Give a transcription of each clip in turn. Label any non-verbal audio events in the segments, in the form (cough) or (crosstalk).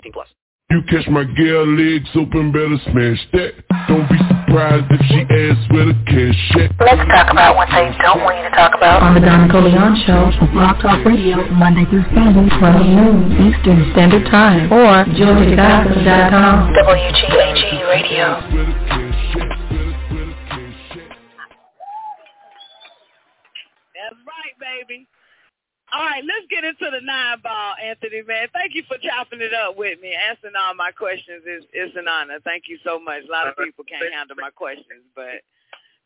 18 plus. You catch my girl legs open, better smash that. Don't be surprised if she asks where the cash at. Let's talk about what they don't want you to talk about on the Don Nicoleone Show, Rock Talk Radio, Monday through Sunday, 12 noon Eastern Standard Time, or JoyTheGospel.com. WGAG Radio. Where the cash at, where the- where the. That's right, baby. All right, let's get into the nine ball, Anthony, man. Thank you for chopping it up with me. Answering all my questions is, is an honor. Thank you so much. A lot of people can't handle my questions, but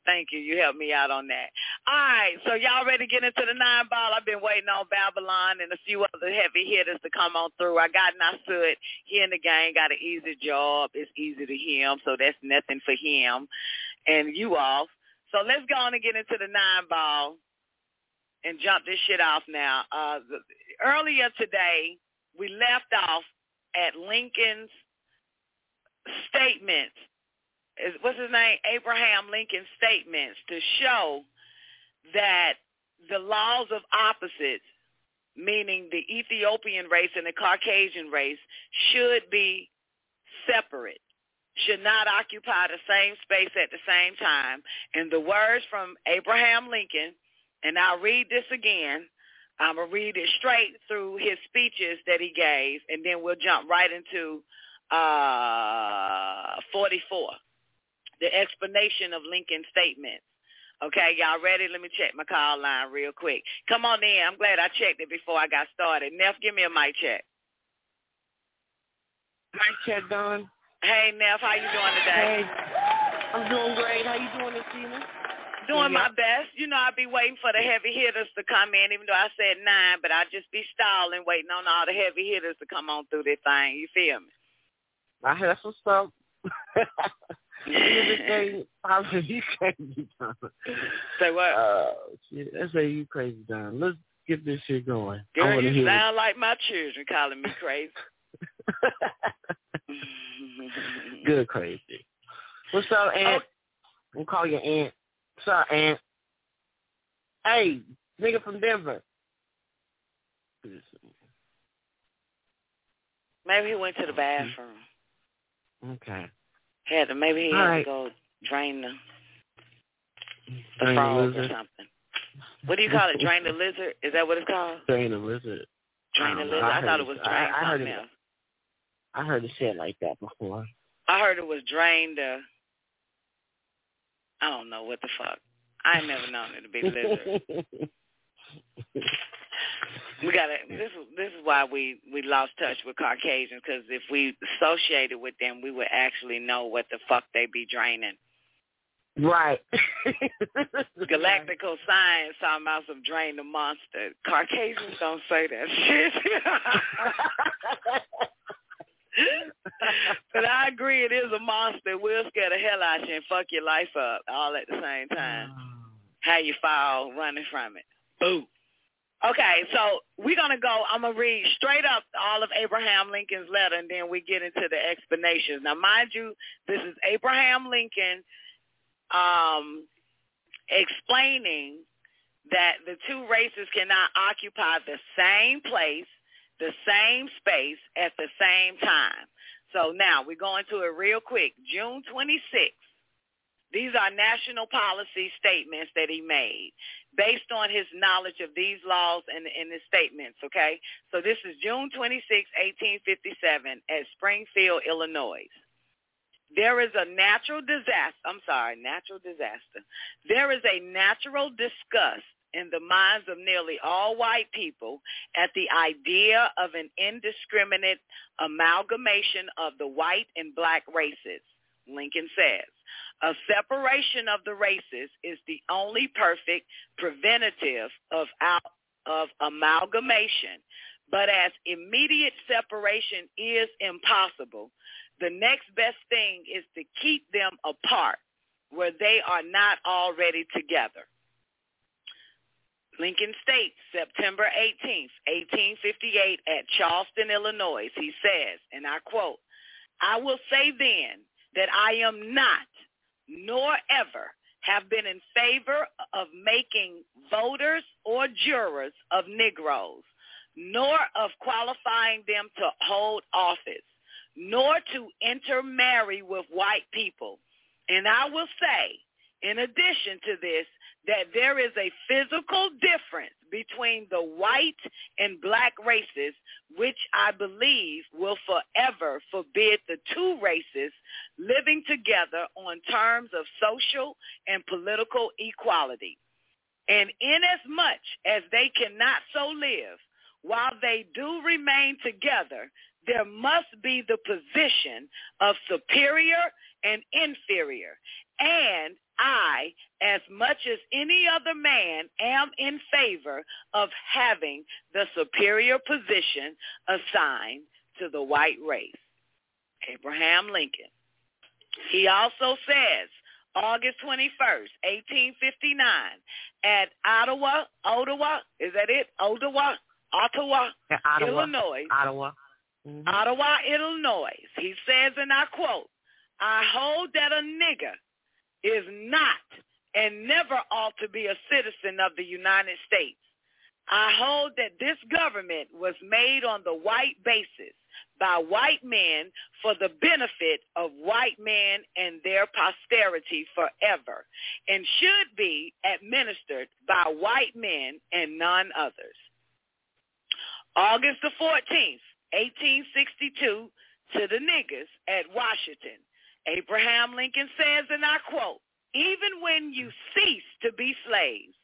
thank you. You helped me out on that. All right, so y'all ready to get into the nine ball? I've been waiting on Babylon and a few other heavy hitters to come on through. I got Nasud here in the game, got an easy job. It's easy to him, so that's nothing for him and you off. So let's go on and get into the nine ball and jump this shit off now. Uh, the, earlier today, we left off at Lincoln's statements. What's his name? Abraham Lincoln's statements to show that the laws of opposites, meaning the Ethiopian race and the Caucasian race, should be separate should not occupy the same space at the same time. And the words from Abraham Lincoln and I'll read this again. I'm going to read it straight through his speeches that he gave, and then we'll jump right into uh, 44, the explanation of Lincoln's statements. Okay, y'all ready? Let me check my call line real quick. Come on in. I'm glad I checked it before I got started. Neff, give me a mic check. Mic check done. Hey, Neff, how you doing today? Hey, I'm doing great. How you doing this evening? Doing Yeah. my best. You know, I'll be waiting for the heavy hitters to come in, even though I said nine, but I'll just be stalling, waiting on all the heavy hitters to come on through this thing. You feel me? I heard what's up. you say, how you crazy, Say what? Uh, shit, let's say you crazy, Don. Let's get this shit going. Girl, you sound like my children calling me crazy. (laughs) (laughs) Good crazy. What's up, Aunt? We'll call you Aunt. What's up, Aunt? Hey, nigga from Denver. Maybe he went to the bathroom. Okay. Had to, maybe he All had right. to go drain the, the Drain the or something. What do you call it? Drain the lizard? Is that what it's called? Drain the lizard. Drain the I lizard? I I, thought it was drain I heard something it- else. I heard it said like that before. I heard it was drain the. Uh, I don't know what the fuck. I ain't never known it to be lizard. We gotta. This is this is why we we lost touch with Caucasians because if we associated with them, we would actually know what the fuck they be draining. right. (laughs) (laughs) Galactical science talking about some drain the monster. Caucasians don't say that shit. (laughs) (laughs) but I agree, it is a monster. It will scare the hell out you and fuck your life up all at the same time. How you fall running from it. Boo. Okay, so we're gonna go. I'm gonna read straight up all of Abraham Lincoln's letter, and then we get into the explanations. Now, mind you, this is Abraham Lincoln um, explaining that the two races cannot occupy the same place, the same space at the same time. So now we're going to it real quick. June 26th. These are national policy statements that he made based on his knowledge of these laws and, and his statements, okay? So this is June 26, 1857 at Springfield, Illinois. There is a natural disaster, I'm sorry, natural disaster. There is a natural disgust in the minds of nearly all white people at the idea of an indiscriminate amalgamation of the white and black races, Lincoln says. A separation of the races is the only perfect preventative of, out, of amalgamation But as immediate separation is impossible, the next best thing is to keep them apart where they are not already together. Lincoln states September 18th, 1858 at Charleston, Illinois. He says, and I quote, I will say then that I am not, nor ever have been in favor of making voters or jurors of Negroes, nor of qualifying them to hold office, nor to intermarry with white people. And I will say, in addition to this, that there is a physical difference between the white and black races, which I believe will forever forbid the two races living together on terms of social and political equality. And inasmuch as they cannot so live, while they do remain together, there must be the position of superior and inferior. And I, as much as any other man, am in favor of having the superior position assigned to the white race. Abraham Lincoln. He also says, August 21st, 1859, at Ottawa, Ottawa, is that it? Ottawa, Ottawa, Ottawa Illinois. Ottawa. Mm-hmm. Ottawa, Illinois. He says, and I quote, I hold that a nigger is not and never ought to be a citizen of the United States. I hold that this government was made on the white basis by white men for the benefit of white men and their posterity forever and should be administered by white men and none others. August the 14th, 1862, to the niggers at Washington. Abraham Lincoln says, and I quote, even when you cease to be slaves,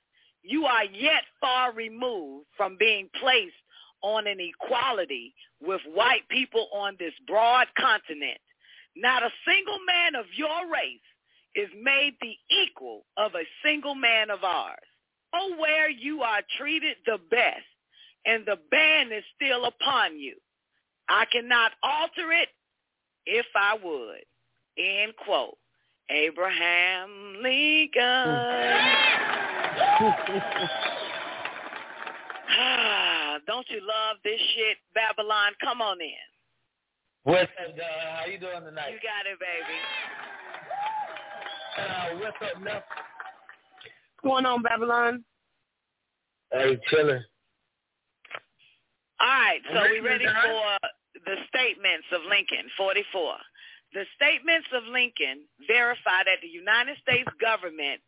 you are yet far removed from being placed on an equality with white people on this broad continent. Not a single man of your race is made the equal of a single man of ours. Oh, where you are treated the best, and the ban is still upon you. I cannot alter it if I would. End quote. Abraham Lincoln. (laughs) ah, don't you love this shit, Babylon? Come on in. What's up, dog? How you doing tonight? You got it, baby. Uh, what's up, Nuff? What's going on, Babylon? Hey, chilling. All right, so we ready ready, for the statements of Lincoln, 44. The statements of Lincoln verify that the United States government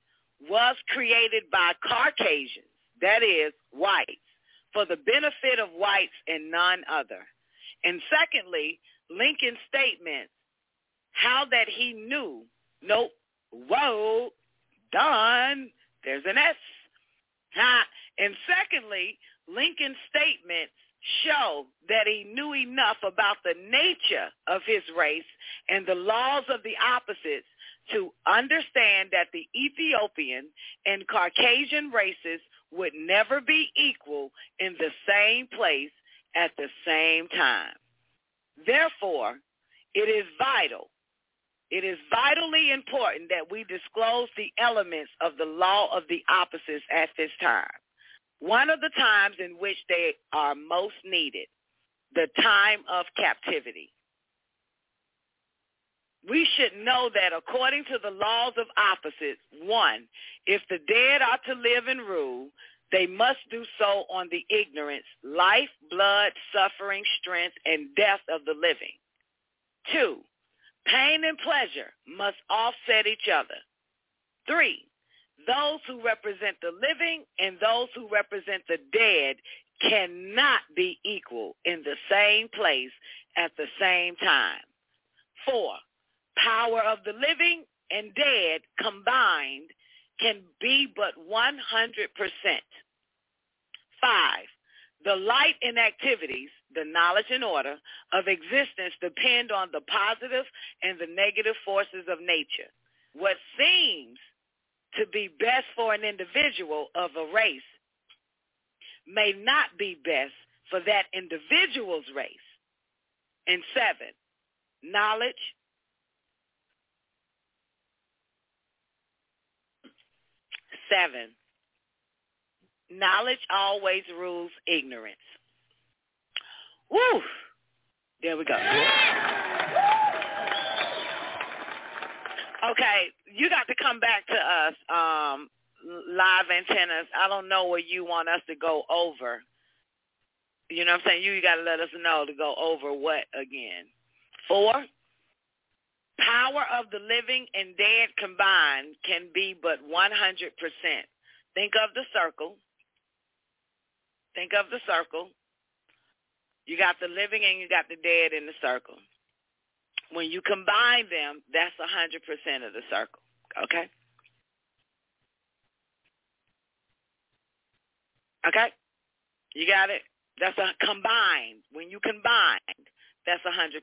was created by Caucasians, that is, whites, for the benefit of whites and none other. And secondly, Lincoln's statement, how that he knew, nope, whoa, done, there's an S. Ha. And secondly, Lincoln's statements show that he knew enough about the nature of his race and the laws of the opposites to understand that the Ethiopian and Caucasian races would never be equal in the same place at the same time. Therefore, it is vital, it is vitally important that we disclose the elements of the law of the opposites at this time one of the times in which they are most needed, the time of captivity. We should know that according to the laws of opposites, one, if the dead are to live and rule, they must do so on the ignorance, life, blood, suffering, strength, and death of the living. Two, pain and pleasure must offset each other. Three, those who represent the living and those who represent the dead cannot be equal in the same place at the same time. Four, power of the living and dead combined can be but 100%. Five, the light and activities, the knowledge and order of existence depend on the positive and the negative forces of nature. What seems to be best for an individual of a race may not be best for that individual's race. And seven, knowledge. Seven, knowledge always rules ignorance. Woo! There we go. Okay, you got to come back to us, um, live antennas. I don't know where you want us to go over. You know what I'm saying? You got to let us know to go over what again? Four, power of the living and dead combined can be but 100%. Think of the circle. Think of the circle. You got the living and you got the dead in the circle. When you combine them, that's 100% of the circle. Okay? Okay? You got it? That's a combined. When you combine, that's 100%.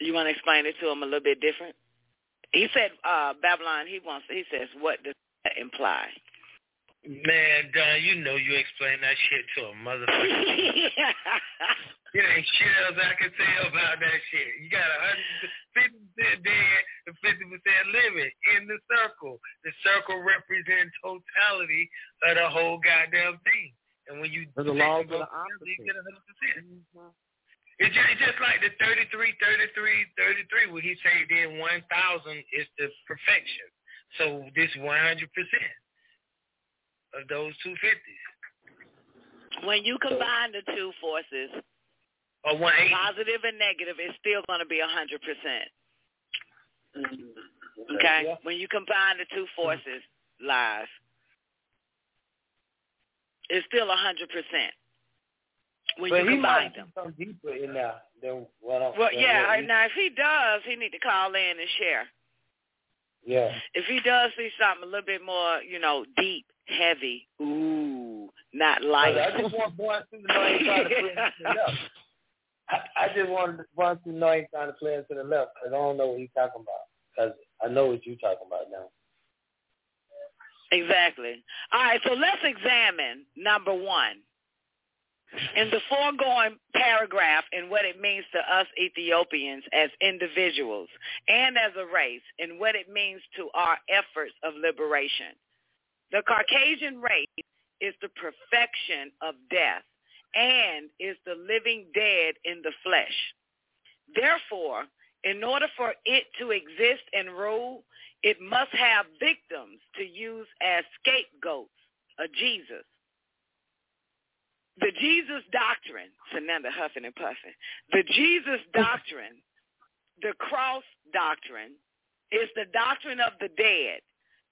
You want to explain it to him a little bit different? He said, uh, Babylon, he wants, he says, what does that imply? Man, Don, you know you explain that shit to a motherfucker. (laughs) It ain't shit else I can tell about that shit. You got a hundred fifty percent dead and fifty percent living in the circle. The circle represents totality of the whole goddamn thing. And when you take law of the together, you opposite. get a hundred percent. Mm-hmm. It's just, it's just like the 33, 33, 33, where he say then 1,000 is the perfection. So this 100% of those 250s. when you combine the two forces, Or 180. positive and negative, it's still going to be a 100%. Mm-hmm. Okay? Yeah. When you combine the two forces live, it's still a 100%. When but you he combine might them. some deeper in there than what I'm Well, than yeah. what Now, if he does, he need to call in and share. Yeah. If he does see something a little bit more, you know, deep, heavy, ooh, not light. I just want (laughs) boys to know he trying to play into the left. I, I just want boys to know he's trying to play into the left because I don't know what he's talking about. Because I know what you're talking about now. Exactly. All right, so let's examine number one. In the foregoing paragraph and what it means to us Ethiopians as individuals and as a race and what it means to our efforts of liberation. The Caucasian race is the perfection of death and is the living dead in the flesh. Therefore, in order for it to exist and rule, it must have victims to use as scapegoats, a Jesus. The Jesus doctrine, Sananda huffing and puffing, the Jesus doctrine, the cross doctrine, is the doctrine of the dead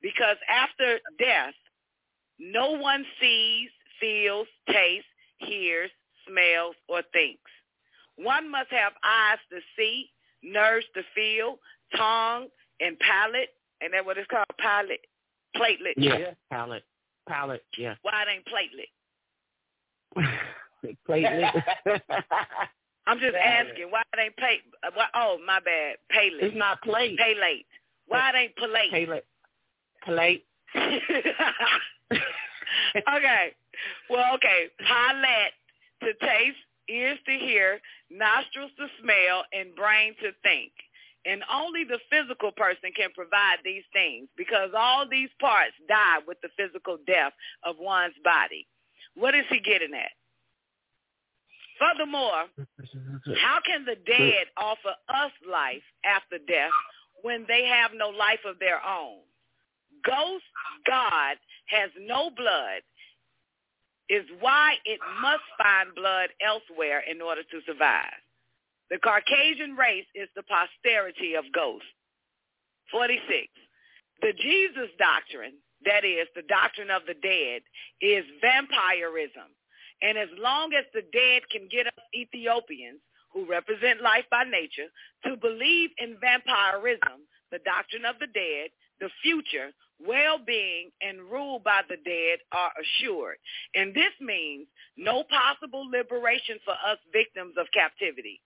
because after death, no one sees, feels, tastes, hears, smells, or thinks. One must have eyes to see, nerves to feel, tongue and palate, and that what it's called, palate, platelet. Yeah, palate, palate, yeah. Why it ain't platelet? Platelet. (laughs) I'm just Palate. asking why it ain't pay. uh, Why, oh, my bad. Palate. it's not plate. Palate. Why it ain't palate? Palette. Plate. (laughs) okay. Well, okay. Palate to taste, ears to hear, nostrils to smell, and brain to think. And only the physical person can provide these things because all these parts die with the physical death of one's body. What is he getting at? Furthermore, how can the dead offer us life after death when they have no life of their own? Ghost God has no blood is why it must find blood elsewhere in order to survive. The Caucasian race is the posterity of ghosts. 46. The Jesus doctrine, that is, the doctrine of the dead, is vampirism. And as long as the dead can get us Ethiopians, who represent life by nature, to believe in vampirism, the doctrine of the dead, the future, well-being, and rule by the dead are assured. And this means no possible liberation for us victims of captivity.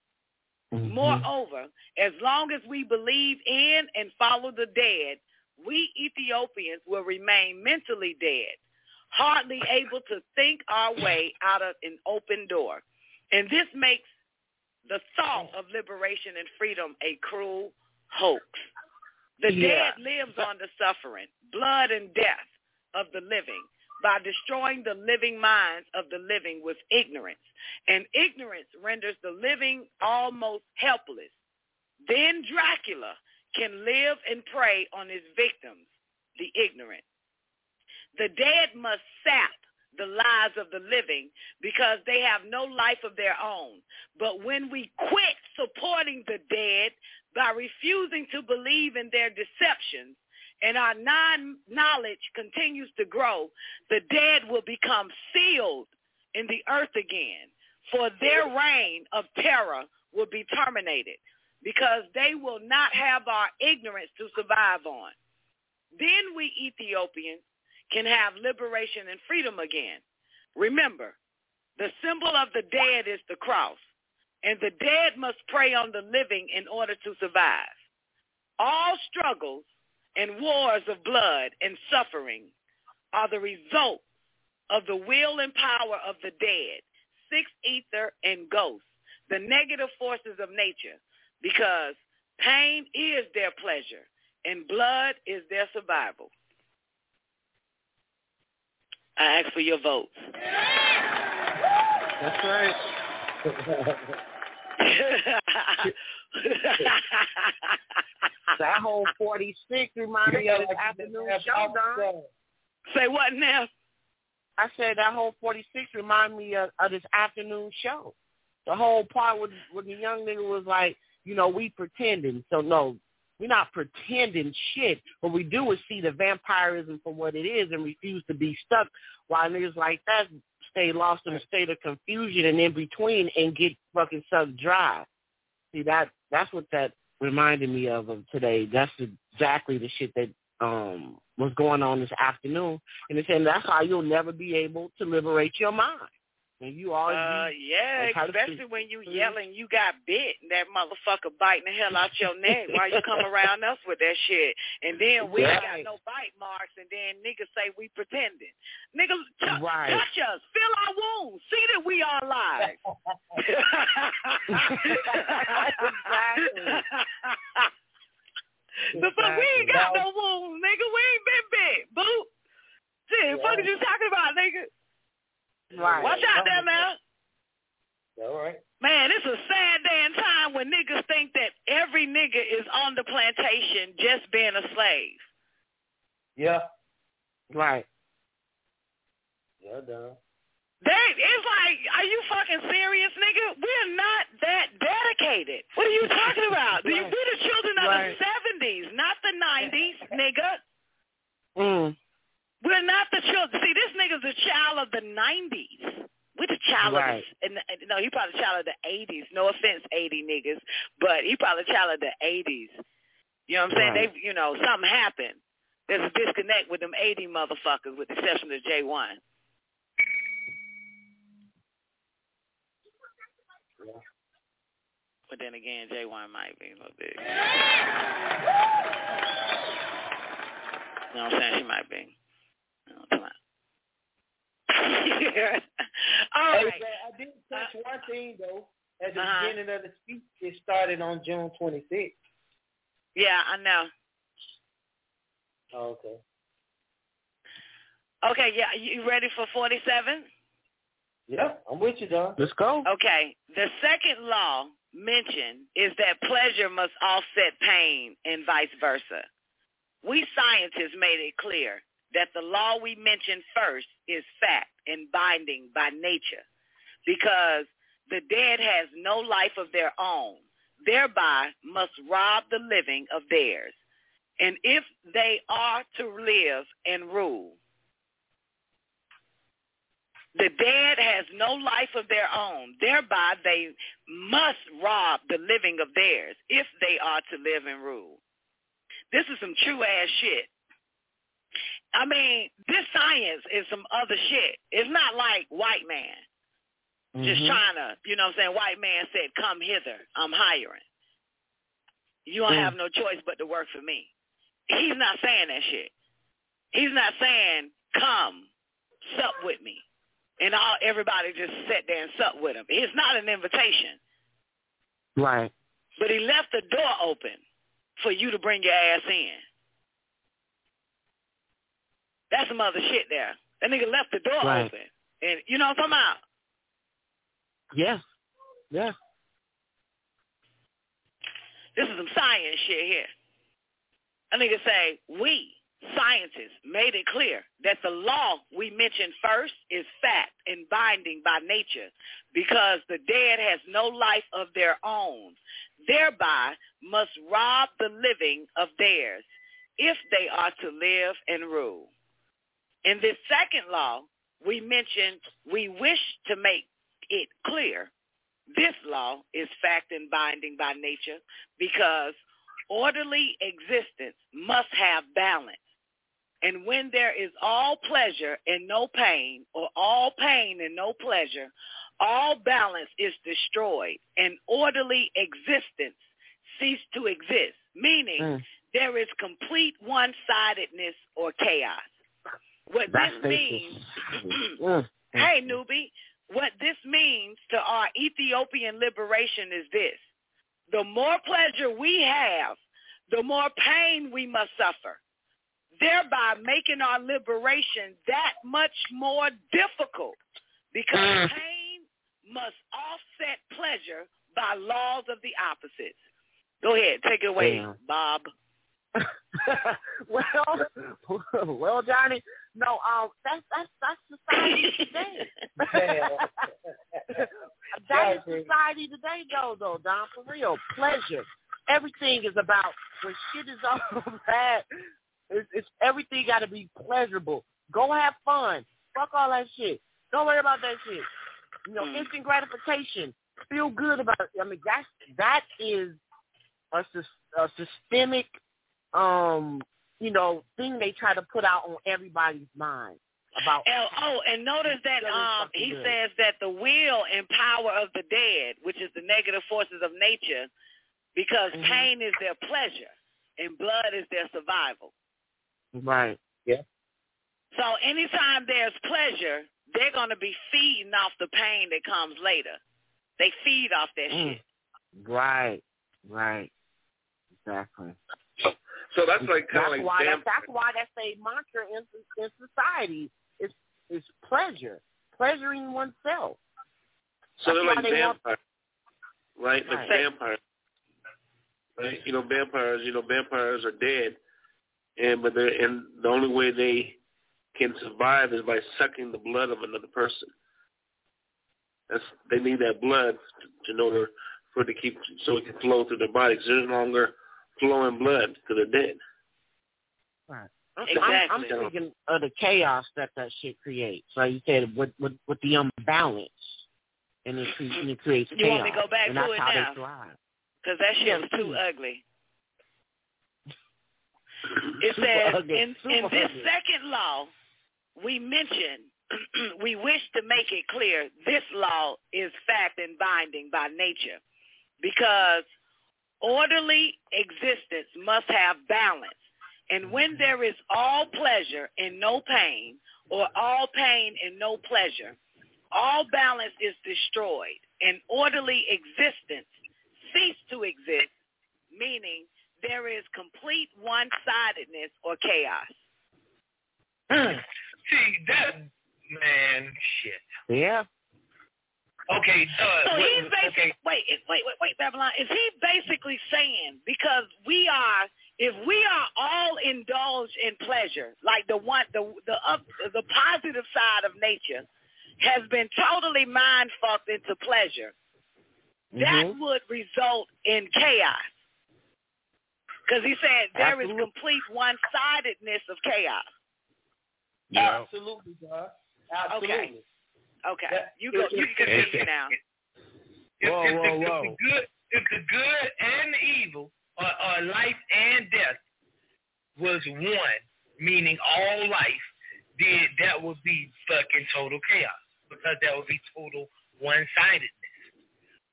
Mm-hmm. Moreover, as long as we believe in and follow the dead, we Ethiopians will remain mentally dead. hardly able to think our way out of an open door. And this makes the thought of liberation and freedom a cruel hoax. The Yeah. dead lives on the suffering, blood and death of the living by destroying the living minds of the living with ignorance. And ignorance renders the living almost helpless. Then Dracula can live and prey on his victims, the ignorant. The dead must sap the lives of the living because they have no life of their own. But when we quit supporting the dead by refusing to believe in their deceptions and our non-knowledge continues to grow, the dead will become sealed in the earth again. For their reign of terror will be terminated because they will not have our ignorance to survive on. Then we Ethiopians can have liberation and freedom again. Remember, the symbol of the dead is the cross, and the dead must prey on the living in order to survive. All struggles and wars of blood and suffering are the result of the will and power of the dead, six ether and ghosts, the negative forces of nature, because pain is their pleasure and blood is their survival. I ask for your votes. That's right. (laughs) that whole 46 reminds me of this afternoon show, Don. Say what now? I said that whole 46 remind me of, of this afternoon show. The whole part when, when the young nigga was like, you know, we pretending. So no, we're not pretending shit. What we do is see the vampirism for what it is and refuse to be stuck while niggas like that stay lost in a state of confusion and in between and get fucking sucked dry. See that that's what that reminded me of, of today. That's exactly the shit that um was going on this afternoon. And it's saying that's how you'll never be able to liberate your mind. And you always Uh, yeah, like how to especially when you Mhm. yelling, you got bit, and that motherfucker biting the hell out your neck while you come around us with that shit. And then we ain't got no bite marks, and then niggas say we pretending. Niggas, t- Right. touch us, feel our wounds, see that we are alive. (laughs) The fuck, we ain't got no wounds, nigga. We ain't been bit, boo. Shit, fuck is you talking about, nigga? Right. Watch out there now. All right. Man, it's a sad day and time when niggas think that every nigga is on the plantation just being a slave. Yeah. Right. Yeah, done. They, it's like, are you fucking serious, nigga? We're not that dedicated. What are you talking about? (laughs) Right. We're the children of Right. the 70s, not the 90s, (laughs) nigga. Mm. We're not the children. See, this nigga's a child of the 90s. We're the child Right. of the, and, and, no, he probably a child of the 80s. No offense, 80 niggas, but he probably a child of the 80s. You know what I'm saying? Right. They, you know, something happened. There's a disconnect with them 80 motherfuckers, with the exception of J1. But then again, J1 might be a little bit. You know what I'm saying? She might be. You on. (laughs) All Hey, I did touch one thing though. At the Uh-huh. beginning of the speech, it started on June 26th. Yeah, I know. Oh, okay. Okay, yeah, you ready for 47? Yeah, I'm with you, Don. Let's go. Okay. The second law mentioned is that pleasure must offset pain and vice versa. We scientists made it clear that the law we mentioned first is fact and binding by nature because the dead has no life of their own, thereby must rob the living of theirs. And if they are to live and rule, the dead has no life of their own. Thereby, they must rob the living of theirs if they are to live and rule. This is some true ass shit. I mean, this science is some other shit. It's not like white man just Mhm. trying to, you know what I'm saying? White man said, come hither. I'm hiring. You don't Mm. have no choice but to work for me. He's not saying that shit. He's not saying, come sup with me. And all everybody just sat there and sup with him. It's not an invitation. Right. But he left the door open for you to bring your ass in. That's some other shit there. That nigga left the door Right. open. And you know what I'm talking about? Yeah. Yeah. This is some science shit here. A nigga say, we, scientists, made it clear that the law we mentioned first is fact and binding by nature because the dead has no life of their own, thereby must rob the living of theirs if they are to live and rule. In this second law, we mentioned we wish to make it clear this law is fact and binding by nature because orderly existence must have balance. And when there is all pleasure and no pain, or all pain and no pleasure, all balance is destroyed and orderly existence cease to exist, meaning Mm. there is complete one-sidedness or chaos. What That's this means, (clears throat) Mm. hey newbie, what this means to our Ethiopian liberation is this. The more pleasure we have, the more pain we must suffer, thereby making our liberation that much more difficult because Mm. pain must offset pleasure by laws of the opposites. Go ahead, take it away, Yeah. Bob. (laughs) well, (laughs) well, Johnny. No, um, that's that's that's society today. (laughs) (laughs) that is society today, though. Though, Don, for real, pleasure. Everything is about when shit is (laughs) all bad. It's, it's everything got to be pleasurable. Go have fun. Fuck all that shit. Don't worry about that shit. You know, Mm. instant gratification. Feel good about it. I mean, that's that is a, a systemic um, you know, thing they try to put out on everybody's mind about And, oh, and notice that um, he good. says that the will and power of the dead, which is the negative forces of nature, because Mhm. pain is their pleasure and blood is their survival. right. Yeah. So anytime there's pleasure, they're going to be feeding off the pain that comes later. They feed off that Mm. shit. Right. Right. Exactly. So that's like kind That's of like why damn. that's, that's why that's a mantra in in society. Is is pleasure, pleasuring oneself. So they're like they want- vampires, right? Like Right. vampires, right? You know, vampires. You know, vampires are dead, and but they're and the only way they can survive is by sucking the blood of another person. That's they need that blood to, in order for it to keep so it can flow through their body. 'cause there's no longer flowing blood because they're dead. I'm, Exactly. I'm thinking of the chaos that that shit creates. Like you said, with with, with the imbalance, and it, cre- and it creates You chaos. want me to go back and to that's it how now? Because that shit Yeah, was too ugly. It Super says ugly, in, super in this ugly. second law, we mention, (clears throat) we wish to make it clear this law is fact and binding by nature because orderly existence must have balance. And when mm-hmm. there is all pleasure and no pain, or all pain and no pleasure, all balance is destroyed and orderly existence cease to exist, meaning there is complete one-sidedness or chaos. Hmm. See that man, shit. Yeah. Okay, uh, So he's basically, okay. wait, wait, wait, wait, Babylon. Is he basically saying because we are, if we are all indulged in pleasure, like the one, the the up, the positive side of nature, has been totally mind fucked into pleasure, that Mhm. would result in chaos. Because he said there is Absolutely. complete one-sidedness of chaos. Yeah. Absolutely, God. Absolutely. Okay, Yeah. you go. You can continue now. If, Whoa, if, whoa, the, whoa. if the good, if the good and the evil, or, or life and death, was one, meaning all life, then that would be fucking total chaos because that would be total one-sidedness.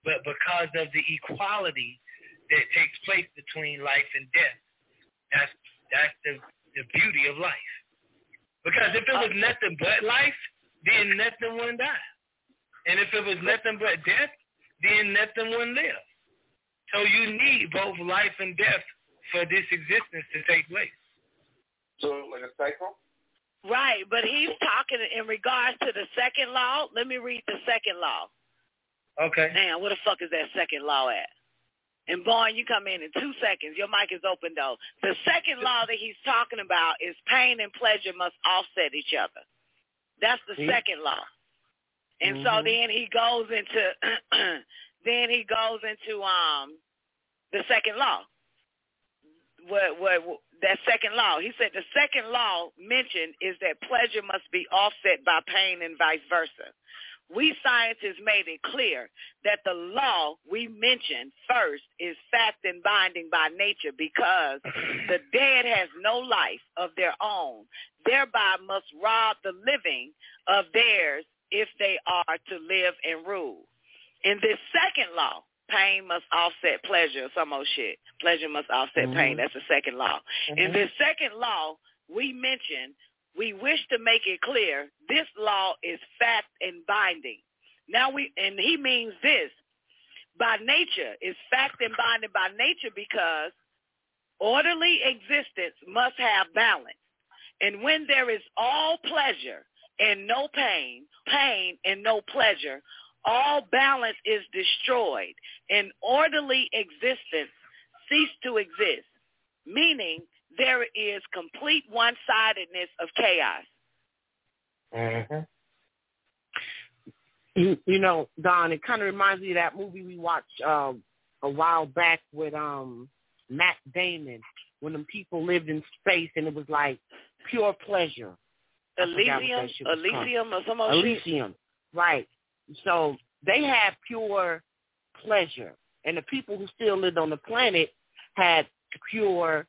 But because of the equality that takes place between life and death, that's that's the the beauty of life. Because if it was uh, nothing but life, then nothing wouldn't die. And if it was nothing but death, then nothing wouldn't live. So you need both life and death for this existence to take place. So like a cycle? Right, but he's talking in regards to the second law. Let me read the second law. Okay. Damn, where the fuck is that second law at? And Barn, you come in in two seconds. Your mic is open though. The second law that he's talking about is pain and pleasure must offset each other. That's the See? second law. And so Mhm. then he goes into (clears throat) then he goes into um the second law. What what that second law. He said the second law mentioned is that pleasure must be offset by pain and vice versa. We scientists made it clear that the law we mentioned first is fact and binding by nature because the dead has no life of their own, thereby must rob the living of theirs if they are to live and rule. In this second law, pain must offset pleasure, some old shit. Pleasure must offset pain. Mhm. That's the second law. In Mhm. this second law, we mentioned we wish to make it clear this law is fact and binding. Now we and he means this by nature is fact and binding by nature because orderly existence must have balance. And when there is all pleasure and no pain, pain and no pleasure, all balance is destroyed and orderly existence cease to exist, meaning there is complete one-sidedness of chaos. Mm-hmm. You, you know, Don, it kind of reminds me of that movie we watched um, a while back with um, Matt Damon when them people lived in space and it was like pure pleasure. I forgot what Elysium, that shit was called. Elysium or some old shit. Elysium, right. So they had pure pleasure. And the people who still lived on the planet had pure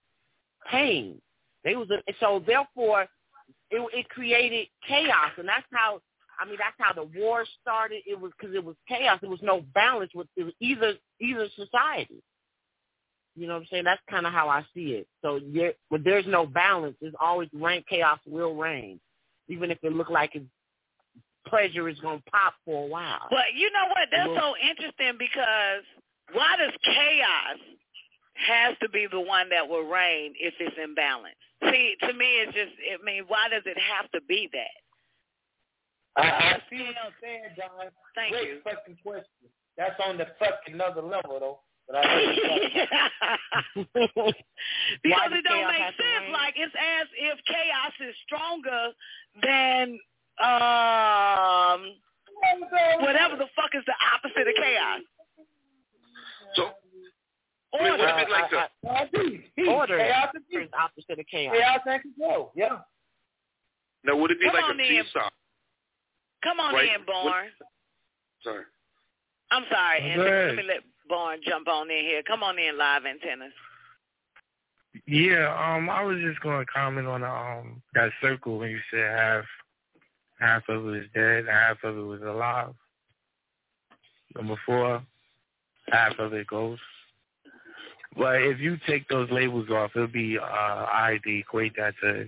pain. They was a, so therefore it, it created chaos, and that's how I mean that's how the war started. It was because it was chaos. There was no balance with it was either either society. You know what I'm saying? That's kind of how I see it. So yeah, when there's no balance, there's always rain. Chaos will reign, even if it look like it's pleasure is gonna pop for a while. But you know what? That's so interesting because why does chaos has to be the one that will reign if it's in balance? See, to me, it's just. I mean, why does it have to be that? I, I see what you're saying, John. Thank Great you. fucking question. That's on the fucking another level, though. But I know what you're talking about. (laughs) (laughs) because it don't make sense. Like it's as if chaos is stronger than um whatever the fuck is the opposite of chaos. So, I mean, would it be like the, I, I, I Order Chaos and is opposite of chaos. Chaos and control. Yeah. now would it be Come like on a in. seesaw? Come on Right. in, Born. Sorry. I'm sorry, Go and let me let Born jump on in here. Come on in, live antennas. Yeah, um, I was just going to comment on um that circle when you said half half of it was dead, half of it was alive. Number four, half of it ghost. But if you take those labels off, it'll be uh, I to equate that to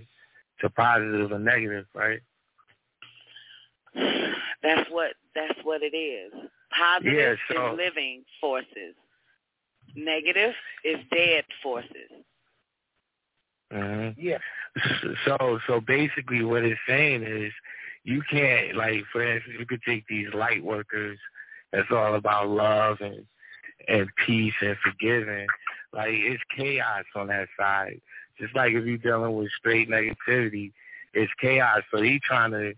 to positive or negative, right? That's what that's what it is. Positive Yeah, so- is living forces. Negative is dead forces. hmm Yeah. So so basically, what it's saying is, you can't like, for instance, you could take these light workers. That's all about love and and peace and forgiving. Like it's chaos on that side. Just like if you're dealing with straight negativity, it's chaos. So he trying to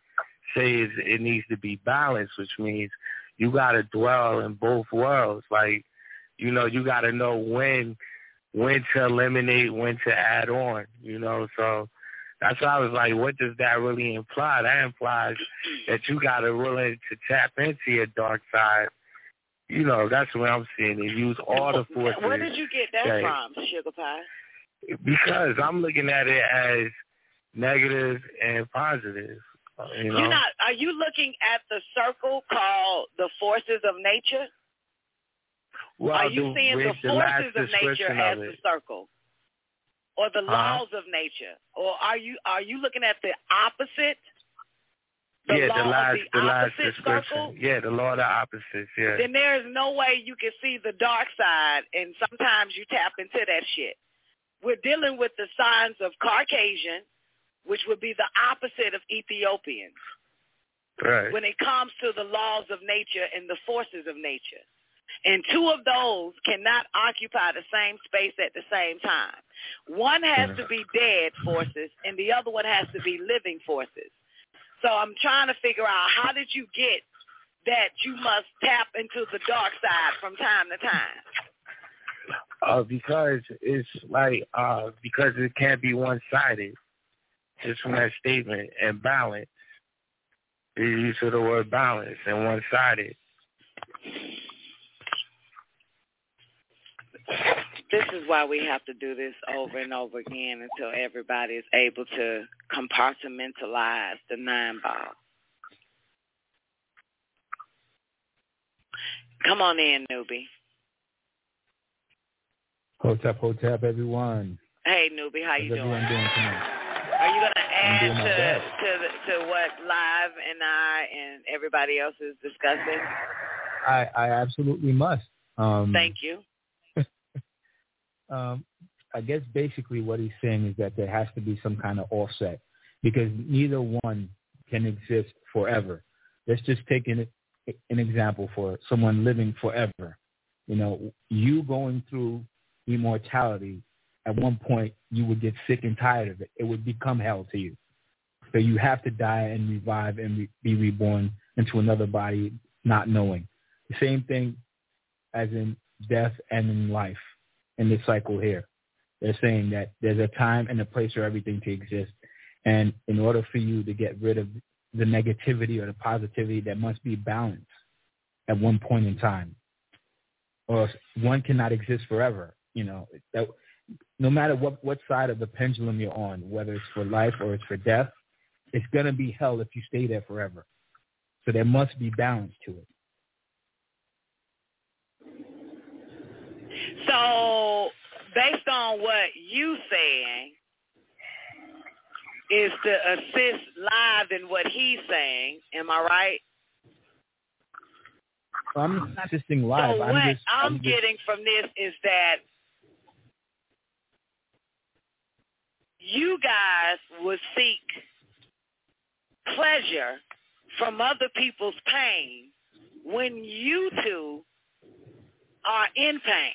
say it needs to be balanced, which means you got to dwell in both worlds. Like you know, you got to know when when to eliminate, when to add on, you know. So that's why I was like, what does that really imply? That implies that you got to willing to tap into your dark side. You know, that's what I'm seeing. It use all the forces. Where did you get that Okay. from, Sugar Pie? Because I'm looking at it as negative and positive. You know, You're not. Are you looking at the circle called the forces of nature? well, are you the, seeing the with the forces of nature as of the circle? or the Uh-huh. laws of nature, or are you are you looking at the opposite? The yeah, law the of the the description. circle. Yeah, the law of the opposites. Yeah. Then there is no way you can see the dark side, and sometimes you tap into that shit. We're dealing with the signs of Caucasian, which would be the opposite of Ethiopians right. when it comes to the laws of nature and the forces of nature. And two of those cannot occupy the same space at the same time. One has to be dead forces and the other one has to be living forces. So I'm trying to figure out how did you get that you must tap into the dark side from time to time? Uh, because it's like uh, because it can't be one sided. Just from that statement and balance. The use of the word balance and one sided. This is why we have to do this over and over again until everybody is able to compartmentalize the nine ball. Come on in, newbie. Hotep, hotep, everyone. Hey, newbie, how How's you doing? doing? Are you gonna add to to the, to what Live and I and everybody else is discussing? I, I absolutely must. Um, Thank you. Um, I guess basically what he's saying is that there has to be some kind of offset because neither one can exist forever. Let's just take an, an example for someone living forever. You know, you going through immortality, at one point you would get sick and tired of it. It would become hell to you. So you have to die and revive and re- be reborn into another body, not knowing. The same thing as in death and in life in this cycle here. They're saying that there's a time and a place for everything to exist. And in order for you to get rid of the negativity or the positivity, there must be balance at one point in time. Or one cannot exist forever. You know, that, no matter what, what side of the pendulum you're on, whether it's for life or it's for death, it's going to be hell if you stay there forever. So there must be balance to it. So, based on what you saying, is to assist live in what he's saying. Am I right? I'm not assisting live. so I'm what just, I'm, just- getting from this is that you guys would seek pleasure from other people's pain when you two are in pain.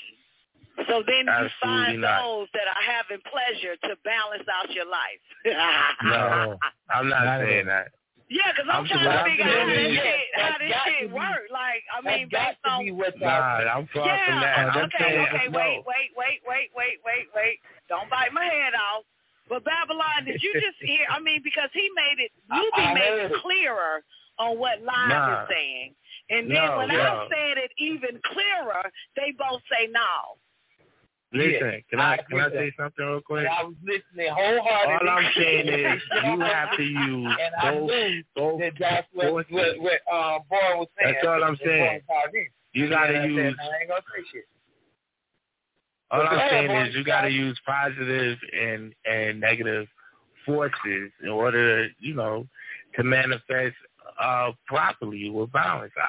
So then you find not. those that are having pleasure to balance out your life. No, (laughs) I'm not, Not saying that. Yeah, because I'm I'm trying to figure out how this shit, how this shit work. Like, I mean, That's based on be what Nah, I'm far yeah, from that. I'm okay, saying okay, wait, wait, wait, wait, wait, wait, wait, wait. Don't bite my head off. But Babylon, did you just (laughs) hear? I mean, because he made it, I- Luby I made it it. clearer on what Live Nah. is saying. And then No, when no. I said it even clearer, they both say no. Listen, can I I can I say something real quick? And I was listening wholeheartedly. All I'm saying is (laughs) you have to use both both that that's what, what, what uh, Boy was saying. That's all I'm saying. Boy called in. You gotta And said, use I ain't gonna say shit. all But I'm saying is you gotta use positive and and negative forces in order, to, you know, to manifest uh properly with balance. I,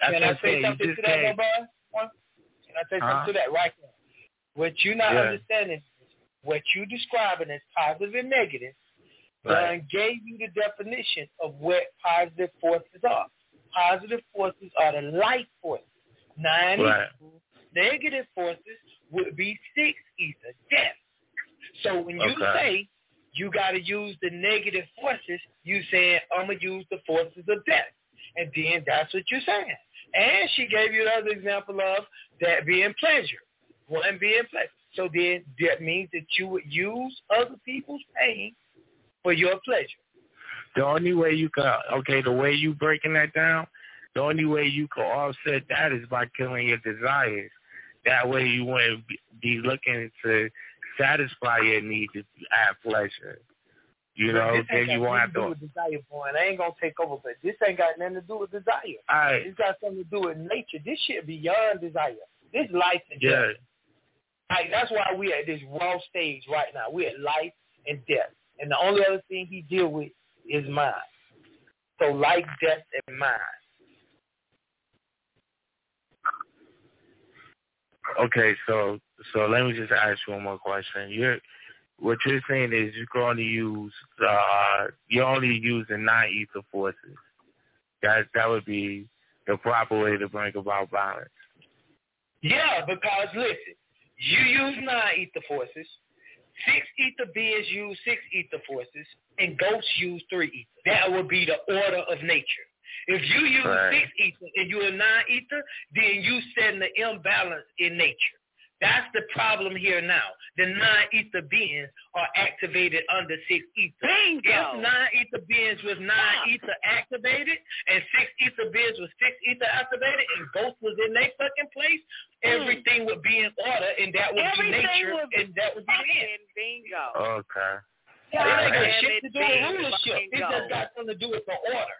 that's Can what I say saying. Something just to that, no, can't. boy? Can I say something to that right now? What you're not Yeah. understanding, what you're describing as positive and negative, Right. Gave you the definition of what positive forces are. Positive forces are the light forces. Nine Right. equals negative forces would be six ether, death. So when you Okay. say you got to use the negative forces, you saying I'm gonna use the forces of death, and then that's what you're saying. And she gave you another example of that being pleasure, one being pleasure. So then that means that you would use other people's pain for your pleasure. The only way you can okay, the way you breaking that down, the only way you can offset that is by killing your desires. That way you wouldn't be- looking to satisfy your need to have pleasure. You know, this then you won't have to do with desire, boy. And I ain't gonna take over, but this ain't got nothing to do with desire. All right, It's got something to do with nature. This shit beyond desire. This life and yeah. death. Like that's why we are at this raw stage right now. We at life and death, and the only other thing he deal with is mind. So life, death, and mind. Okay, so so let me just ask you one more question. You're what you're saying is you're going to use uh you're only using nine ether forces. That that would be the proper way to bring about balance. Yeah, because listen, you use nine ether forces, six ether beings use six ether forces, and ghosts use three ether. That would be the order of nature. If you use Right. six ether and you're a nine ether, then you setting the imbalance in nature. That's the problem here now. The nine ether beings are activated under six ether. Bingo. If nine ether beings was nine ether activated and six ether beings was six ether activated and ghost was in their fucking place, hmm. everything would be in order and that would Everything be nature would and that would be the. Bingo. Okay. It ain't got shit to do with bingo. rulership. It just got something to do with the order.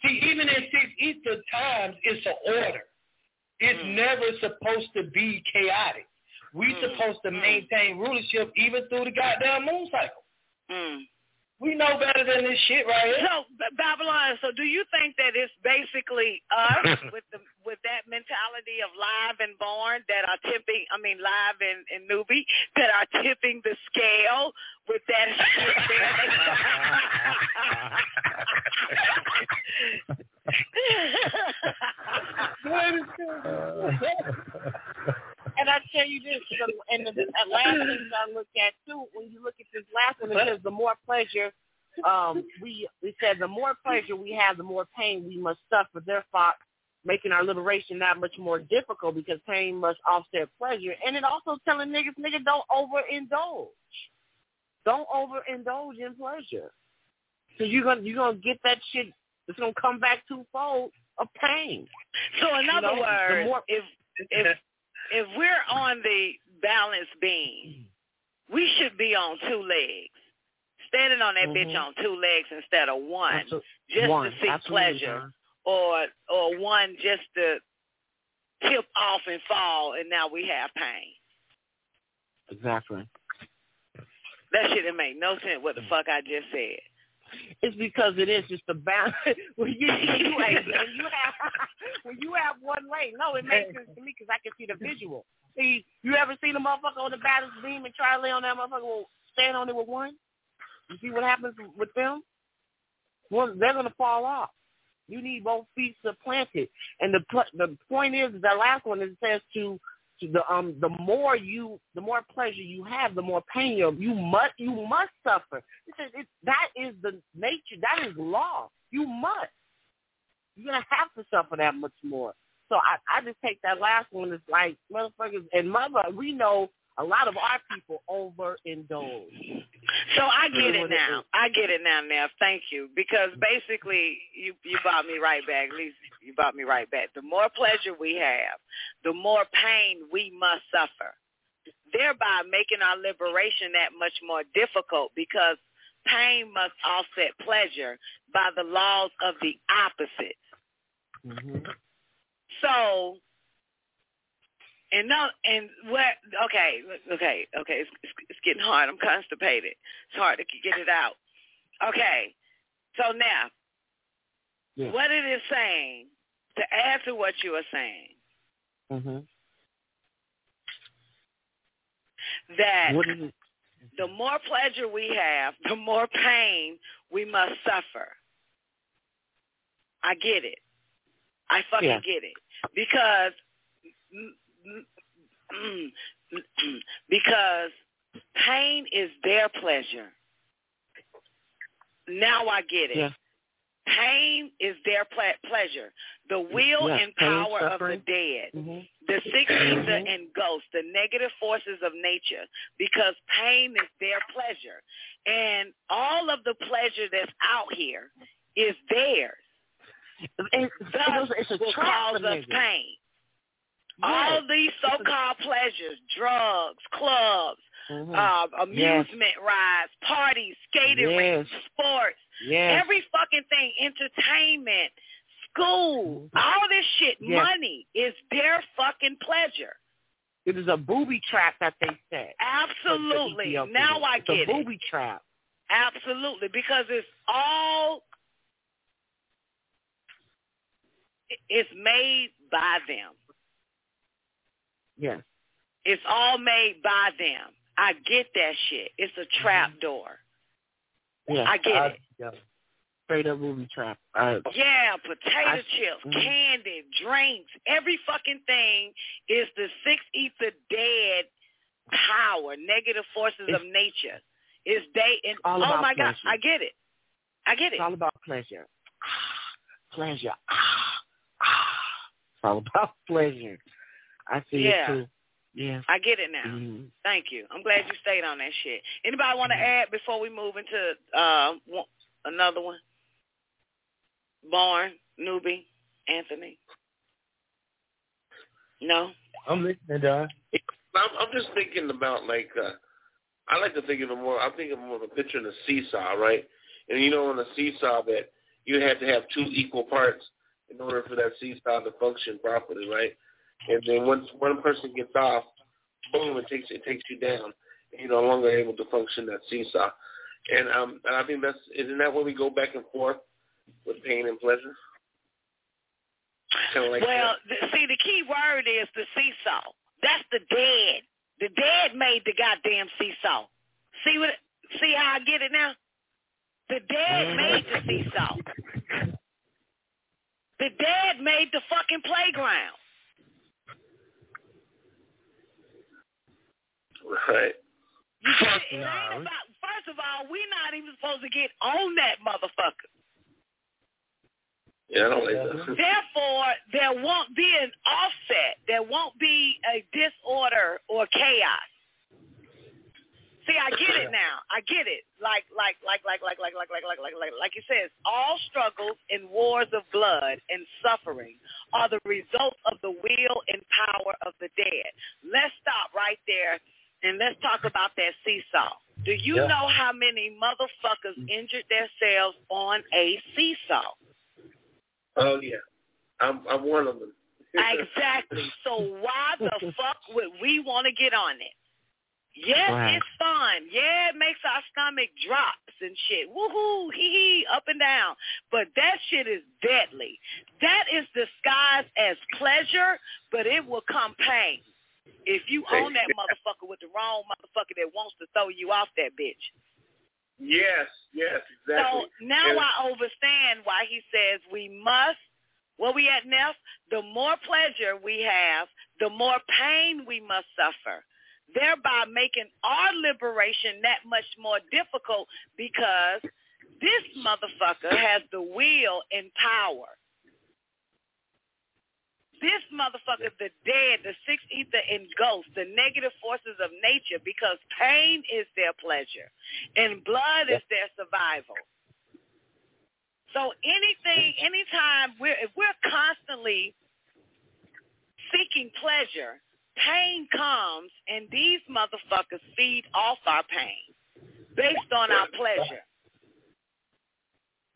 See, even in six ether times, it's an order. It's Mm. never supposed to be chaotic. We Mm. supposed to maintain rulership even through the goddamn moon cycle. We know better than this shit right here. So Babylon. So do you think that it's basically us (laughs) with the with that mentality of live and born that are tipping? I mean, live and, and newbie that are tipping the scale with that (laughs) (laughs) And I tell you this, the, and the, the last thing I look at too, when you look at this last one, it says the more pleasure um, we we said the more pleasure we have, the more pain we must suffer. Therefore, making our liberation that much more difficult because pain must offset pleasure. And it also telling niggas, nigga, don't overindulge. Don't overindulge in pleasure. So you're gonna you're gonna get that shit. It's gonna come back twofold of pain. So in You other know, the words, more- if if if we're on the balance beam, we should be on two legs, standing on that bitch Mhm. on two legs instead of one, Absol- just one. to seek Absolutely, pleasure, John. or or one just to tip off and fall, and now we have pain. Exactly. That shit didn't make no sense. What the fuck I just said. It's because it is just a balance. (laughs) when you when you, when you have (laughs) when you have one leg, no, it makes sense to me because I can see the visual. See, you ever seen a motherfucker on the balance beam and try to lay on that motherfucker? Well, stand on it with one. You see what happens with them? Well, they're gonna fall off. You need both feet supplanted, and the the point is the last one it says to to the um the more you the more pleasure you have, the more pain you you must you must suffer. It says it, that is the nature. That is law. You must. You're gonna have to suffer that much more. So I I just take that last one as like motherfuckers and mother. We know a lot of our people overindulge. So I get it now. I get it now, Neff. Thank you. Because basically, you you brought me right back. At least you brought me right back. The more pleasure we have, the more pain we must suffer, thereby making our liberation that much more difficult because pain must offset pleasure by the laws of the opposite. Mm-hmm. So, and no, and what? Okay, okay, okay. It's, it's, it's getting hard. I'm constipated. It's hard to get it out. Okay, so now, Yeah. what it is saying to add to what you are saying Mm-hmm. that the more pleasure we have, the more pain we must suffer. I get it. I fucking Yeah. get it because (clears throat) because pain is their pleasure. Now I get it. Yeah. Pain is their ple- pleasure. The will Yes, and pain, power of the dead Mhm. the ether Mhm. and ghosts, the negative forces of nature, because pain is their pleasure. And all of the pleasure that's out here is theirs. It's, Thus it's a will trap cause us pain. Yes. All these so-called pleasures, drugs, clubs, Mhm. uh, amusement rides, parties, skating rinks, sports, Yes. every fucking thing, entertainment, school, all this shit, Yes. money is their fucking pleasure. It is a booby trap that they set. Absolutely. Now I it's get a it. booby trap. Absolutely, because it's all it's made by them. Yes. It's all made by them. I get that shit. It's a trap door. Yeah. I get it. Yeah. Straight up booby trap. Uh, Yeah, potato I- chips, mhm. candy, drinks, every fucking thing is the six ether dead power, negative forces of nature. Is they and all oh about my god, pleasure. I get it. I get it. It's all about (laughs) pleasure. Pleasure. It's all about pleasure. I see Yeah. it too. Yeah. I get it now. Mhm. Thank you. I'm glad you stayed on that shit. Anybody want to Mm-hmm. add before we move into uh one, another one? Born, newbie, Anthony. No. I'm listening, Don. I'm, I'm just thinking about like uh, I like to think of it more. I'm thinking more of a picture in a seesaw, right? And you know, on a seesaw that you have to have two equal parts in order for that seesaw to function properly, right? And then once one person gets off, boom, it takes it takes you down. You're no longer able to function that seesaw. And um, and I think that's isn't that when we go back and forth with pain and pleasure? Kind of like well, th- see, the key word is the seesaw. That's the dead. The dead made the goddamn seesaw. See what? See how I get it now? The dead made the seesaw. The dead made the fucking playground. Right? You get it? It ain't about. First of all, we're not even supposed to get on that motherfucker. Yeah, I don't like that. Therefore, there won't be an offset. There won't be a disorder or chaos. See, I get it now. I get it. Like, like, like, like, like, like, like, like, like, like, like, like it says, all struggles and wars of blood and suffering are the result of the will and power of the dead. Let's stop right there and let's talk about that seesaw. Do you Yeah. know how many motherfuckers injured themselves on a seesaw? Oh yeah, I'm I'm one of them. Exactly. (laughs) So why the (laughs) fuck would we want to get on it? Yes, Right. it's fun. Yeah, it makes our stomach drops and shit. Woohoo, hee hee, up and down. But that shit is deadly. That is disguised as pleasure, but it will come pain. If you own that motherfucker with the wrong motherfucker that wants to throw you off that bitch. Yes, yes, exactly. So now And- I understand why he says we must, where we at Neff, the more pleasure we have, the more pain we must suffer, thereby making our liberation that much more difficult because this motherfucker has the will and power. This motherfucker, the dead, the six ether and ghosts, the negative forces of nature, because pain is their pleasure and blood is their survival. So anything, anytime we're if we're constantly seeking pleasure, pain comes and these motherfuckers feed off our pain based on our pleasure.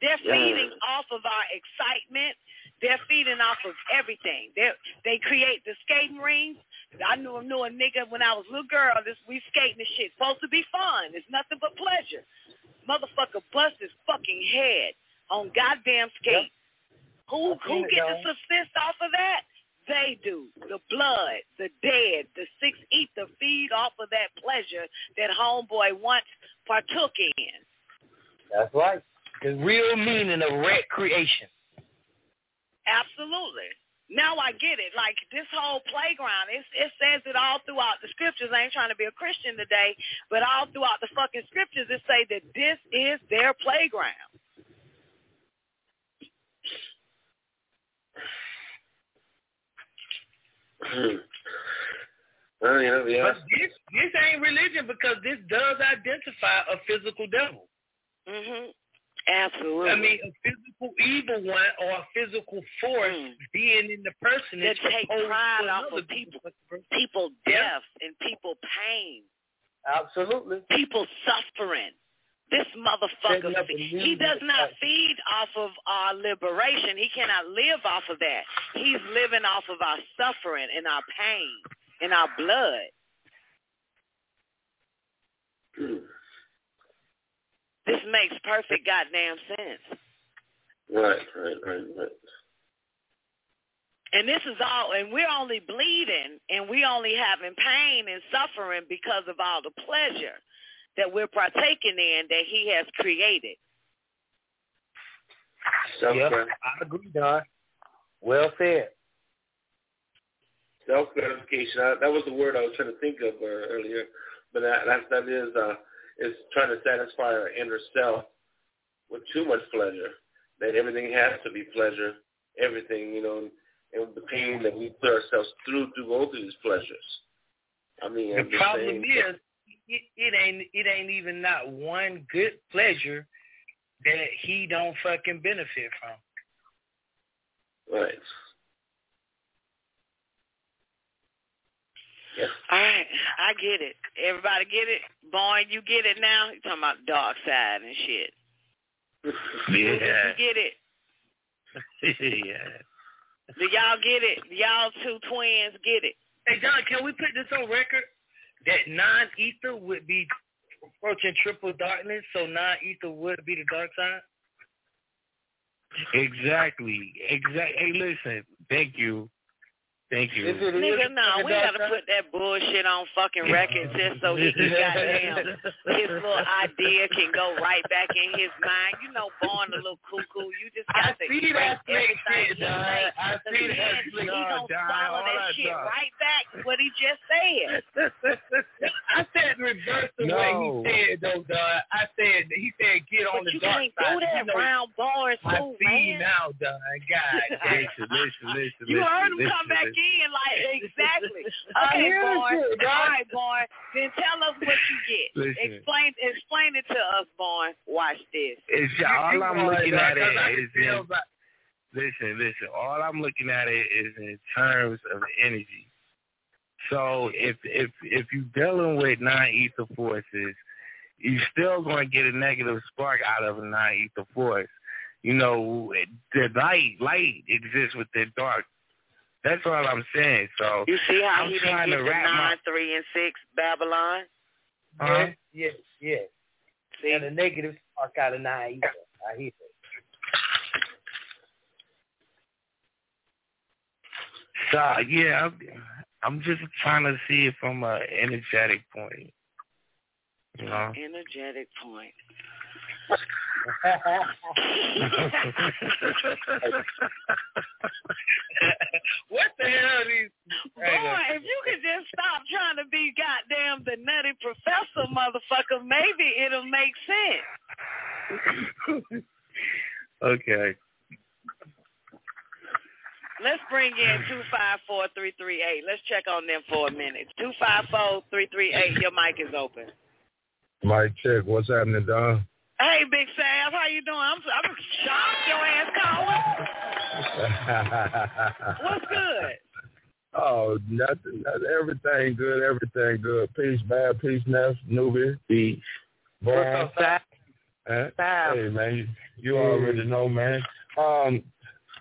They're feeding off of our excitement. They're feeding off of everything. They they create the skating rings. I knew knew a nigga when I was a little girl. This we skating this shit supposed to be fun. It's nothing but pleasure. Motherfucker bust his fucking head on goddamn skate. Who who it, get the subsist off of that? They do. The blood, the dead, the six ether feed off of that pleasure that homeboy once partook in. That's right. The real meaning of recreation. Absolutely. Now I get it. Like this whole playground, it, it says it all throughout the scriptures. I ain't trying to be a Christian today, but all throughout the fucking scriptures, it say that this is their playground. (sighs) well, you know, yeah. But this this ain't religion because this does identify a physical devil. Mhm. Absolutely. I mean, a physical evil one or a physical force hmm. being in the person that take pride off of people, people Yeah. death and people pain, Absolutely. people suffering. This motherfucker, Setting up a fe- new he does not feed off of our liberation. He cannot live off of that. He's living off of our suffering and our pain and our blood. This makes perfect goddamn sense. Right, right, right, right. And this is all, and we're only bleeding and we only having pain and suffering because of all the pleasure that we're partaking in that he has created. Yep, I agree, Don. Well said. Self gratification. That was the word I was trying to think of uh, earlier, but that that, that is uh, is trying to satisfy our inner self with too much pleasure. That everything has to be pleasure. Everything, you know, and the pain that we put ourselves through to go through these pleasures. I mean, The problem is, it, it ain't it ain't even not one good pleasure that he don't fucking benefit from. right. Yeah. All right, I get it. Everybody get it? Boy, you get it now? You talking about dark side and shit. (laughs) Yeah. You get it? (laughs) yeah. Do y'all get it? Y'all two twins get it? Hey John, can we put this on record that nine-ether would be approaching triple darkness, so nine-ether would be the dark side? Exactly. Exactly. Hey, listen. Thank you. Thank you. Nigga, no, we gotta put that bullshit on fucking record just so he can goddamn his little idea can go right back in his mind. You know, born a little cuckoo. You just got to see erase that everything flick he shit, say. I 'cause see that then flick, he dog, gonna dog, swallow all that that, shit dog. right back what he just said. I said reverse the No. way he said though, dog. I said he said get on But the you dark can't side. do that you know, round bars I see man. now, dog. God. (laughs) Listen, listen, listen. You listen, heard him listen, come back listen. in like (laughs) exactly. Okay, hear boy. this shit, All boy. Then tell us what you get. Listen. Explain explain it to us, boy. Watch this. It's all I'm looking at at 'cause I it can is in, listen, listen. All I'm looking at it is in terms of energy. So if if if you're dealing with nine-ether forces, you're still going to get a negative spark out of a nine-ether force. You know, the light light exists with the dark. That's all I'm saying. So You see how I'm he trying didn't to get the wrap my- nine, three, and six Babylon? Huh? Yes, yes, yes. See? And the negative spark out of nine ether. I hear that. So yeah, I'm, I'm just trying to see it from an energetic point. You know. Energetic point. What the hell are these? Boy, if you could just stop trying to be goddamn the nutty professor, motherfucker, maybe it'll make sense. okay. Let's bring in two five four three three eight. Let's check on them for a minute. Two five four three three eight. Your mic is open. Mic check. What's happening, Don? Hey, Big Sav, how you doing? I'm I'm shocked your ass calling. What's good? (laughs) oh, nothing, nothing. Everything good. Everything good. Peace, bad. Peace, Neff, Newbie. Peace. Born. What's up, Huh? Sav? Hey, man. You, you already know, man. Um,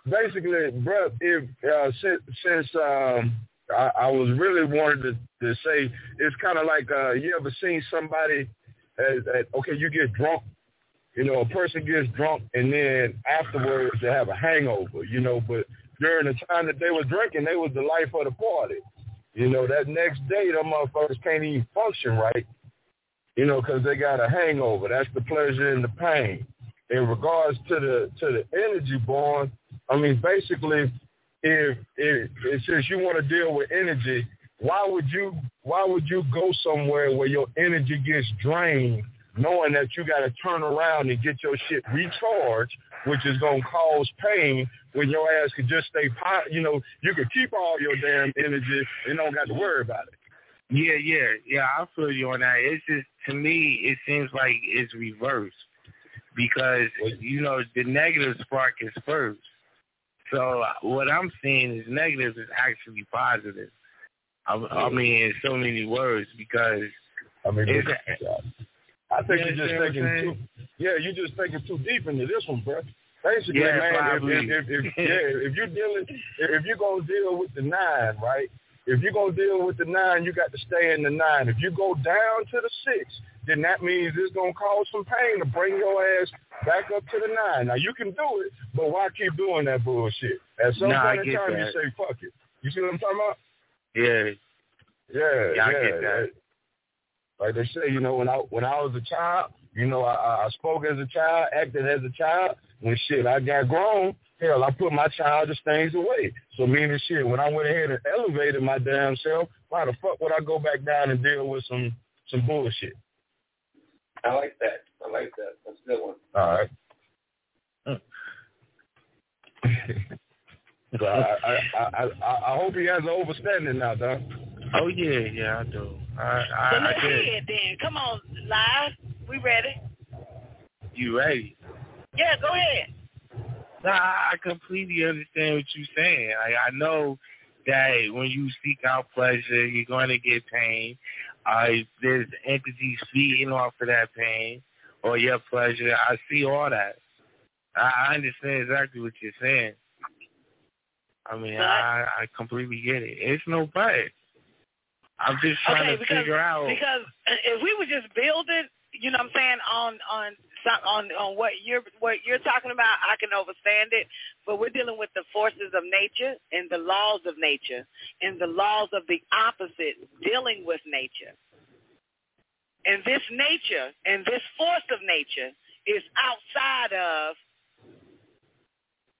basically, bro, if uh, since since um, I, I was really wanted to, to say it's kind of like uh, you ever seen somebody that, that okay, you get drunk. You know, a person gets drunk and then afterwards they have a hangover. You know, but during the time that they were drinking, they was the life of the party. You know, that next day, them motherfuckers can't even function right. You know, because they got a hangover. That's the pleasure and the pain. In regards to the to the energy born, I mean, basically, if if, if since you want to deal with energy, why would you why would you go somewhere where your energy gets drained, knowing that you got to turn around and get your shit recharged, which is gonna cause pain when your ass could just stay, you know, you could keep all your damn energy and don't got to worry about it. Yeah, yeah, yeah. I feel you on that. It's just to me, it seems like it's reversed because you know the negative spark is first. So what I'm seeing is negative is actually positive. I, I mean, in so many words because I mean, it's, I think You you're just thinking too. Yeah, you're just thinking too deep into this one, bro. Basically, Yeah, man, if, if, if, if (laughs) yeah, if you're dealing, if you're gonna deal with the nine, right? If you're gonna deal with the nine, you got to stay in the nine. If you go down to the six, then that means it's gonna cause some pain to bring your ass back up to the nine. Now you can do it, but why keep doing that bullshit? At some I point in time, that. you say fuck it. You see what I'm talking about? Yeah. Yeah, Yeah, I yeah. get that. Like they say, you know, when I when I was a child, you know, I- I, I spoke as a child, acted as a child. When shit, I got grown. Hell, I put my childish things away. So meaning shit, when I went ahead and elevated my damn self, why the fuck would I go back down and deal with some some bullshit? I like that. I like that. That's a good one. All right. (laughs) so I, I, I, I, I hope he has an overstanding now, dog. Oh yeah, yeah, I do. I I, So I let's did. hear it then. Come on, live. We ready? You ready? Yeah, go ahead. Nah, I completely understand what you're saying. I, I know that when you seek out pleasure, you're going to get pain. Uh, if there's entities feeding off of that pain or your pleasure. I see all that. I, I understand exactly what you're saying. I mean, I, I completely get it. It's no but. I'm just trying okay, to because figure out. because if we were just building, you know what I'm saying, on on on on what you're what you're talking about, I can understand it. But we're dealing with the forces of nature and the laws of nature and the laws of the opposite dealing with nature. And this nature and this force of nature is outside of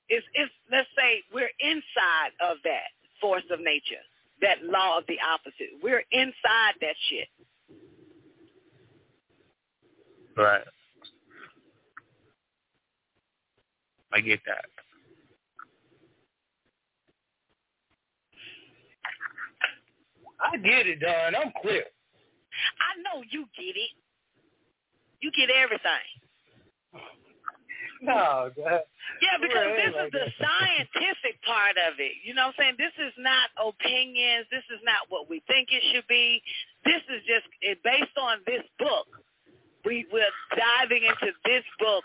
is is let's say we're inside of that force of nature, that law of the opposite. We're inside that shit. Right. I get that. I get it, Don. I'm clear. I know you get it. You get everything. (laughs) No, God. Yeah, because this is the that. scientific part of it. You know what I'm saying? This is not opinions. This is not what we think it should be. This is just it, based on this book. We, we're diving into this book.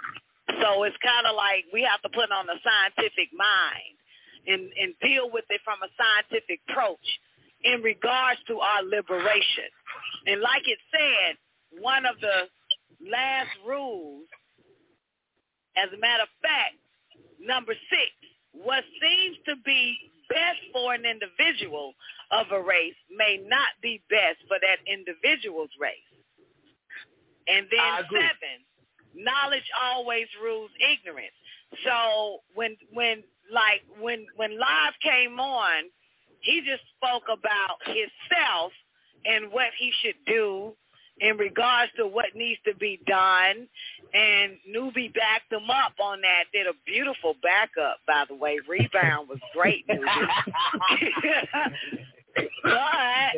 So it's kind of like we have to put on a scientific mind and, and deal with it from a scientific approach in regards to our liberation. And like it said, one of the last rules as a matter of fact, number six, what seems to be best for an individual of a race may not be best for that individual's race. And then seven, knowledge always rules ignorance. So when when like when when Live came on, he just spoke about himself and what he should do in regards to what needs to be done. And Newbie backed him up on that. Did a beautiful backup, by the way. Rebound was great, Newbie. (laughs) but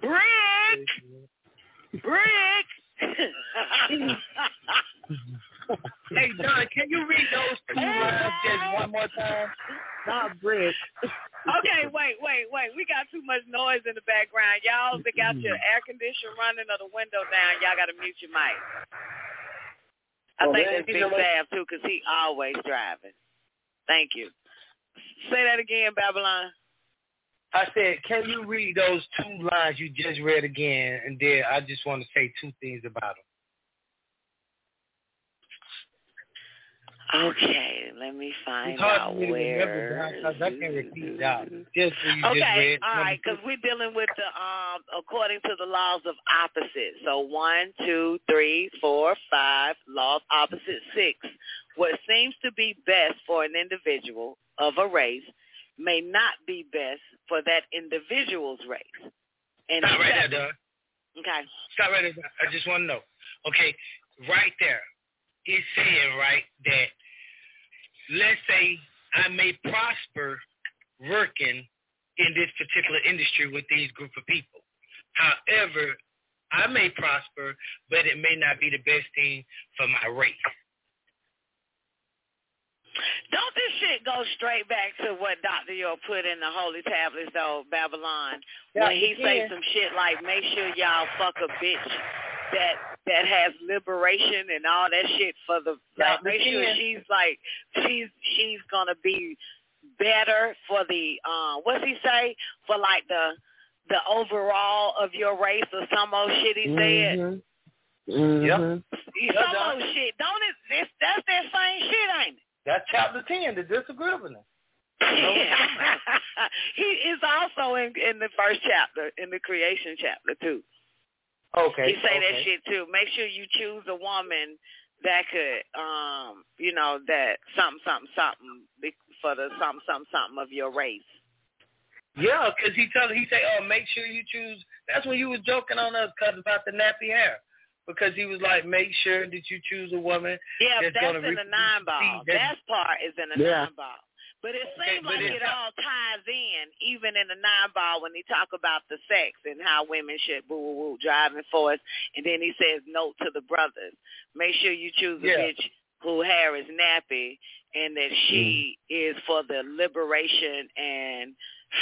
Brick, Brick. (laughs) Hey, Don, can you read those two lines just one more time? Not Brick. Okay, wait, wait, wait. We got too much noise in the background. Y'all that got your air conditioner running or the window down, y'all got to mute your mic. I Oh, think that's you Big know what? Sav too, 'cause he always driving. Thank you. Say that again, Babylon. I said, can you read those two lines you just read again? And then I just want to say two things about them. Okay, let me find out for me to remember, where. Don, 'cause I can't repeat that. Just what you Okay, all right, because we're dealing with the um according to the laws of opposites. So one, two, three, four, five, law of opposite six. What seems to be best for an individual of a race may not be best for that individual's race. And Stop right there, seven- Don. Okay. Stop right there. I just want to know. Okay, right there. It's saying, right, that let's say I may prosper working in this particular industry with these group of people. However, I may prosper, but it may not be the best thing for my race. Don't this shit go straight back to what Dr. York put in the Holy Tablets, though, Babylon? When he it say some shit like, make sure y'all fuck a bitch that that has liberation and all that shit for the Yeah, like make sure she's like she's she's gonna be better for the uh what's he say for like the the overall of your race or some old shit he said. Mm-hmm. Mm-hmm. Some old shit, don't it? It's, that's that same shit, ain't it? That's chapter ten, the disagreeableness. (laughs) he is also in in the first chapter, in the creation chapter too. Okay. He say okay. that shit too. Make sure you choose a woman that could, um, you know, that something, something, something for the something, something, something of your race. Yeah, because he tell he say, oh, make sure you choose. That's when you was joking on us, cuz about the nappy hair, because he was like, make sure that you choose a woman. Yeah, that's that's in the nine ball. that- That part is in the Yeah. nine ball. But it seems but like it all ties in, even in the nine ball when he talk about the sex and how women should boo woo woo driving force, and then he says note to the brothers: make sure you choose a Yeah. bitch who hair is nappy and that she Mm. is for the liberation and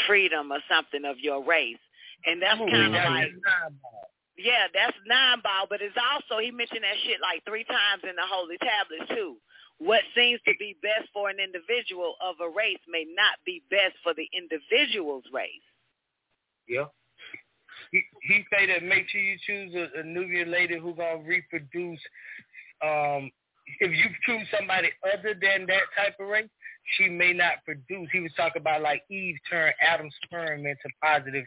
freedom or something of your race. And that's kind of like yeah, that's nine ball, but it's also he mentioned that shit like three times in the holy tablets too. What seems to be best for an individual of a race may not be best for the individual's race. Yeah. He he say that make sure you choose a, a Nubian lady who gonna reproduce. Um, if you choose somebody other than that type of race, she may not produce. He was talking about like Eve turned Adam's sperm into positive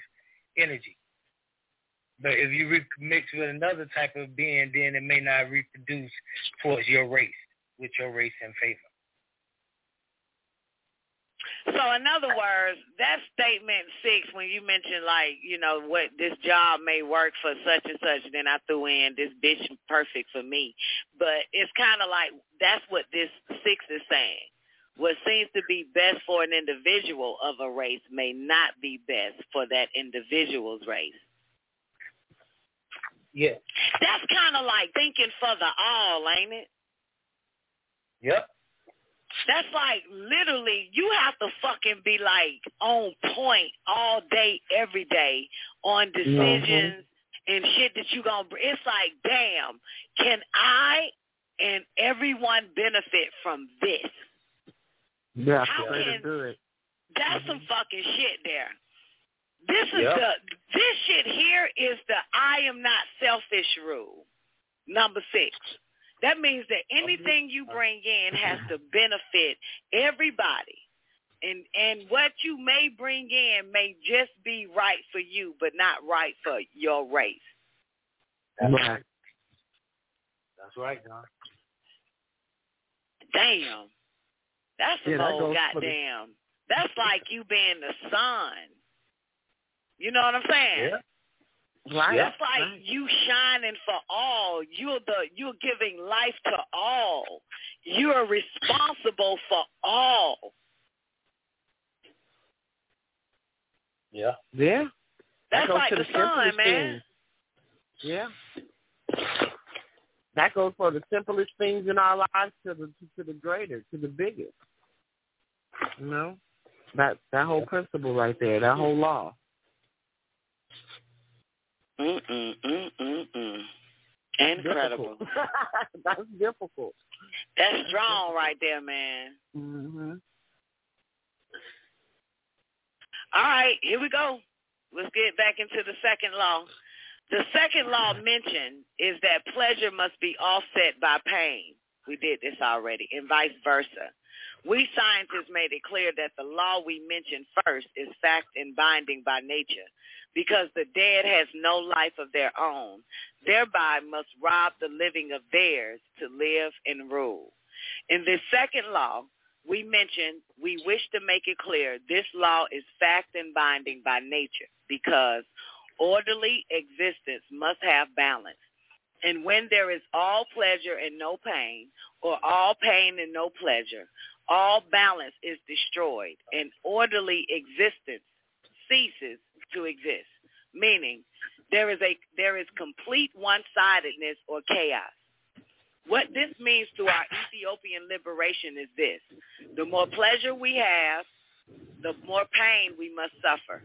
energy. But if you re- mix with another type of being, then it may not reproduce towards your race, with your race in favor. So in other words, that statement six, when you mentioned like, you know, what this job may work for such and such, then I threw in this bitch perfect for me. But it's kind of like that's what this six is saying. What seems to be best for an individual of a race may not be best for that individual's race. Yeah. That's kind of like thinking for the all, ain't it? Yep. That's like literally you have to fucking be like on point all day, every day on mm-hmm. decisions and shit that you gonna. br- It's like, damn, can I and everyone benefit from this? Yeah, How way to can- do it. That's some mm-hmm. fucking shit there. This is Yep. the this shit here is the I am not selfish rule. Number six. That means that anything you bring in has (laughs) to benefit everybody. And and what you may bring in may just be right for you, but not right for your race. That's Right. right. That's right, Don. Damn. That's some Yeah, that old goes the- goddamn. That's like you being the sun. You know what I'm saying? Yeah. Right. That's like right. you shining for all. You're the you're giving life to all. You're responsible for all. Yeah. Yeah. That's that goes like to the the sun, simplest man. things. Yeah. That goes for the simplest things in our lives to the to the greater, to the biggest. You know? That that whole principle right there, that whole law. Mm mm mm. Incredible. Difficult. (laughs) That's difficult. That's strong right there, man. hmm All right, here we go. Let's get back into the second law. The second law mentioned is that pleasure must be offset by pain. We did this already, and vice versa. We scientists made it clear that the law we mentioned first is fact and binding by nature because the dead has no life of their own, thereby must rob the living of theirs to live and rule. In this second law, we mentioned we wish to make it clear this law is fact and binding by nature because orderly existence must have balance. And when there is all pleasure and no pain, or all pain and no pleasure, all balance is destroyed and orderly existence ceases to exist. Meaning there is a there is complete one-sidedness or chaos. What this means to our Ethiopian liberation is this. The more pleasure we have, the more pain we must suffer,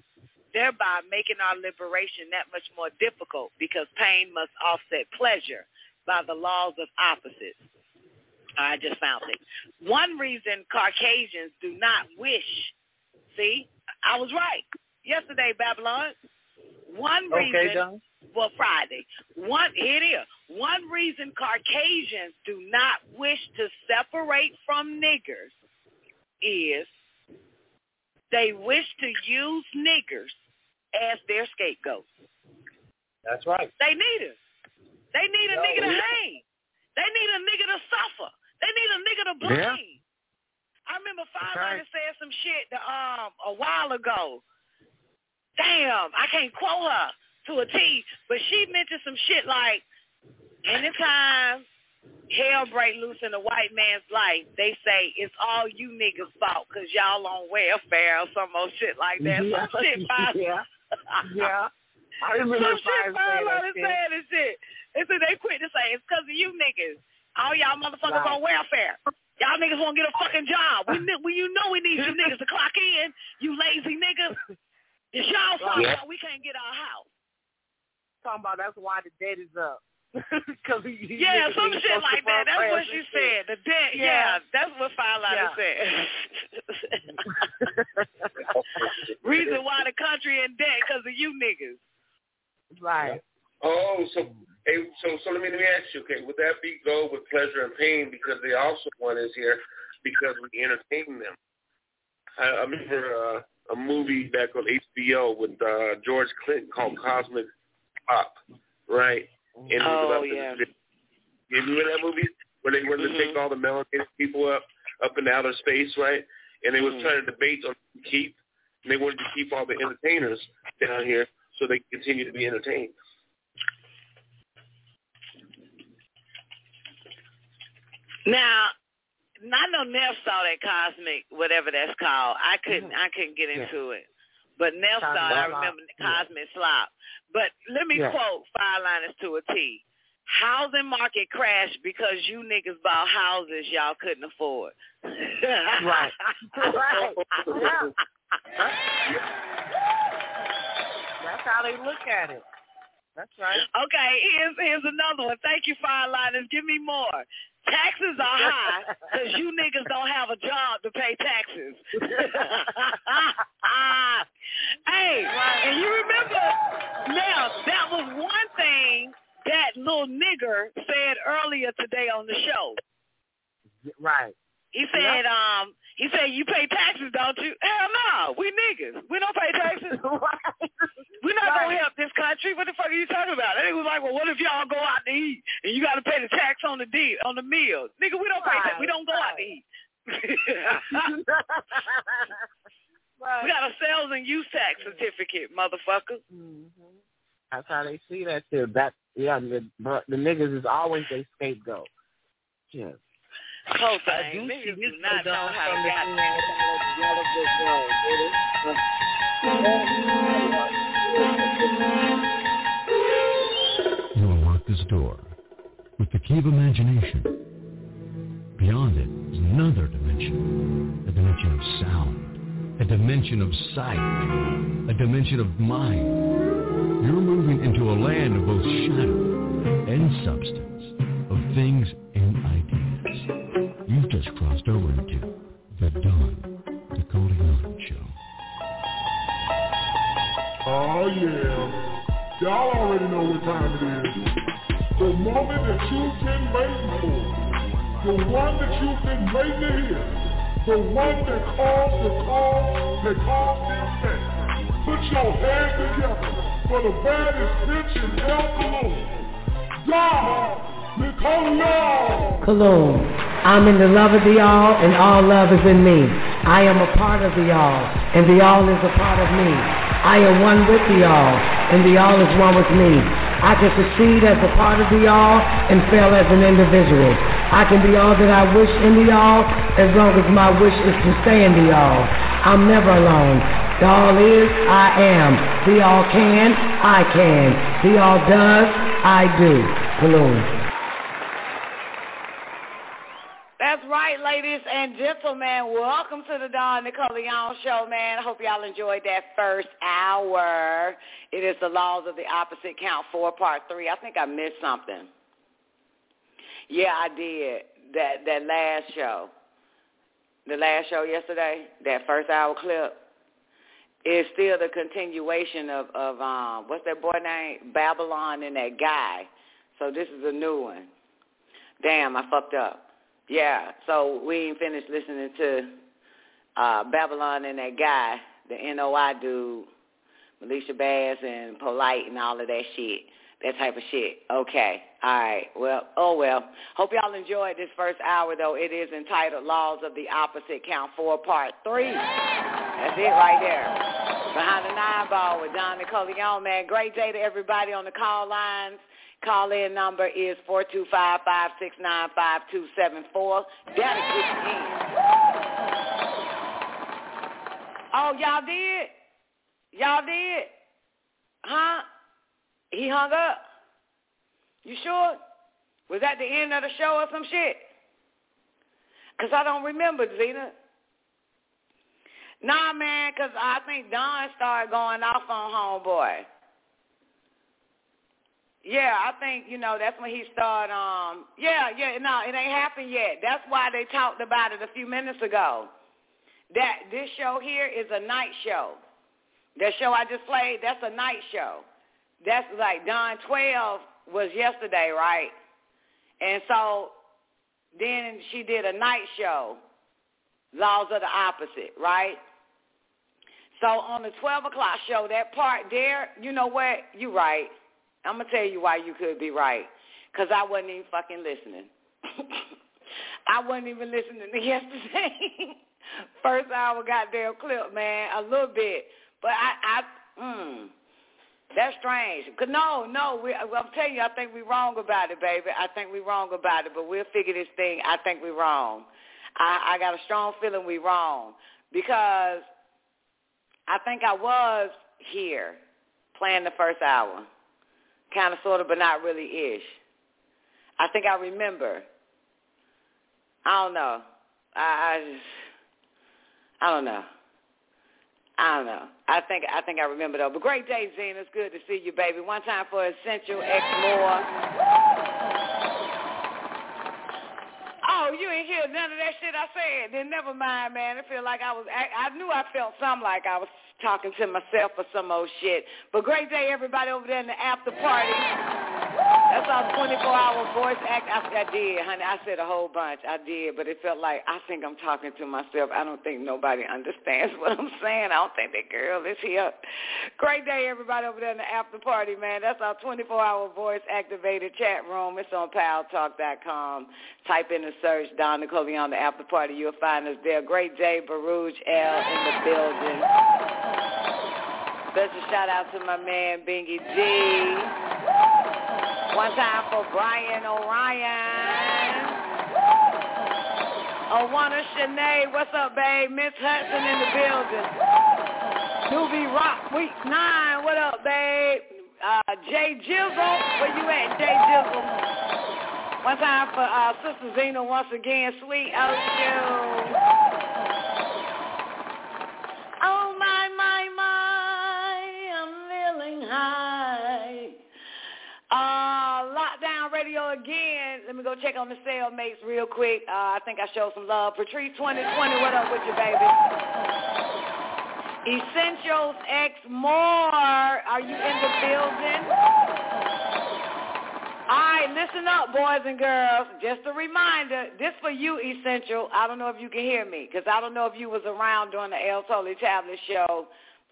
thereby making our liberation that much more difficult because pain must offset pleasure by the laws of opposites. I just found it. One reason Caucasians do not wish See, I was right. Yesterday, Babylon. One Okay, reason Don. well Friday. One it is. One reason Caucasians do not wish to separate from niggers is they wish to use niggers as their scapegoats. That's right. They need us. They need a No, nigga to yeah. hang. They need a nigga to suffer. They need a nigga to blame. Yeah. I remember Five That's right. Said some shit the, um a while ago. Damn, I can't quote her to a T, but she mentioned some shit like anytime hell break loose in a white man's life, they say it's all you niggas' fault because y'all on welfare or some old shit like that. Yeah. Some shit (laughs) Yeah. Yeah. I remember some shit Five saying that Line shit. this shit. They said they quit to say it's because of you niggas. All y'all motherfuckers Right. on welfare. Y'all niggas won't get a fucking job. We, we you know we need you niggas to clock in. You lazy niggas. It's y'all fault Yeah. why we can't get our house. Talking about that's why the debt is up. (laughs) Cause he, he Yeah, some ain't shit like that. That's what and she said. The debt. Yeah, Yeah. that's what Fire Liner Yeah. said. (laughs) Reason why the country in debt because of you niggas. Right. Oh, so hey, so so let me let me ask you, okay, would that be go with pleasure and pain because they also one is here because we entertain them? I, I remember uh, a movie back on HBO with uh, George Clinton called Cosmic Slop, right? And Oh, about the- yeah. you remember that movie where they wanted to take all the melanated people up up in outer space, right? And they was Mhm. trying to debate on keep, and they wanted to keep all the entertainers down here so they could continue to be entertained. Now, I know Neff saw that cosmic, whatever that's called. I couldn't, I couldn't get into it. But Neff saw it. I remember the yeah. cosmic slop. But let me Yeah. quote Five Liners to a T. Housing market crashed because you niggas bought houses y'all couldn't afford. Right. (laughs) right. That's how they look at it. That's right. Okay, here's here's another one. Thank you, Fire Liners. Give me more. Taxes are high because you niggas don't have a job to pay taxes. (laughs) hey, and you remember now that was one thing that little nigger said earlier today on the show. Right. He said, um, he said, you pay taxes, don't you? Hell no, we niggas. We don't pay taxes. (laughs) We're not Right. gonna help this country. What the fuck are you talking about? And he was like, well, what if y'all go out to eat and you got to pay the tax on the deal, on the meal? Nigga, we don't pay tax. We don't go out to eat. (laughs) we got a sales and use tax certificate, motherfucker. Mm-hmm. That's how they see that shit. That yeah, the, but the niggas is always their scapegoat. Yeah. Whole I thing. do Niggas see do this not know down how from to the. You unlock this door with the key of imagination. Beyond it is another dimension, a dimension of sound, a dimension of sight, a dimension of mind. You're moving into a land of both shadow and substance, of things and ideas. You've just crossed over into the Don Nicoleone Show. Oh yeah. Y'all already know what time it is. The moment that you've been waiting for. The one that you've been waiting to hear. The one that calls the call that calls the effect. Put your hands together for the baddest bitch in El Cologne. God, Nicole. Cologne. I'm in the love of the all, and all love is in me. I am a part of the all, and the all is a part of me. I am one with the all, and the all is one with me. I can succeed as a part of the all and fail as an individual. I can be all that I wish in the all as long as my wish is to stay in the all. I'm never alone. The all is, I am. The all can, I can. The all does, I do. Cologne. That's right, ladies and gentlemen. Welcome to the Don Nicoleone Show, man. I hope y'all enjoyed that first hour. It is the laws of the opposite count four, part three. I think I missed something. Yeah, I did. That that last show. The last show yesterday, that first hour clip. is still the continuation of of um what's that boy name Babylon and that guy. So this is a new one. Damn, I fucked up. Yeah, so we ain't finished listening to uh Babylon and that guy, the NOI dude, Militia Bass and Polite and all of that shit. That type of shit. Okay. All right. Well, oh well. Hope y'all enjoyed this first hour though. It is entitled Laws of the Opposite Count 4 Part 3. That's it right there. Behind the nine ball with Don Nicoleone, man. Great day to everybody on the call lines. Call in number is four two five five six nine five two seven four. That'll get you. Oh, y'all did? Y'all did? Huh? He hung up. You sure? Was that the end of the show or some shit? Because I don't remember, Zena. Nah, man, because I think Don started going off on Homeboy. Yeah, I think, you know, that's when he started, um, yeah, yeah, no, it ain't happened yet. That's why they talked about it a few minutes ago. That this show here is a night show. That show I just played, that's a night show. That's like Don 12 was yesterday, right? And so then she did a night show, Laws of the Opposite, right? So on the 12 o'clock show, that part there, you know what? You right. I'm going to tell you why you could be right. Because I wasn't even fucking listening. (laughs) I wasn't even listening to (laughs) yesterday. (laughs) First hour goddamn clip, man, a little bit. But I, I, mm, that's strange. Cause no, no, we, I'm telling you, I think we're wrong about it, baby. I think we're wrong about it, but we'll figure this thing. I think we're wrong. I, I got a strong feeling we're wrong because I think I was here playing the first hour, kind of, sort of, but not really ish. I think I remember. I don't know. I, I just, I don't know. I don't know. I think I think I remember though. But great day, Zena. It's good to see you, baby. One time for Essential X More. Oh, you ain't hear none of that shit I said. Then never mind, man. I feel like I was. I, I knew I felt something like I was talking to myself or some old shit. But great day, everybody over there in the after party. That's our 24-hour voice act. I, I did, honey. I said a whole bunch. I did, but it felt like I think I'm talking to myself. I don't think nobody understands (laughs) what I'm saying. I don't think that girl is here. Great day, everybody over there in the after party, man. That's our 24-hour voice activated chat room. It's on paltalk.com. Type in the search Don Nicoleone the after party. You'll find us there. Great day, Baruch L in the building. Special shout out to my man Bingy G. One time for Brian Orion. Owana Shanae, what's up, babe? Miss Hudson in the building. Doobie Rock, week nine, what up, babe? Uh, Jay Jizzle, where you at, Jay Jizzle? One time for uh, Sister Zena once again, Sweet Ocean. Radio again. Let me go check on the cellmates real quick. Uh, I think I showed some love. Patrice 2020, what up with you, baby? Essentials X More, are you in the building? All right, listen up, boys and girls. Just a reminder, this for you, Essential. I don't know if you can hear me, because I don't know if you was around during the El Tolly Tablet show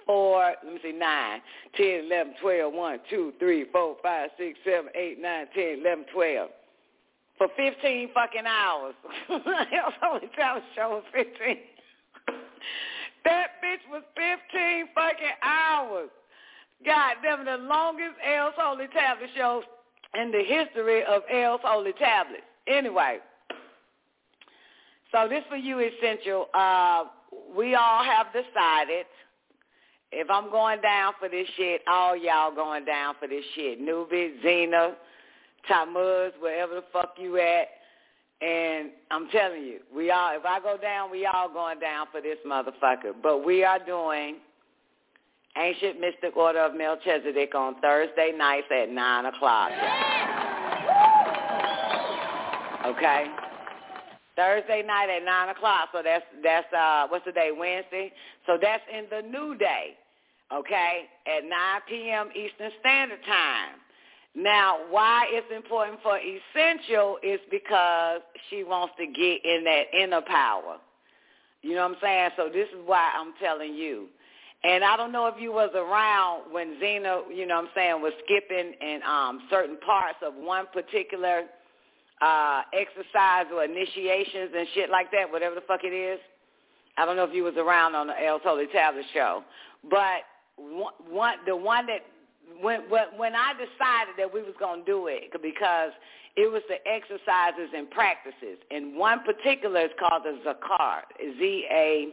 four, let me see, nine, ten, eleven, twelve, one, two, three, four, five, six, seven, eight, nine, ten, eleven, twelve. For 15 fucking hours. (laughs) Only time show 15. (laughs) that bitch was 15 fucking hours. God damn the longest L's Holy Tablet show in the history of L's Holy Tablets. Anyway, so this for you, Essential. Uh, we all have decided if I'm going down for this shit, all y'all going down for this shit. Newbie, Zena, Tamuz, wherever the fuck you at. And I'm telling you, we all, if I go down, we all going down for this motherfucker. But we are doing Ancient Mystic Order of Melchizedek on Thursday nights at 9 o'clock. Okay? Thursday night at 9 o'clock. So that's, that's uh, what's the day, Wednesday? So that's in the new day. Okay, at 9 p.m. Eastern Standard Time. Now, why it's important for Essential is because she wants to get in that inner power. You know what I'm saying? So this is why I'm telling you. And I don't know if you was around when Zena, you know what I'm saying, was skipping in um, certain parts of one particular uh, exercise or initiations and shit like that, whatever the fuck it is. I don't know if you was around on the El Totally Tablet show, but one, the one that when when I decided that we was gonna do it because it was the exercises and practices, and one particular is called the Zakar, Z A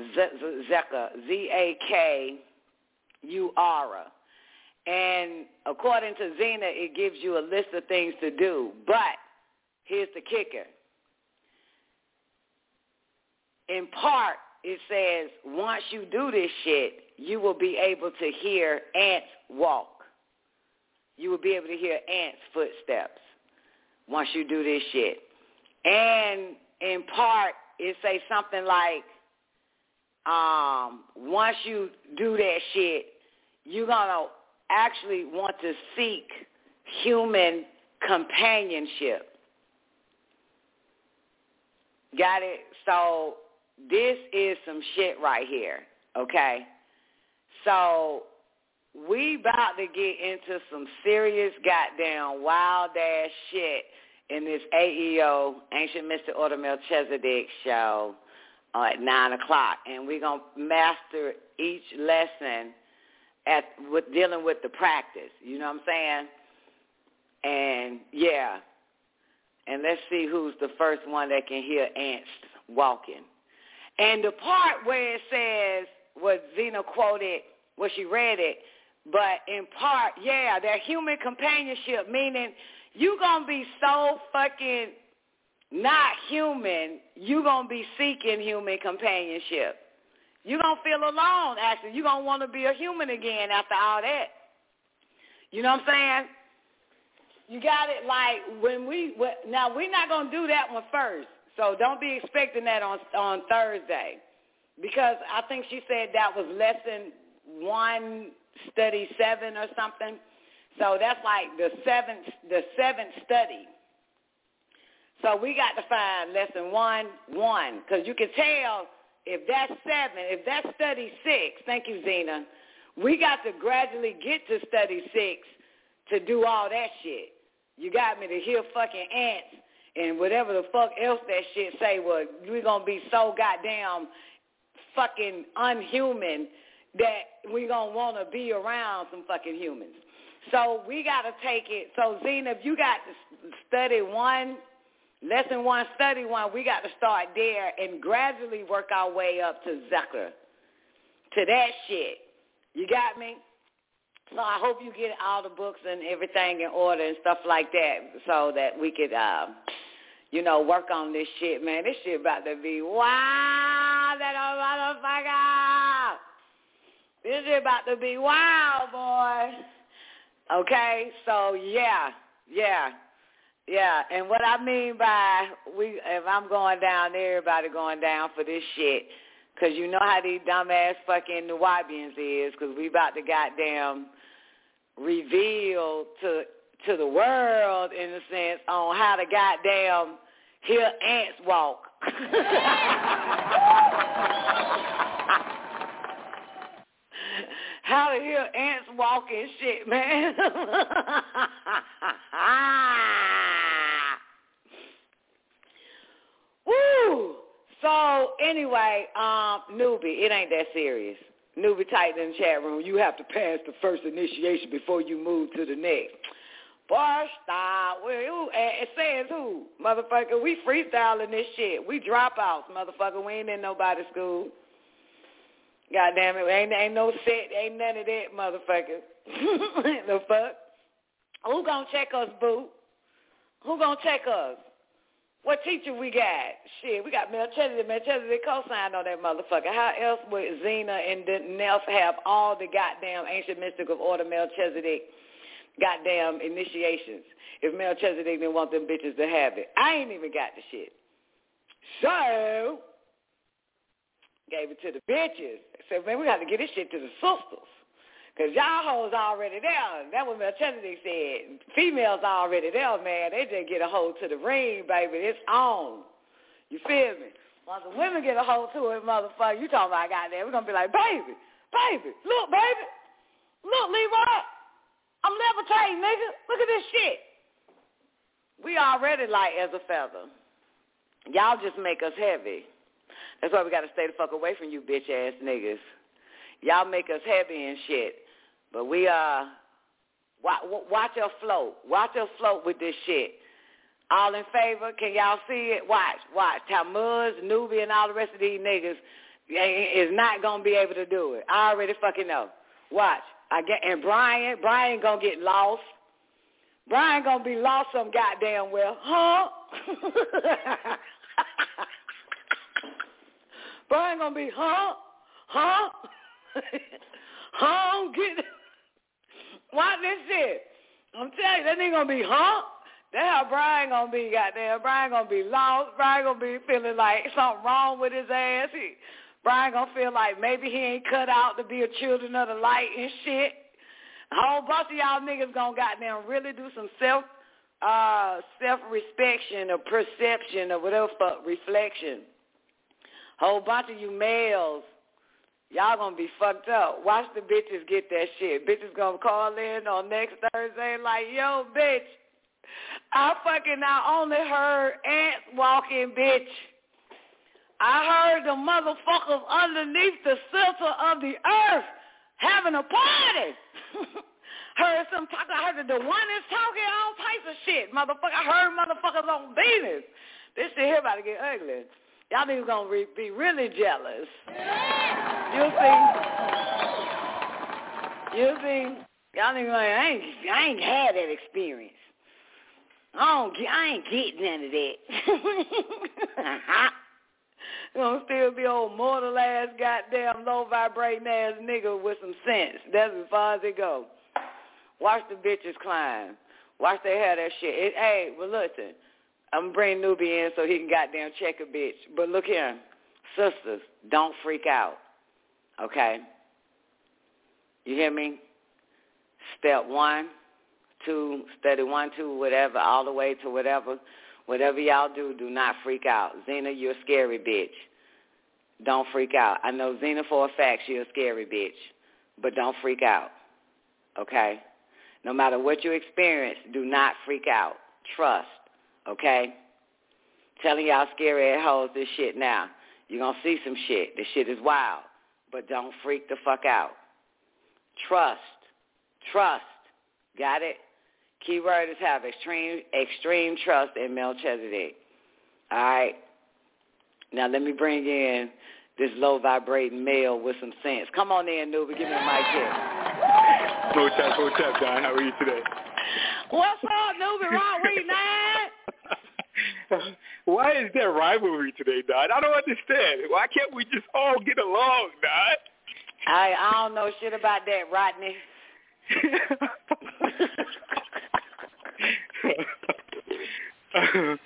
Zeka, Z A K U R. And according to Zena, it gives you a list of things to do. But here's the kicker. In part, it says once you do this shit, you will be able to hear ants walk. You will be able to hear ants' footsteps once you do this shit. And in part, it say something like, um, once you do that shit, you're to actually want to seek human companionship. Got it? So this is some shit right here, okay? So we about to get into some serious goddamn wild ass shit in this AEO, Ancient Mystic Order Melchizedek show uh, at 9 o'clock. And we're going to master each lesson at with dealing with the practice. You know what I'm saying? And yeah. And let's see who's the first one that can hear ants walking. And the part where it says what Zena quoted, well she read it, but in part, yeah, that human companionship, meaning you gonna be so fucking not human, you gonna be seeking human companionship. You're going to feel alone, actually. You're going to want to be a human again after all that. You know what I'm saying? You got it like when we, now we're not going to do that one first. So don't be expecting that on on Thursday. Because I think she said that was lesson one, study seven or something. So that's like the seventh, the seventh study. So we got to find lesson one, one, because you can tell if that's seven, if that's study six, thank you, Zena, we got to gradually get to study six to do all that shit. You got me to hear fucking ants and whatever the fuck else that shit say, well, we're to be so goddamn fucking unhuman that we're going to want to be around some fucking humans. So we got to take it. So, Zena, if you got to study one Lesson one, study one, we got to start there and gradually work our way up to Zucker, to that shit. You got me? So I hope you get all the books and everything in order and stuff like that so that we could, uh, you know, work on this shit, man. This shit about to be wild, that motherfucker. This shit about to be wild, boy. Okay, so yeah, yeah. Yeah, and what I mean by we, if I'm going down, everybody going down for this shit, cause you know how these dumbass fucking Nubians is, cause we about to goddamn reveal to to the world in a sense on how to goddamn hear ants walk. (laughs) how to hear ants walk and shit, man. (laughs) Woo! So anyway, um, newbie, it ain't that serious. Newbie typed in the chat room, you have to pass the first initiation before you move to the next. Boy, stop. Well, it says who? Motherfucker, we freestyling this shit. We dropouts, motherfucker. We ain't in nobody's school. God damn it. Ain't, ain't no set. Ain't none of that, motherfucker. (laughs) the fuck? Who gonna check us, boo? Who gonna check us? What teacher we got? Shit, we got Melchizedek. Melchizedek co-signed on that motherfucker. How else would Zena and Nelf have all the goddamn ancient mystic of order Melchizedek goddamn initiations if Melchizedek didn't want them bitches to have it? I ain't even got the shit. So, gave it to the bitches. Said, man, we got to get this shit to the sisters. Because y'all hoes already there. That what Melchizedek said. Females already there, man. They just get a hold to the ring, baby. It's on. You feel me? Once the women get a hold to it, motherfucker, you talking about goddamn, we're going to be like, baby, baby, look, baby. Look, Leroy. I'm levitating, nigga. Look at this shit. We already light as a feather. Y'all just make us heavy. That's why we got to stay the fuck away from you bitch ass niggas. Y'all make us heavy and shit. But we uh watch us float. Watch us float with this shit. All in favor? Can y'all see it? Watch, watch. Tammuz, Nubi, and all the rest of these niggas is not gonna be able to do it. I already fucking know. Watch. I get and Brian, Brian gonna get lost. Brian gonna be lost some goddamn well, huh? (laughs) Brian gonna be, huh? Huh? (laughs) huh? Get Watch this shit. I'm telling you, that nigga gonna be, huh? That's how Brian gonna be, goddamn. Brian gonna be lost. Brian gonna be feeling like something wrong with his ass. He, Brian gonna feel like maybe he ain't cut out to be a children of the light and shit. A whole bunch of y'all niggas gonna goddamn really do some self uh self-respection or perception or whatever fuck reflection. Whole bunch of you males Y'all gonna be fucked up. Watch the bitches get that shit. Bitches gonna call in on next Thursday like, yo, bitch, I fucking not only heard ants walking, bitch. I heard the motherfuckers underneath the center of the earth having a party. (laughs) heard some talk. I heard that the one is talking all types of shit. Motherfucker, I heard motherfuckers on Venus. This shit here about to get ugly. Y'all niggas gonna re- be really jealous. You'll see. You'll see. Y'all niggas like, I ain't, I ain't had that experience. I don't, I ain't getting none of that. (laughs) gonna still be old mortal ass, goddamn low vibrating ass nigga with some sense. That's as far as it go. Watch the bitches climb. Watch they have that shit. It, hey, well listen, I'm bringing Nubi in so he can goddamn check a bitch. But look here, sisters, don't freak out. Okay? You hear me? Step one, two, study one, two, whatever, all the way to whatever. Whatever y'all do, do not freak out. Zena, you're a scary bitch. Don't freak out. I know Zena for a fact she's a scary bitch. But don't freak out. Okay? No matter what you experience, do not freak out. Trust okay? Telling y'all scary ass hoes this shit now. You're going to see some shit. This shit is wild. But don't freak the fuck out. Trust. Trust. Got it? Key word is have extreme, extreme trust in Melchizedek. All right? Now let me bring in this low vibrating male with some sense. Come on in, Nubi. Give me a mic check. What's up, what's up, Don? How are you today? What's up, Nubi? Why we nine? (laughs) Why is there rivalry today, Dad? I don't understand. Why can't we just all get along, Dad? I I don't know shit about that, Rodney. (laughs)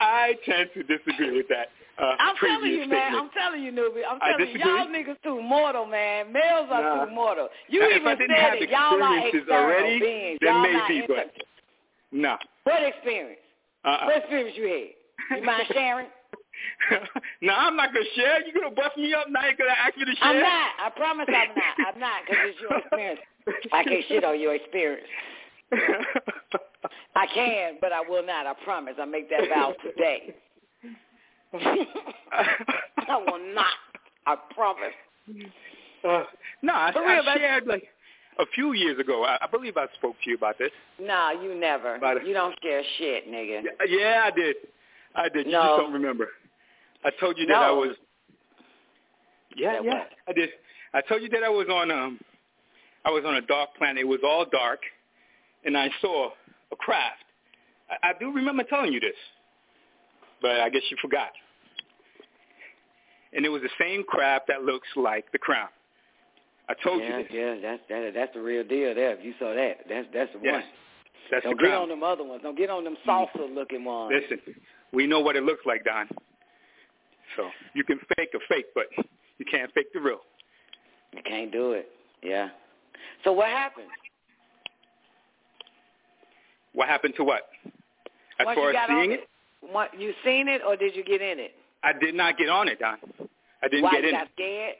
I tend to disagree with that. Uh, I'm telling you, statement. man. I'm telling you, Nubi. I'm telling you, y'all niggas too mortal, man. Males are Nah. too mortal. You Now, even said it. Y'all are experiences external already, beings. then y'all maybe, but no. What experience? Uh-uh. What experience you had? You mind (laughs) sharing? no, I'm not gonna share. You gonna bust me up? Now you gonna ask me to share? I'm not. I promise I'm not. I'm not because it's your experience. I can't shit on your experience. I can, but I will not. I promise. I make that vow today. (laughs) I will not. I promise. Uh, no, I, I shared like a few years ago. I, I believe I spoke to you about this. No, you never. But- you don't share shit, nigga. Yeah, I did. I did. You No. just don't remember. I told you that I was. Yeah, That yeah, what? I did. I told you that I was on um, I was on a dark planet. It was all dark, and I saw a craft. I, I do remember telling you this, but I guess you forgot. And it was the same craft that looks like the crown. I told yeah, you this. yeah, that's that, that's the real deal there. If you saw that, that's that's the Yes, one. that's Don't the get on them other ones. Don't get on them mm. salsa looking ones. Listen, we know what it looks like, Don. So you can fake a fake, but You can't fake the real. You can't do it. Yeah. So what happened? What happened to what? As Once far as seeing on it, what, you seen it or did you get in it? I did not get on it, Don. I didn't Why get you in got it. scared?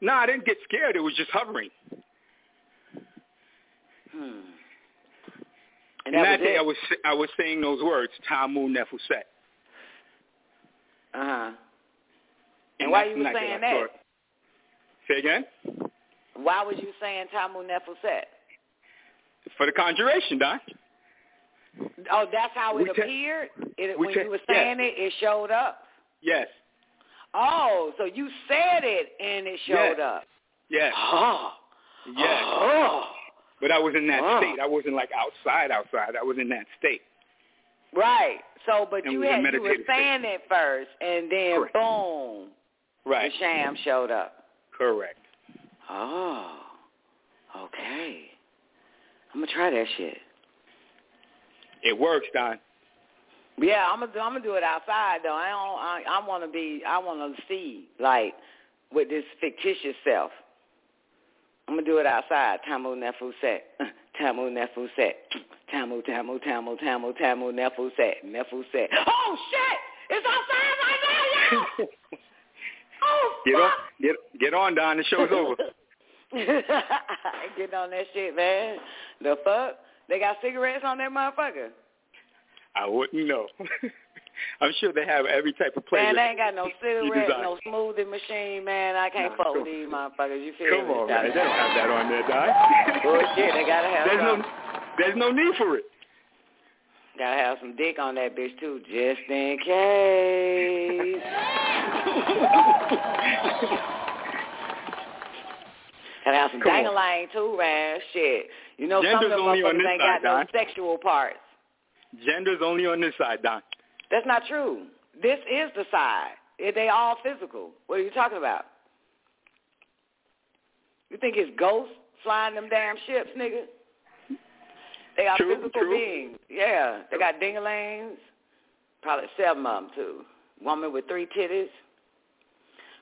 No, I didn't get scared. It was just hovering. Hmm. And, that that day it? I was I was saying those words, Tamu Nefuset. Uh huh. And why that's you were saying that? Say again? Why was you saying Tamu Nefuset? For the conjuration, Doc. Oh, that's how it We te- appeared. It, when te- you were yes. saying it, it showed up. Yes. Oh, so you said it and it showed Yes. up. Yes. Oh. Yes. Oh. But I was in that Oh. state. I wasn't like outside, outside. I was in that state. Right. So, but And you it was a had you were meditative state. it first, and then Correct. boom, Right. the sham showed up. Correct. Oh. Okay. I'm gonna try that shit. It works, Don. Yeah, I'm gonna I'm gonna do it outside though. I don't. I, I want to be. I want to see like with this fictitious self. I'm gonna do it outside. Tamu nefu set. (laughs) Tamu nefu set. (sniffs) Tamu tamu tamu tamu tamu nefu set. Nefu set. Oh shit! It's outside right now, y'all. (laughs) oh fuck. Get on, get get on, Don. The show's over. (laughs) Get on that shit, man. The fuck? They got cigarettes on that motherfucker. I wouldn't know. (laughs) I'm sure they have every type of place. Man, they ain't got no cigarette, no smoothie machine, man. I can't Nah, fuck with these motherfuckers. You feel Come me? on, man. They don't have that on there, Don. Bullshit, (laughs) they gotta have There's no, there's no need for it. Gotta have some dick on that bitch too, just in case. (laughs) Gotta have some dangling too, man. Shit. You know some of them motherfuckers ain't got no sexual parts. Gender's only on this side, Don. That's not true. This is the side. They all physical. What are you talking about? You think it's ghosts flying them damn ships, nigga? They are True, physical true. beings. Yeah, they got dingalings. Probably seven of them too. Woman with three titties.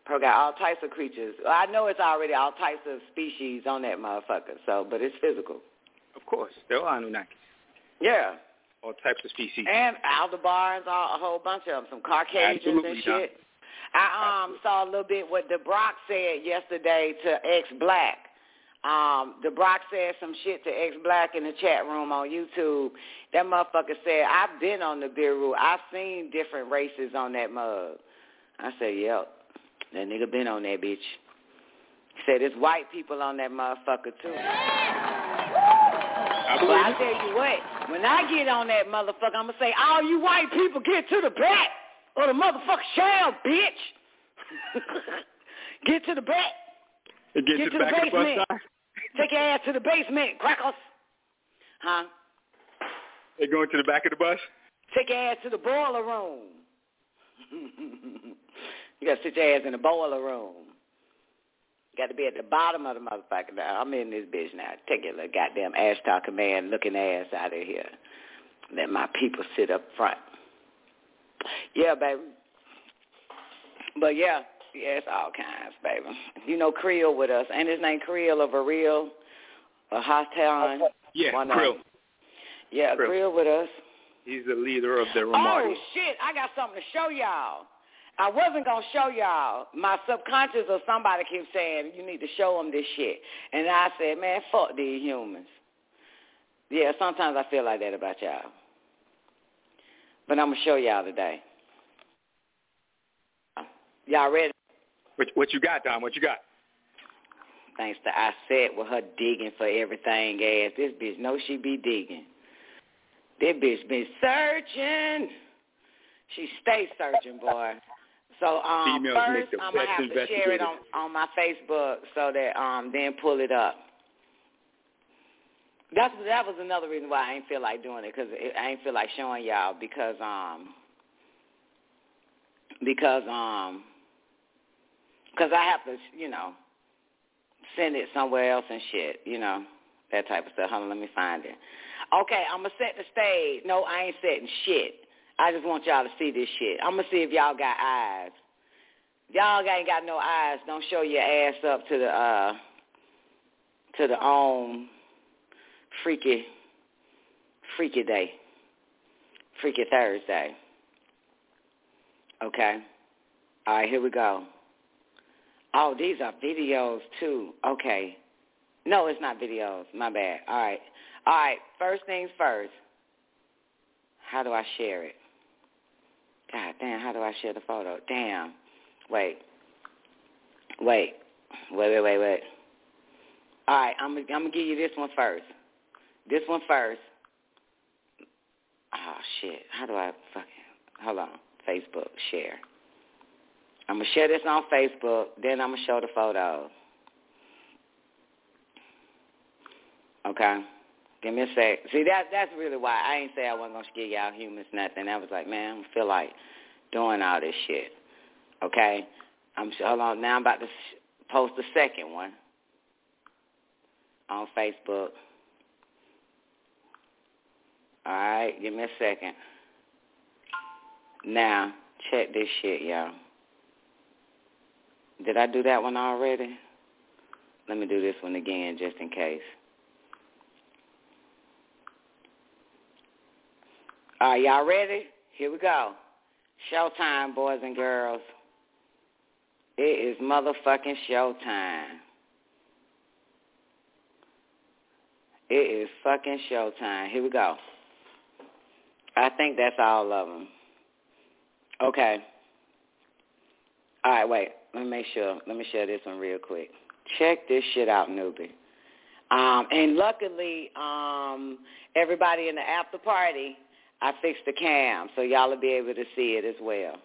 Probably got all types of creatures. I know it's already all types of species on that motherfucker. So, but it's physical. Of course, there are all Anunnaki. Yeah, All types of species. and Aldebars, all, a whole bunch of them, some Caucasians Absolutely, and Don. shit. I um saw a little bit what the Brock said yesterday to X Black. Um, the Brock said some shit to X Black in the chat room on YouTube. That motherfucker said, I've been on the Biru. I've seen different races on that mug. I said, Yep. That nigga been on that bitch. He said there's white people on that motherfucker too. (laughs) I believe I tell you what, when I get on that motherfucker, I'm gonna say, all you white people get to the back or the motherfucker shell, bitch. (laughs) get to the back. It gets Get to to the the back the basement. Don. Take your ass to the basement, crackers. Huh? They going to the back of the bus. Take your ass to the boiler room. (laughs) you gotta sit your ass in the boiler room. Got to be at the bottom of the motherfucker. Now, I'm in this bitch now. Take your little goddamn talking man looking ass out of here. Let my people sit up front. Yeah, baby. But yeah, yeah, it's all kinds, baby. You know Creel with us. Ain't his name Creel or Varil or Hostel? Yeah, One of Krill. Yeah, Krill. Creel with us. He's the leader of the Oh shit! I got something to show y'all. I wasn't gonna show y'all. My subconscious or somebody kept saying you need to show them this shit, and I said, man, fuck these humans. Yeah, sometimes I feel like that about y'all, but I'm gonna show y'all today. Y'all ready? What, what you got, Don? What you got? Thanks to I said with her digging for everything ass. This bitch know she be digging. This bitch been searching. She stay searching, boy. So um, first I'm gonna have to share it on on my Facebook so that um then pull it up. That's that was another reason why I ain't feel like doing it because I ain't feel like showing y'all because um because um because I have to you know send it somewhere else and shit you know that type of stuff. Hold on, let me find it. Okay, I'm gonna set the stage. No, I ain't setting shit. I just want y'all to see this shit. I'm gonna see if y'all got eyes. Y'all ain't got no eyes. Don't show your ass up to the uh to the um freaky freaky day. Freaky Thursday. Okay. All right, here we go. Oh, these are videos too. Okay. No, it's not videos. My bad. All right. All right. First things first. How do I share it? God damn, how do I share the photo? Damn. Wait. Wait. Wait, wait, wait, wait. All right, I'm, I'm going to give you this one first. This one first. Oh, shit. How do I fucking... Hold on. Facebook, share. I'm going to share this on Facebook, then I'm going to show the photo. Okay? Give me a sec. See, that, that's really why I ain't say I wasn't to scare y'all humans nothing. I was like, man, I don't feel like doing all this shit. Okay? I'm hold on. Now I'm about to post the second one on Facebook. All right, give me a second. Now, check this shit, y'all. Did I do that one already? Let me do this one again just in case. Right, y'all ready? Here we go. Showtime, boys and girls. It is motherfucking showtime. It is fucking showtime. Here we go. I think that's all of them. Okay. All right, wait. Let me make sure. Let me share this one real quick. Check this shit out, newbie. Um, and luckily, um, everybody in the after party, I fixed the cam, so y'all will be able to see it as well.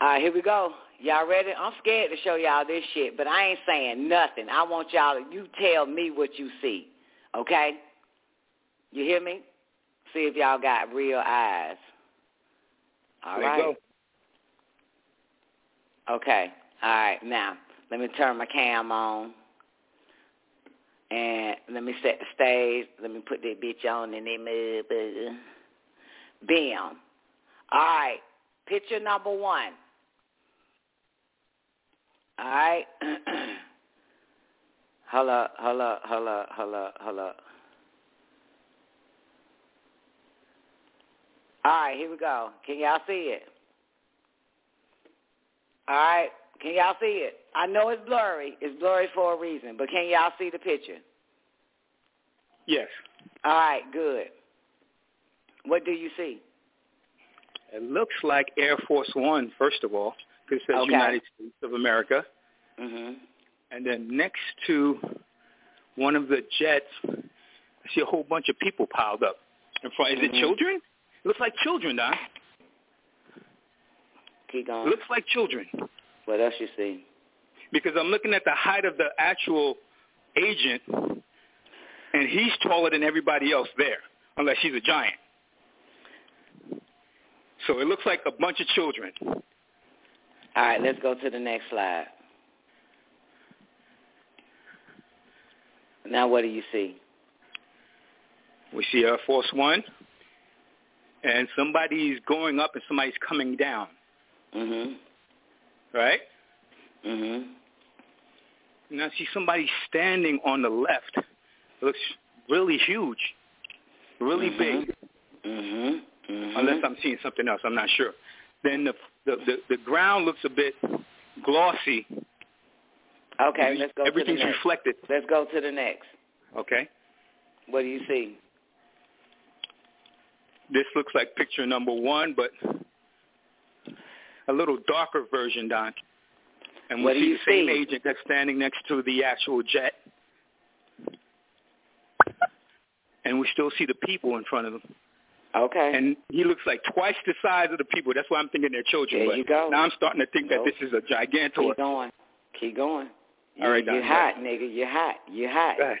All right, here we go. Y'all ready? I'm scared to show y'all this shit, but I ain't saying nothing. I want y'all to, you tell me what you see, okay? You hear me? See if y'all got real eyes. All there right. Okay. All right. Now, let me turn my cam on. And let me set the stage. Let me put that bitch on and then motherfucker. Bam. All right. Picture number one. All right. (clears throat) hold up, hold up, hold up, hold up, hold up. All right, here we go. Can y'all see it? All right. Can y'all see it? I know it's blurry. It's blurry for a reason, but can y'all see the picture? Yes. All right, good. What do you see? It looks like Air Force One, first of all, because it says Okay. United States of America. Mhm. And then next to one of the jets, I see a whole bunch of people piled up in front. Is Mhm. it children? It looks like children, Don. Keep It going. looks like children What else you see? because I'm looking at the height of the actual agent, and he's taller than everybody else there, unless he's a giant. So it looks like a bunch of children. All right, let's go to the next slide. Now what do you see? We see Air Force One, and somebody's going up and somebody's coming down, Mhm. Right? Mhm. And I see somebody standing on the left. It looks really huge, really big, Mhm. Mhm. unless I'm seeing something else. I'm not sure. Then the the the, the ground looks a bit glossy. Okay, Every- let's go to the Everything's reflected. Let's go to the next. Okay. What do you see? This looks like picture number one, but a little darker version, Don. And we see the same agent that's standing next to the actual jet. And we still see the people in front of him. Okay. And he looks like twice the size of the people. That's why I'm thinking they're children. There but you go. Now I'm starting to think Nope. that this is a gigantor. Keep going. Keep going. All right, Don, hot, nigga. You're hot. You're hot. Go ahead.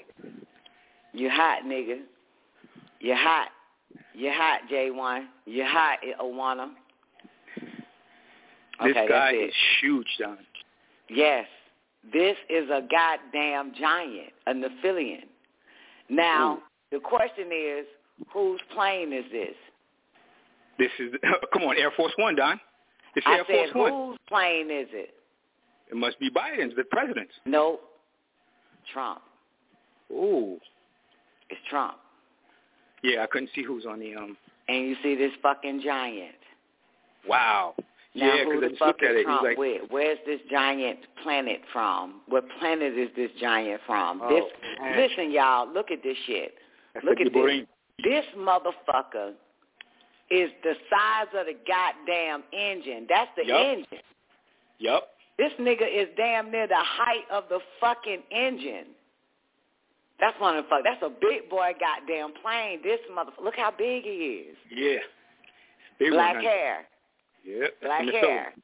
You hot, nigga. You're hot. You're hot, J1. You're hot, Owana. This Okay, guy is huge, Don. Yes. This is a goddamn giant, a Nephilian. Now, the question is, whose plane is this? This is (laughs) come on, Air Force One, Don. It's I Air said, Force One. whose plane is it? It must be Biden's, the president's. No, Trump. Ooh. It's Trump. Yeah, I couldn't see who's on the um. And you see this fucking giant. Wow. Now yeah, who the fuck at is it. Trump like, with? Where's this giant planet from? What planet is this giant from? Oh, this man. listen, y'all, look at this shit. That's look at this. This motherfucker is the size of the goddamn engine. That's the Yup. engine. Yup. This nigga is damn near the height of the fucking engine. That's one of the fuck. That's a big boy goddamn plane. This motherfucker. Look how big he is. Yeah. Big Black one, hair. That's Black hair.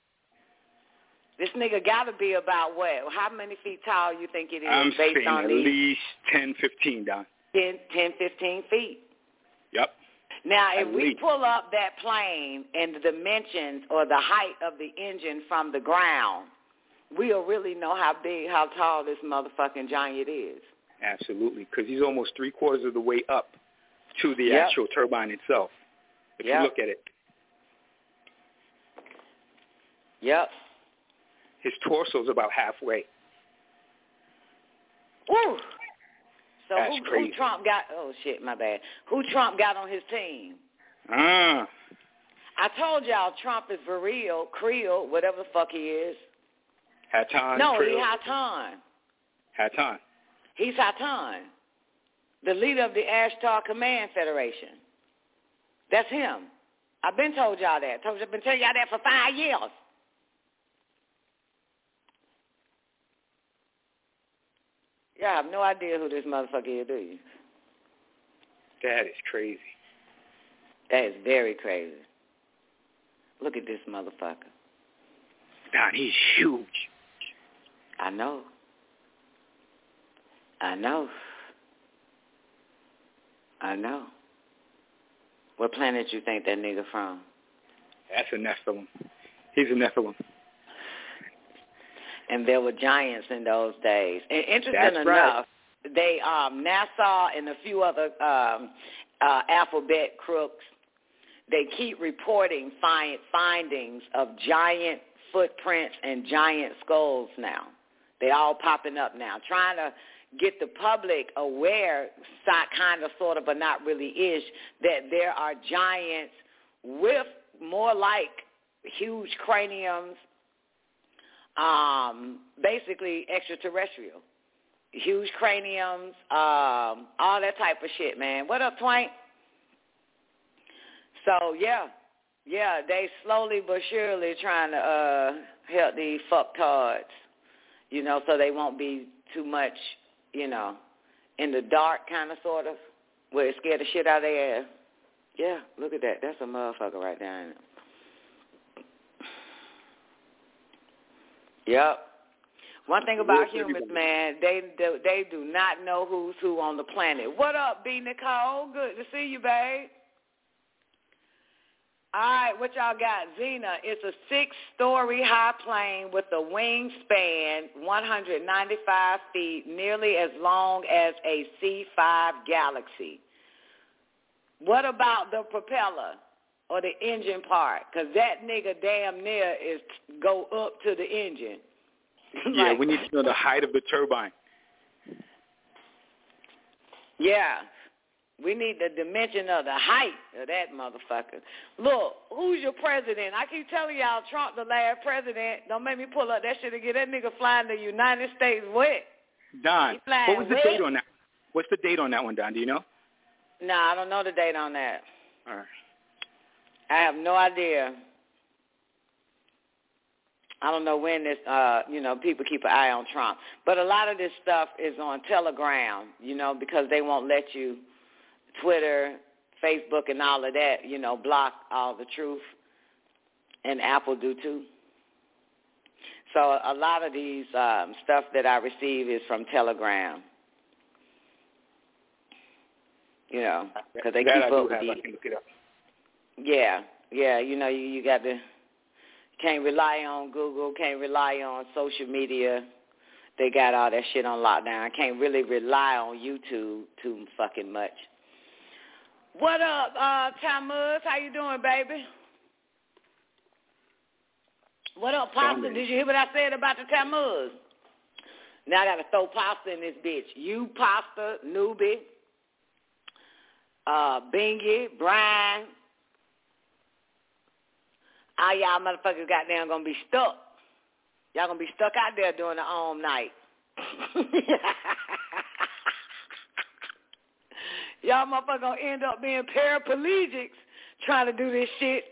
This nigga got to be about what? How many feet tall you think it is I'm based on at these least ten, fifteen, Don. 10, 10, 15 feet? Yep. Now, At if we pull up that plane and the dimensions or the height of the engine from the ground, we'll really know how big, how tall this motherfucking giant is. Absolutely, because he's almost three quarters of the way up to the Yep. actual turbine itself. If Yep. you look at it, Yep. his torso's about halfway. Woo. So That's who, crazy. who Trump got? Oh shit, my bad. Who Trump got on his team? Ah, I told y'all Trump is for real, Creole, whatever the fuck he is. Hatan. no, Krill, he Hatan. Hatan. He's Hatan, the leader of the Ashtar Command Federation. That's him. I've been told y'all that. Told you, I've been telling y'all that for five years. Yeah, I have no idea who this motherfucker is, do you? That is crazy. That is very crazy. Look at this motherfucker. Don, he's huge. I know. I know. I know. What planet you think that nigga from? That's a Nephilim. He's a Nephilim. And there were giants in those days. And interesting That's enough, right. they um NASA and a few other um uh alphabet crooks, they keep reporting find, findings of giant footprints and giant skulls now. They all popping up now, trying to get the public aware, kind of, sort of, but not really ish, that there are giants with more like huge craniums, um, basically extraterrestrial. Huge craniums, um, all that type of shit, man. What up, Twank? So yeah, yeah, they slowly but surely trying to uh help these fucktards, you know, so they won't be too much, you know, in the dark kind of sort of, where it scare the shit out of their ass. Yeah, look at that. That's a motherfucker right there. Ain't it? Yep. One thing about humans, man, they do, they do not know who's who on the planet. What up, B Nicole? Good to see you, babe. All right, what y'all got? Xena, it's a six-story high plane with a wingspan 195 feet, nearly as long as a C-5 Galaxy. What about the propeller or the engine part? Because that nigga damn near is go up to the engine. (laughs) Yeah, we need to know the height of the turbine. Yeah. We need the dimension of the height of that motherfucker. Look, who's your president? I keep telling y'all Trump the last president. Don't make me pull up that shit get that nigga flying the United States wet. Don, what was the wet? date on that? What's the date on that one, Don? Do you know? Nah, I don't know the date on that. All right. I have no idea. I don't know when this, uh, you know, people keep an eye on Trump. But a lot of this stuff is on Telegram, you know, because they won't let you, Twitter, Facebook, and all of that, you know, block all the truth. And Apple do too. So a lot of these um, stuff that I receive is from Telegram. You know, because they that keep I up with have. I can look it up. Yeah, yeah. You know, you, you got to can't rely on Google, can't rely on social media. They got all that shit on lockdown. I can't really rely on YouTube too fucking much. What up, uh, Tamuz? How you doing, baby? What up, pasta? Did you hear what I said about the Tammuz? Now I gotta throw pasta in this bitch. You pasta, newbie, uh, Bingy, Brian. All y'all motherfuckers goddamn gonna be stuck. Y'all gonna be stuck out there during the home night. (laughs) y'all motherfuckers gonna end up being paraplegics trying to do this shit.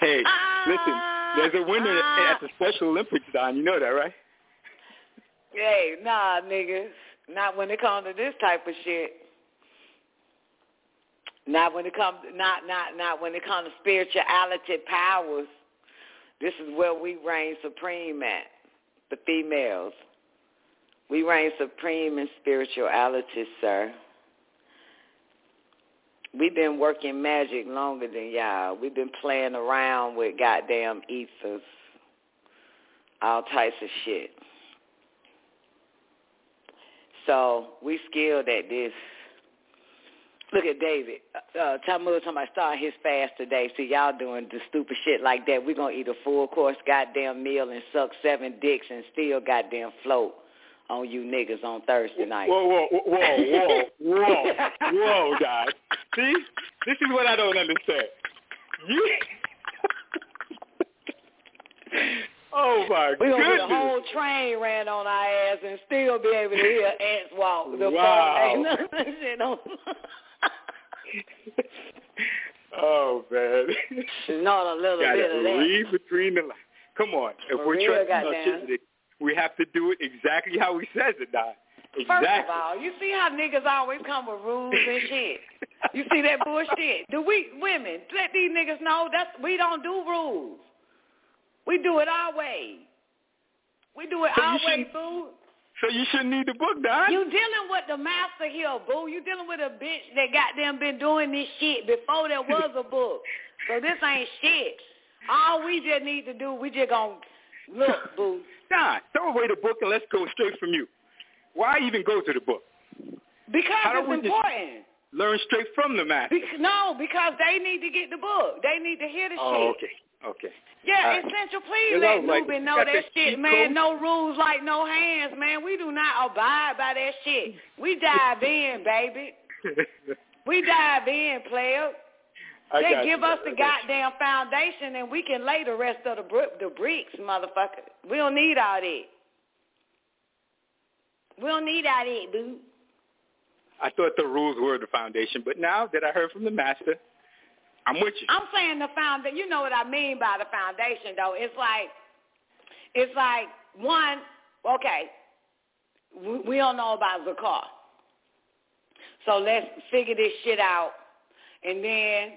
Hey, (laughs) listen, there's a winner at the Special Olympics, Don. You know that, right? Hey, nah, niggas. Not when it comes to this type of shit. Not when it comes not not not when it comes to spirituality powers. This is where we reign supreme at, the females. We reign supreme in spirituality, sir. We've been working magic longer than y'all. We've been playing around with goddamn ethers, all types of shit. So we skilled at this. Look at David. Uh, Talmud talking about starting his fast today. See, y'all doing the stupid shit like that. We're going to eat a full course goddamn meal and suck seven dicks and still goddamn float on you niggas on Thursday night. Whoa, whoa, whoa, whoa, whoa, whoa, guys. See, this is what I don't understand. You. (laughs) oh my gonna goodness. get a whole train ran on our ass and still be able to hear ants walk. The Wow. ain't nothing (laughs) shit on. (laughs) Oh man. Not a little Gotta bit of that. read between the lines. Come on. If For we're trusting. Melchizedek, we have to do it exactly how he says it. First Exactly. of all, you see how niggas always come with rules and shit. (laughs) You see that bullshit? Do we women let these niggas know that we don't do rules? We do it our way. We do it So our way, boo. So you shouldn't need the book, Don. You dealing with the master here, boo. You dealing with a bitch that goddamn been doing this shit before there was a book. So this ain't shit. All we just need to do, we just gonna look, (laughs) boo. Don, throw away the book and let's go straight from you. Why even go to the book? Because How it's important. Learn straight from the master. Bec- no, because they need to get the book. They need to hear the Oh, shit. okay. Okay. Yeah, right. essential. Please let like, Newbie know that shit, man. No rules like no hands, man. We do not abide by that shit. We dive in, baby. (laughs) We dive in, player. I They give you, us the got you. goddamn foundation, and we can lay the rest of the br- the bricks, motherfucker. We don't need all that. We don't need all that, boo. I thought the rules were the foundation, but now that I heard from the master, I'm with you. I'm saying the foundation. You know what I mean by the foundation, though. It's like, it's like one. Okay, we, we don't know about Zakar, so let's figure this shit out, and then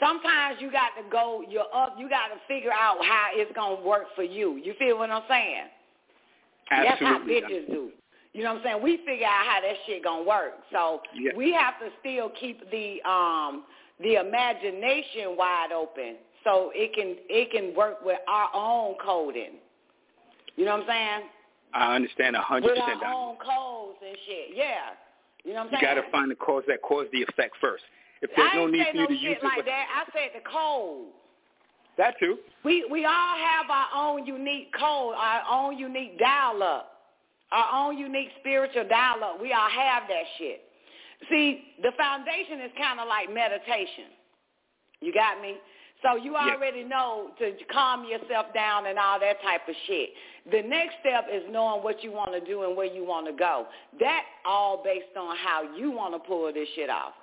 sometimes you got to go. You're up. You got to figure out how it's gonna work for you. You feel what I'm saying? Absolutely. That's how bitches do. You know what I'm saying? We figure out how that shit gonna work. So Yeah. we have to still keep the um the imagination wide open so it can it can work with our own coding. You know what I'm saying? I understand a hundred With percent. our own codes and shit. Yeah. You know what I'm saying? You gotta find the cause that caused the effect first. If there's I no need for you no to use shit it, like that. I said the code. that too. We we all have our own unique code, our own unique dial up, our own unique spiritual dial up. We all have that shit. See, the foundation is kind of like meditation. You got me? So you Yeah. already know to calm yourself down and all that type of shit. The next step is knowing what you want to do and where you want to go. That all based on how you want to pull this shit off.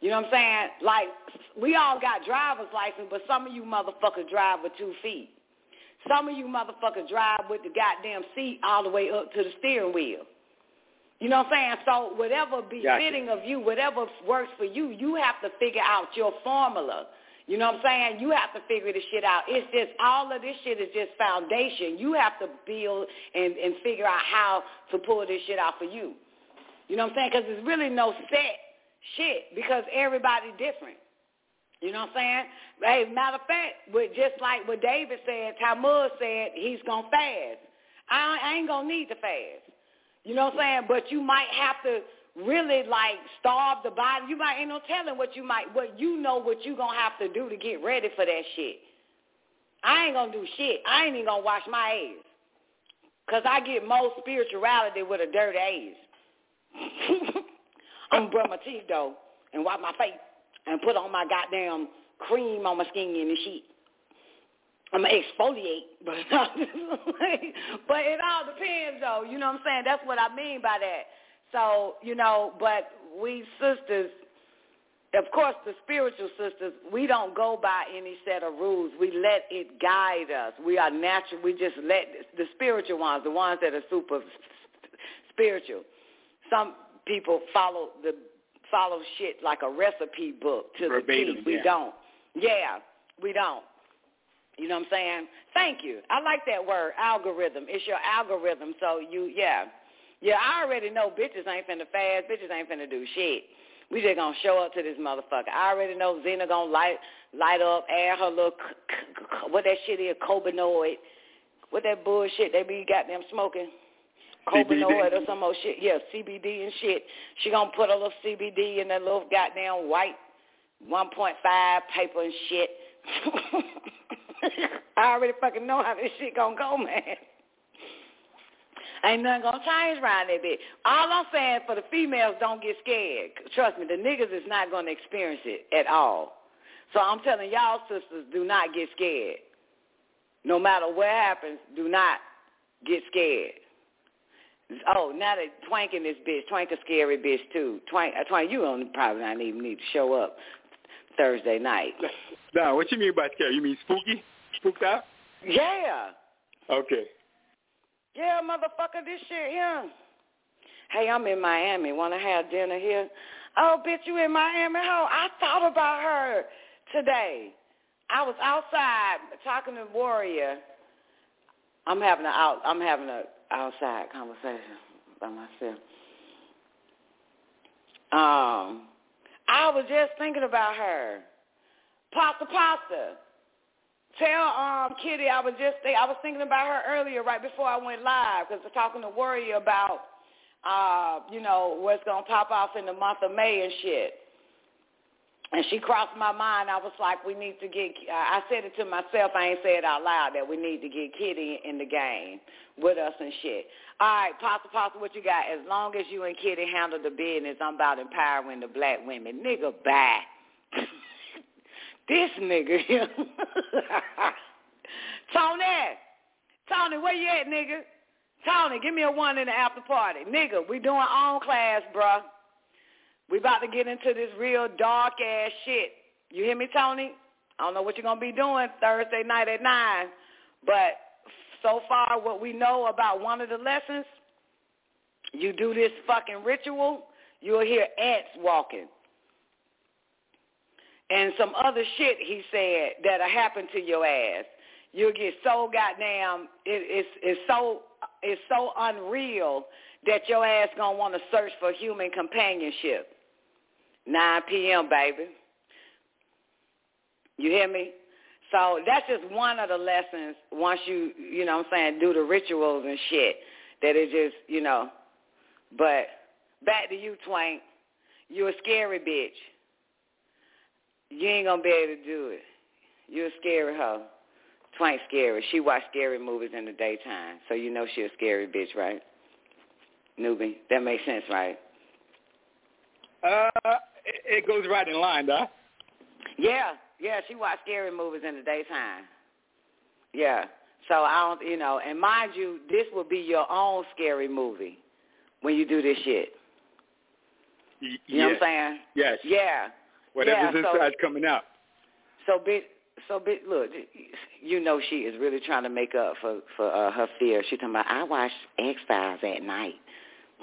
You know what I'm saying? Like, we all got driver's license, but some of you motherfuckers drive with two feet. Some of you motherfuckers drive with the goddamn seat all the way up to the steering wheel. You know what I'm saying? So whatever befitting of you, whatever works for you, you have to figure out your formula. You know what I'm saying? You have to figure this shit out. It's just all of this shit is just foundation. You have to build and, and figure out how to pull this shit out for you. You know what I'm saying? Because there's really no set shit because everybody different. You know what I'm saying? Hey, matter of fact, with just like what David said, Talmud said he's gonna fast. I, I ain't gonna need to fast. You know what I'm saying? But you might have to really like starve the body. You might ain't no telling what you might what you know what you gonna have to do to get ready for that shit. I ain't gonna do shit. I ain't even gonna wash my ass. Cause I get more spirituality with a dirty ass. (laughs) I'm brush my teeth though and wipe my face and put on my goddamn cream on my skin and shit. (laughs) I'm gonna exfoliate, but but it all depends though. You know what I'm saying? That's what I mean by that. So you know, but we sisters, of course, the spiritual sisters, we don't go by any set of rules. We let it guide us. We are natural. We just let the spiritual ones, the ones that are super spiritual. Some people follow the follow shit like a recipe book to Verbatim, the T. We yeah. don't. Yeah, we don't. You know what I'm saying? Thank you. I like that word, algorithm. It's your algorithm. So you, yeah. Yeah, I already know bitches ain't finna fast. Bitches ain't finna do shit. We just gonna show up to this motherfucker. I already know Xena gonna light light up, add her little, what that shit is, cobinoid. What that bullshit they be goddamn smoking? Cobinoid or some old shit. Yeah, CBD and shit. She gonna put a little CBD in that little goddamn white 1.5 paper and shit. (laughs) (laughs) I already fucking know how this shit gonna go, man. Ain't nothing gonna change around that bitch. All I'm saying for the females, don't get scared. Trust me, the niggas is not gonna experience it at all. So I'm telling y'all sisters, do not get scared. No matter what happens, do not get scared. Oh, now that Twank in this bitch, Twank a scary bitch too. Twank, uh, Twank, you don't probably not even need to show up Thursday night. (laughs) Nah, what you mean by scary? You mean spooky? Spooked out? Yeah. Okay. Yeah, motherfucker, this shit here. Hey, I'm in Miami. Want to have dinner here? Oh, bitch, you in Miami? Ho, I thought about her today. I was outside talking to Warrior. I'm having a out. I'm having a outside conversation by myself. Um, I was just thinking about her. Pasta, pasta. Tell um Kitty I was just I was thinking about her earlier right before I went live because was talking to Warrior about uh you know what's gonna pop off in the month of May and shit. And she crossed my mind. I was like, we need to get. I said it to myself. I ain't say it out loud that we need to get Kitty in the game with us and shit. All right, Pasta Pasta, what you got? As long as you and Kitty handle the business, I'm about empowering the black women. Nigga, bye. (laughs) this nigga here. (laughs) Tony, Tony, where you at, nigga? Tony, give me a one in the after party. Nigga, we doing on class, bruh. We about to get into this real dark ass shit. You hear me, Tony? I don't know what you're gonna be doing Thursday night at nine, but so far what we know about one of the lessons, you do this fucking ritual, you'll hear ants walking. And some other shit he said that'll happen to your ass. You'll get so goddamn it, it's it's so it's so unreal that your ass gonna want to search for human companionship. 9 p.m., baby. You hear me? So that's just one of the lessons once you, you know what I'm saying, do the rituals and shit that it just, you know. But back to you, Twank. You a scary bitch. You ain't to be able to do it. You a scary hoe. Twank scary. She watch scary movies in the daytime. So you know she a scary bitch, right? Newbie. That makes sense, right? Uh, it, goes right in line, though. Yeah, yeah, she watch scary movies in the daytime. Yeah. So I don't, you know, and mind you, this will be your own scary movie when you do this shit. You know what I'm saying? Yes. Yeah. Whatever's yeah, so, inside's coming out. So bit, so bit. Look, you know she is really trying to make up for for uh, her fear. She talking about I watch X Files at night.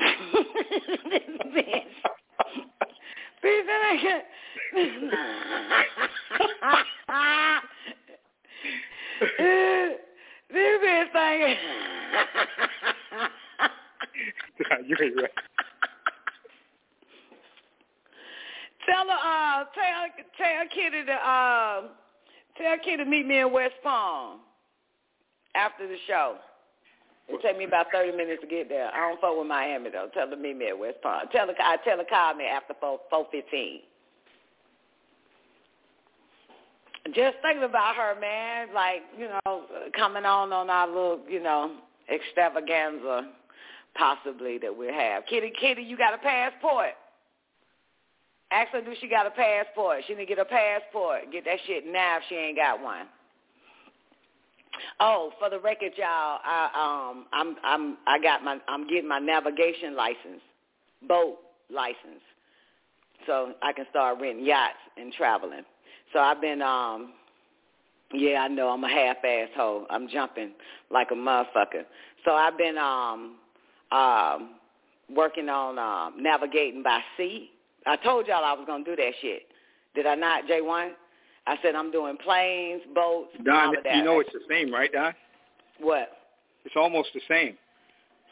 bitch, (laughs) bitch, that ain't. (laughs) this bitch thinking. (laughs) you ain't right. Tell uh, tell tell Kitty to uh, tell Kitty to meet me in West Palm after the show. It take me about thirty minutes to get there. I don't fuck with Miami though. Tell her to meet me at West Palm. Tell her I tell her call me after four four fifteen. Just thinking about her, man. Like you know, coming on on our little, you know, extravaganza, possibly that we have. Kitty, Kitty, you got a passport? Ask her, do she got a passport? She need to get a passport. Get that shit now if she ain't got one. Oh, for the record, y'all, I um I'm I'm I got my I'm getting my navigation license, boat license, so I can start renting yachts and traveling. So I've been um yeah, I know I'm a half asshole. I'm jumping like a motherfucker. So I've been um um working on um navigating by sea. I told y'all I was gonna do that shit. Did I not, J one? I said I'm doing planes, boats, all Don, of that. you know it's the same, right, Don? what? It's almost the same,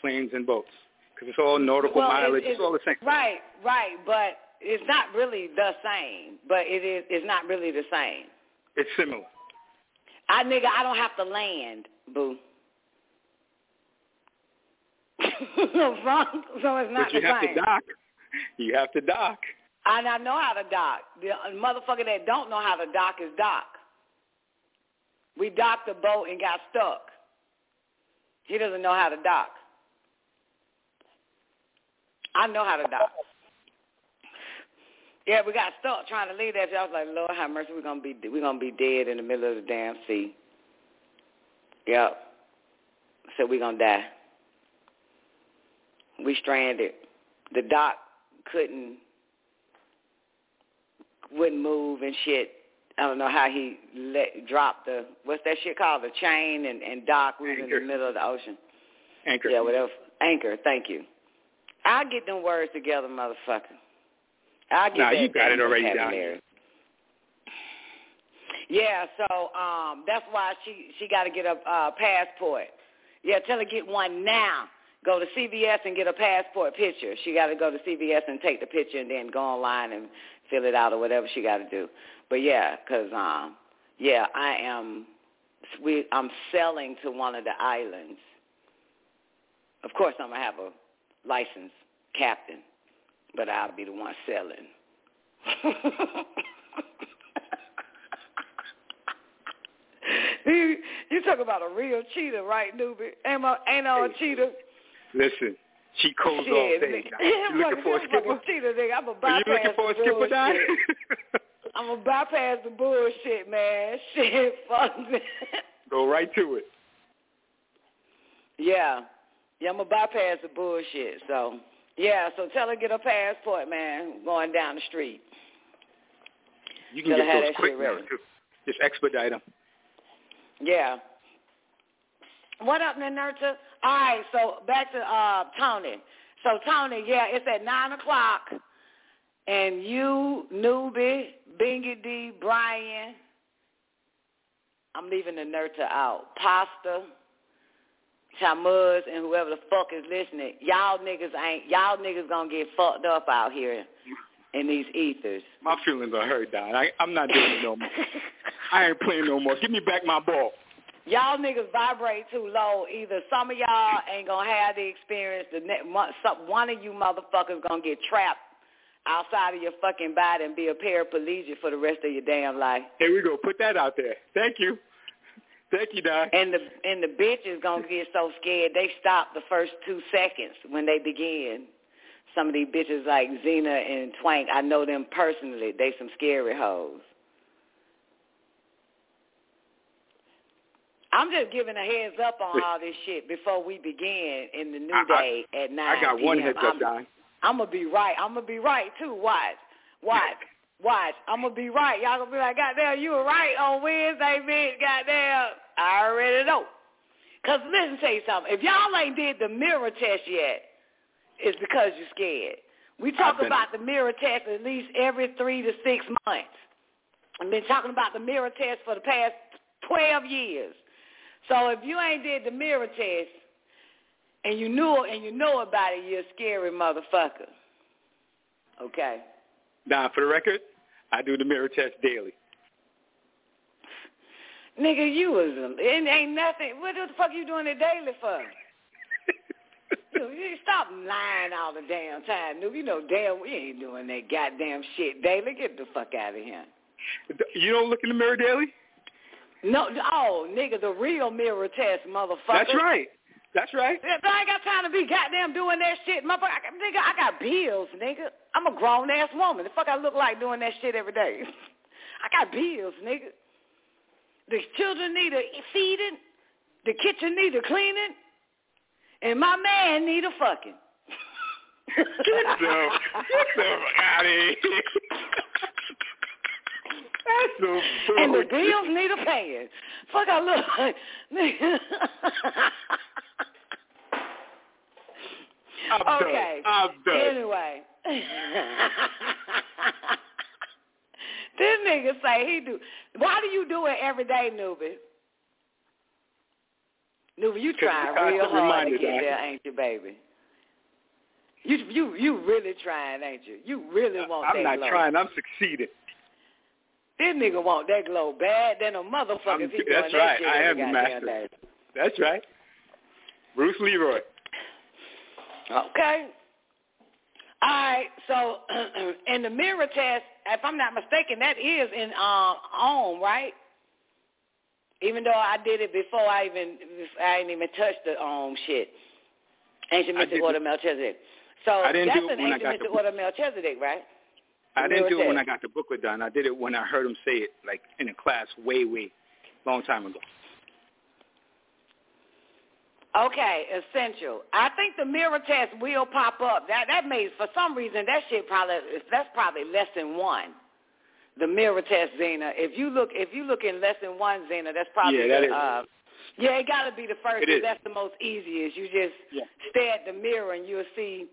planes and boats, because it's all nautical Well, mileage. It's, It's, all the same. Right, right, but it's not really the same. But it is. It's not really the same. It's similar. I nigga, I don't have to land, boo. (laughs) so it's not but you the have same. to dock. (laughs) You have to dock. I know how to dock. The motherfucker that don't know how to dock is dock. We docked the boat and got stuck. He doesn't know how to dock. I know how to dock. Yeah, we got stuck trying to leave that. I was like, Lord have mercy, we're gonna be we're gonna be dead in the middle of the damn sea. Yep. So we're gonna die. We stranded. The dock couldn't wouldn't move and shit. I don't know how he let drop the what's that shit called the chain and and dock. We was in the middle of the ocean. Anchor. Yeah, whatever. Anchor. Thank you. I'll get them words together, motherfucker. I'll get Nah, you got it already, down. vocabulary. Yeah, so um that's why she she got to get a uh, passport. Yeah, tell her get one now. Go to CVS and get a passport picture. She got to go to CVS and take the picture and then go online and fill it out or whatever she got to do. But yeah, 'cause um yeah, I am we I'm selling to one of the islands. Of course, I'm gonna have a licensed captain, but I'll be the one selling. (laughs) you, you talk about a real cheater, right, newbie? Ain't, no- ain't no a cheater. Listen, she codes Shit, all day. (laughs) You looking for a skipper? cheater, nigga. I'm a Are bypass you looking for a the skipper, Don? I'm gonna bypass the bullshit, man. (laughs) Shit, fuck me. Go right to it. Yeah. Yeah, I'm gonna bypass the bullshit. So yeah, so tell her get a passport, man, going down the street. You can Gotta get those quick now too. Just expedite them. Yeah. What up, Nanurta? All right, so back to uh Tony. So Tony, yeah, it's at nine o'clock, and you, Newbie, Bingy D, Brian. I'm leaving the Nurta out. Pasta, Chamuz, and whoever the fuck is listening. Y'all niggas ain't. Y'all niggas gonna get fucked up out here in these ethers. My feelings are hurt, Don. I, I'm not doing it no more. I ain't playing no more. Give me back my ball. Y'all niggas vibrate too low. Either some of y'all ain't gonna have the experience. The ne- one, some, one of you motherfuckers gonna get trapped outside of your fucking body and be a paraplegic for the rest of your damn life. Here we go. Put that out there. Thank you. Thank you, Don. And the and the bitch is gonna get so scared they stop the first two seconds when they begin. Some of these bitches like Xena and Twank, I know them personally. They some scary hoes. I'm just giving a heads up on all this shit before we begin in the new I- I- day at nine. I got one heads up, Don. I'm gonna be right. I'm gonna be right too. Watch, watch, watch. I'm gonna be right. Y'all gonna be like, goddamn, you were right on Wednesday, bitch. Goddamn, I already know. Cause listen, tell you something. If y'all ain't did the mirror test yet, it's because you're scared. We talk about the mirror test at least every three to six months. I've been talking about the mirror test for the past 12 years. So if you ain't did the mirror test and you knew and you know about it, you're a scary motherfucker. Okay. Don, for the record, I do the mirror test daily. Nigga, you was it ain't nothing. What the fuck you doing it daily for? (laughs) you, you stop lying all the damn time, nigga. You know damn we ain't doing that goddamn shit daily. Get the fuck out of here. You don't look in the mirror daily? No, oh, nigga, the real mirror test, motherfucker. That's right. That's right. I ain't got time to be goddamn doing that shit, motherfucker. I, nigga, I got bills, nigga. I'm a grown ass woman. The fuck I look like doing that shit every day. (laughs) I got bills, nigga. The children need a feeding. The kitchen need a cleaning. And my man need a fucking. (laughs) Get the, the out of here. (laughs) And the bills need a paying. Fuck I look. I'm okay. done. I'm done. Anyway. this nigga say he do. Why do you do it every day, Newbie? Newbie, you trying real hard to get there, ain't you, baby? You you you really trying, ain't you? You really want I'm that not glow. trying. I'm succeeding. This nigga want that glow bad than a motherfucker. I'm- that's doing right. That shit I am the master. day. That's right. Bruce Leroy. Okay. All right. So, (clears throat) in the mirror test, if I'm not mistaken, that is in um home, right? Even though I did it before I even I didn't even touch the um shit. Ancient Mystic Order Melchizedek. So I didn't that's an when I Ancient Mystic Order Melchizedek, right? I didn't do it when I got the booklet done. I did it when I heard him say it, like in a class way, way, long time ago. Okay, essential. I think the mirror test will pop up. That that may for some reason that shit probably that's probably lesson one. The mirror test, Zena. If you look if you look in less than one, Zena, that's probably Yeah, that the, is. uh yeah, it gotta be the first that's the most easiest. You just Yeah. stare at the mirror and you'll see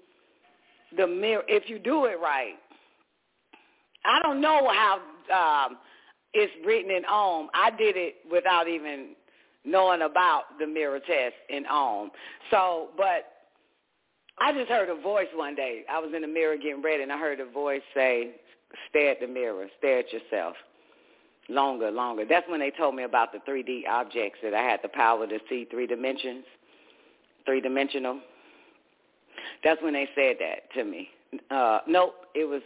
the mirror if you do it right. I don't know how um it's written in Om. I did it without even knowing about the mirror test in Om. So, but I just heard a voice one day. I was in the mirror getting ready, and I heard a voice say, "Stare at the mirror. Stare at yourself." Longer, longer. That's when they told me about the 3D objects that I had the power to see three dimensions, three dimensional. That's when they said that to me. Uh, nope, it was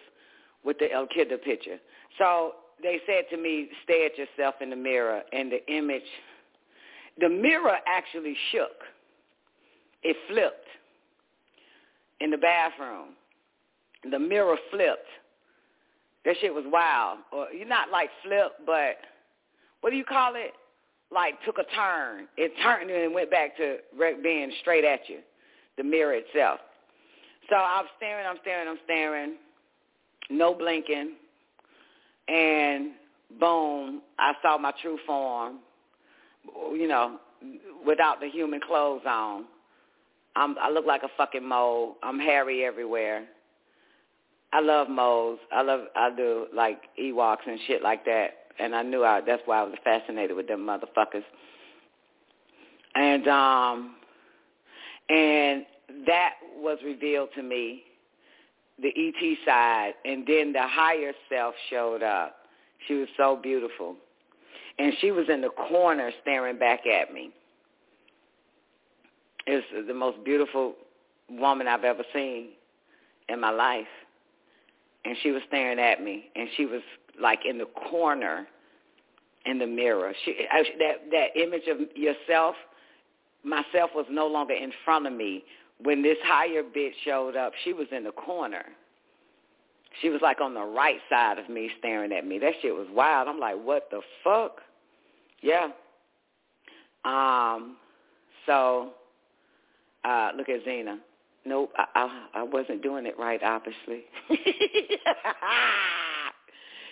with the um, El Khidr picture. So they said to me, stare at yourself in the mirror, and the image, the mirror actually shook. It flipped in the bathroom. The mirror flipped. That shit was wild. Or you're not like flip, but what do you call it? Like took a turn. It turned and went back to being straight at you, the mirror itself. So I'm staring, I'm staring, I'm staring, no blinking, and boom, I saw my true form, you know, without the human clothes on. I'm, I look like a fucking mole. I'm hairy everywhere. I love moles. I love, I do like Ewoks and shit like that. And I knew I, that's why I was fascinated with them motherfuckers. And, um, and that was revealed to me, the ET side, and then the higher self showed up. She was so beautiful. And she was in the corner staring back at me. It was the most beautiful woman I've ever seen in my life. And she was staring at me, and she was like in the corner in the mirror. She, I, that that image of yourself, myself was no longer in front of me. When this higher bitch showed up, she was in the corner. She was like on the right side of me staring at me. That shit was wild. I'm like, what the fuck? Yeah. Um, so, uh, look at Zena. Nope, I, I, I wasn't doing it right, obviously. (laughs)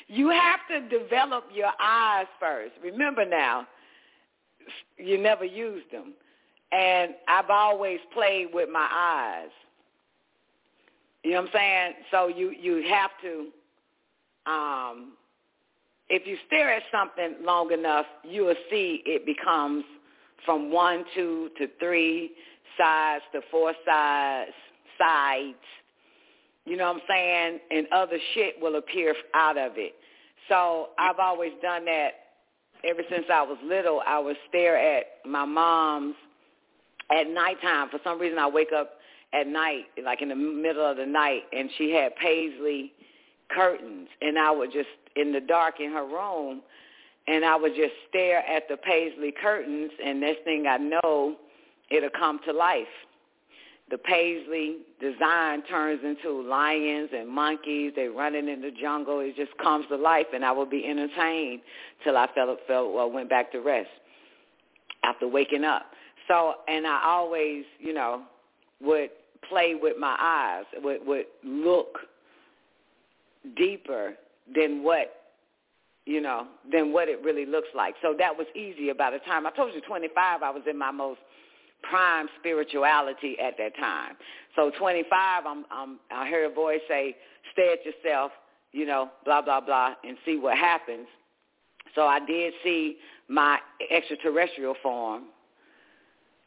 you have to develop your eyes first. Remember now, you never used them. And I've always played with my eyes. You know what I'm saying? So you, you have to, um, if you stare at something long enough, you will see it becomes from one, two to three sides to four sides, sides. You know what I'm saying? And other shit will appear out of it. So I've always done that ever since I was little. I would stare at my mom's at nighttime. For some reason, I wake up at night, like in the middle of the night, and she had paisley curtains, and I would just in the dark in her room, and I would just stare at the paisley curtains, and next thing I know, it'll come to life. The paisley design turns into lions and monkeys. They running in the jungle. It just comes to life, and I would be entertained till I felt felt well went back to rest after waking up. So, and I always, you know, would play with my eyes, would would look deeper than what you know, than what it really looks like. So that was easier by the time I told you 25, I was in my most prime spirituality at that time. So 25, I'm, I'm, I heard a voice say, stay at yourself, you know, blah, blah, blah, and see what happens. So I did see my extraterrestrial form.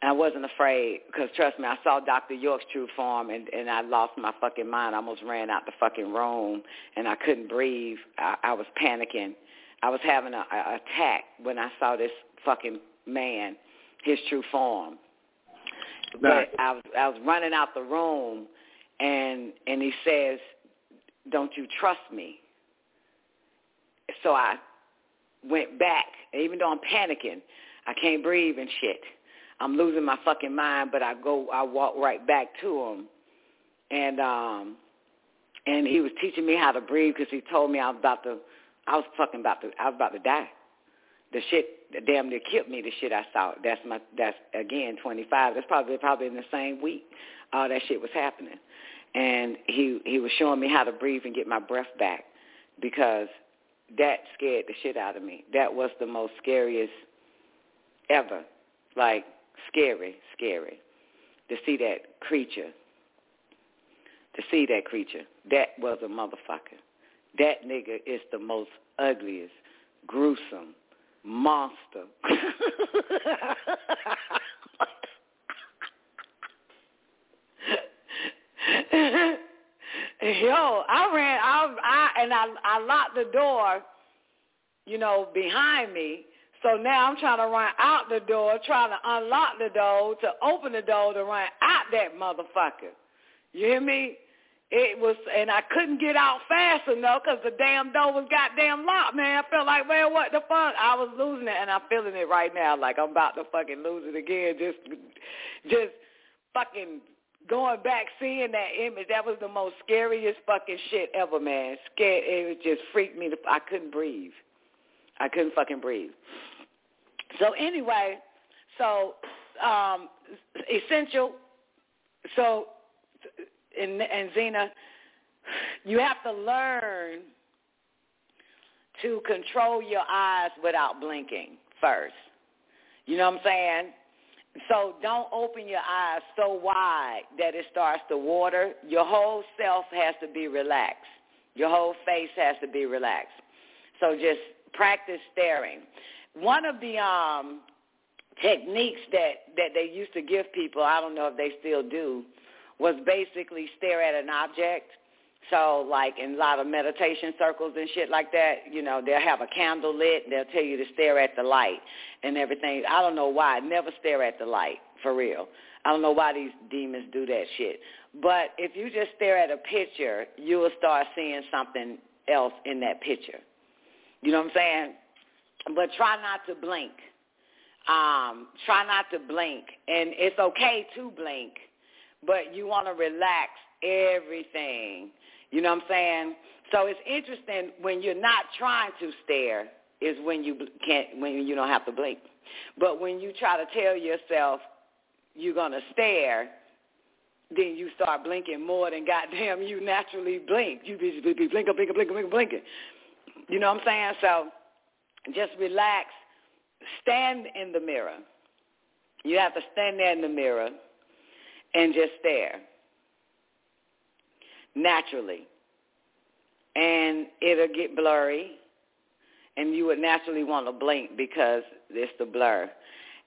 I wasn't afraid because trust me, I saw Dr. York's true form and, and I lost my fucking mind. I almost ran out the fucking room and I couldn't breathe. I, I was panicking. I was having a, a attack when I saw this fucking man, his true form. But I was I was running out the room, and and he says, "Don't you trust me?" So I went back, even though I'm panicking, I can't breathe and shit. I'm losing my fucking mind, but I go, I walk right back to him, and um, and he was teaching me how to breathe because he told me I was about to I was fucking about to, I was about to die. The shit that damn near killed me. The shit I saw. That's my. That's again 25. That's probably probably in the same week. All that shit was happening, and he he was showing me how to breathe and get my breath back, because that scared the shit out of me. That was the most scariest ever. Like scary, scary to see that creature. To see that creature. That was a motherfucker. That nigga is the most ugliest, gruesome monster. (laughs) Yo, I ran, I, I, and I, I locked the door, you know, behind me. So now I'm trying to run out the door, trying to unlock the door to open the door to run out that motherfucker. You hear me? It was, and I couldn't get out fast enough because the damn door was goddamn locked, man. I felt like, man, what the fuck? I was losing it, and I'm feeling it right now, like I'm about to fucking lose it again. Just, just fucking going back, seeing that image. That was the most scariest fucking shit ever, man. Scared. It just freaked me. To, I couldn't breathe. I couldn't fucking breathe. So anyway, so um, essential. So and, and Zena, you have to learn to control your eyes without blinking first. You know what I'm saying? So don't open your eyes so wide that it starts to water. Your whole self has to be relaxed. Your whole face has to be relaxed. So just practice staring. One of the um, techniques that, that they used to give people, I don't know if they still do, was basically stare at an object. So like in a lot of meditation circles and shit like that, you know, they'll have a candle lit they'll tell you to stare at the light and everything. I don't know why. Never stare at the light, for real. I don't know why these demons do that shit. But if you just stare at a picture, you will start seeing something else in that picture. You know what I'm saying? But try not to blink. Um, try not to blink. And it's okay to blink but you want to relax everything. You know what I'm saying? So it's interesting when you're not trying to stare is when you can't when you don't have to blink. But when you try to tell yourself you're gonna stare, then you start blinking more than goddamn (laughs) you naturally blink. You be, be blinking, blinking, blinking, blinking, blinking. You know what I'm saying? So just relax. Stand in the mirror. You have to stand there in the mirror and just stare naturally. And it'll get blurry, and you would naturally want to blink because it's the blur.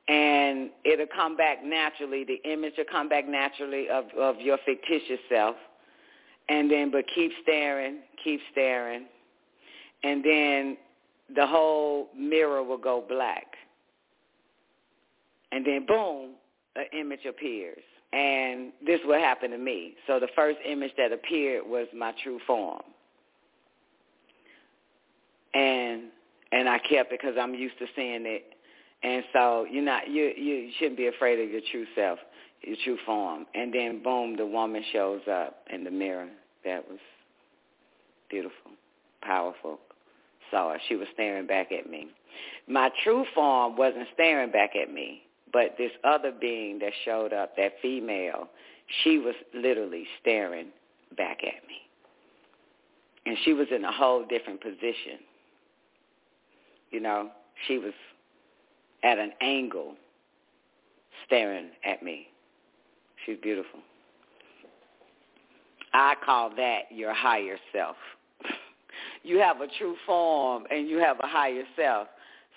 And it'll come back naturally. The image will come back naturally of, of your fictitious self. And then, but keep staring, keep staring. And then the whole mirror will go black. And then, boom, an image appears. And this what happened to me. So the first image that appeared was my true form. and and I kept it because I'm used to seeing it. And so you're not you you shouldn't be afraid of your true self, your true form. And then boom, the woman shows up in the mirror. That was beautiful, powerful. Saw her. She was staring back at me. My true form wasn't staring back at me, but this other being that showed up, that female, she was literally staring back at me. And she was in a whole different position. You know, she was at an angle staring at me. She's beautiful. I call that your higher self. You have a true form and you have a higher self.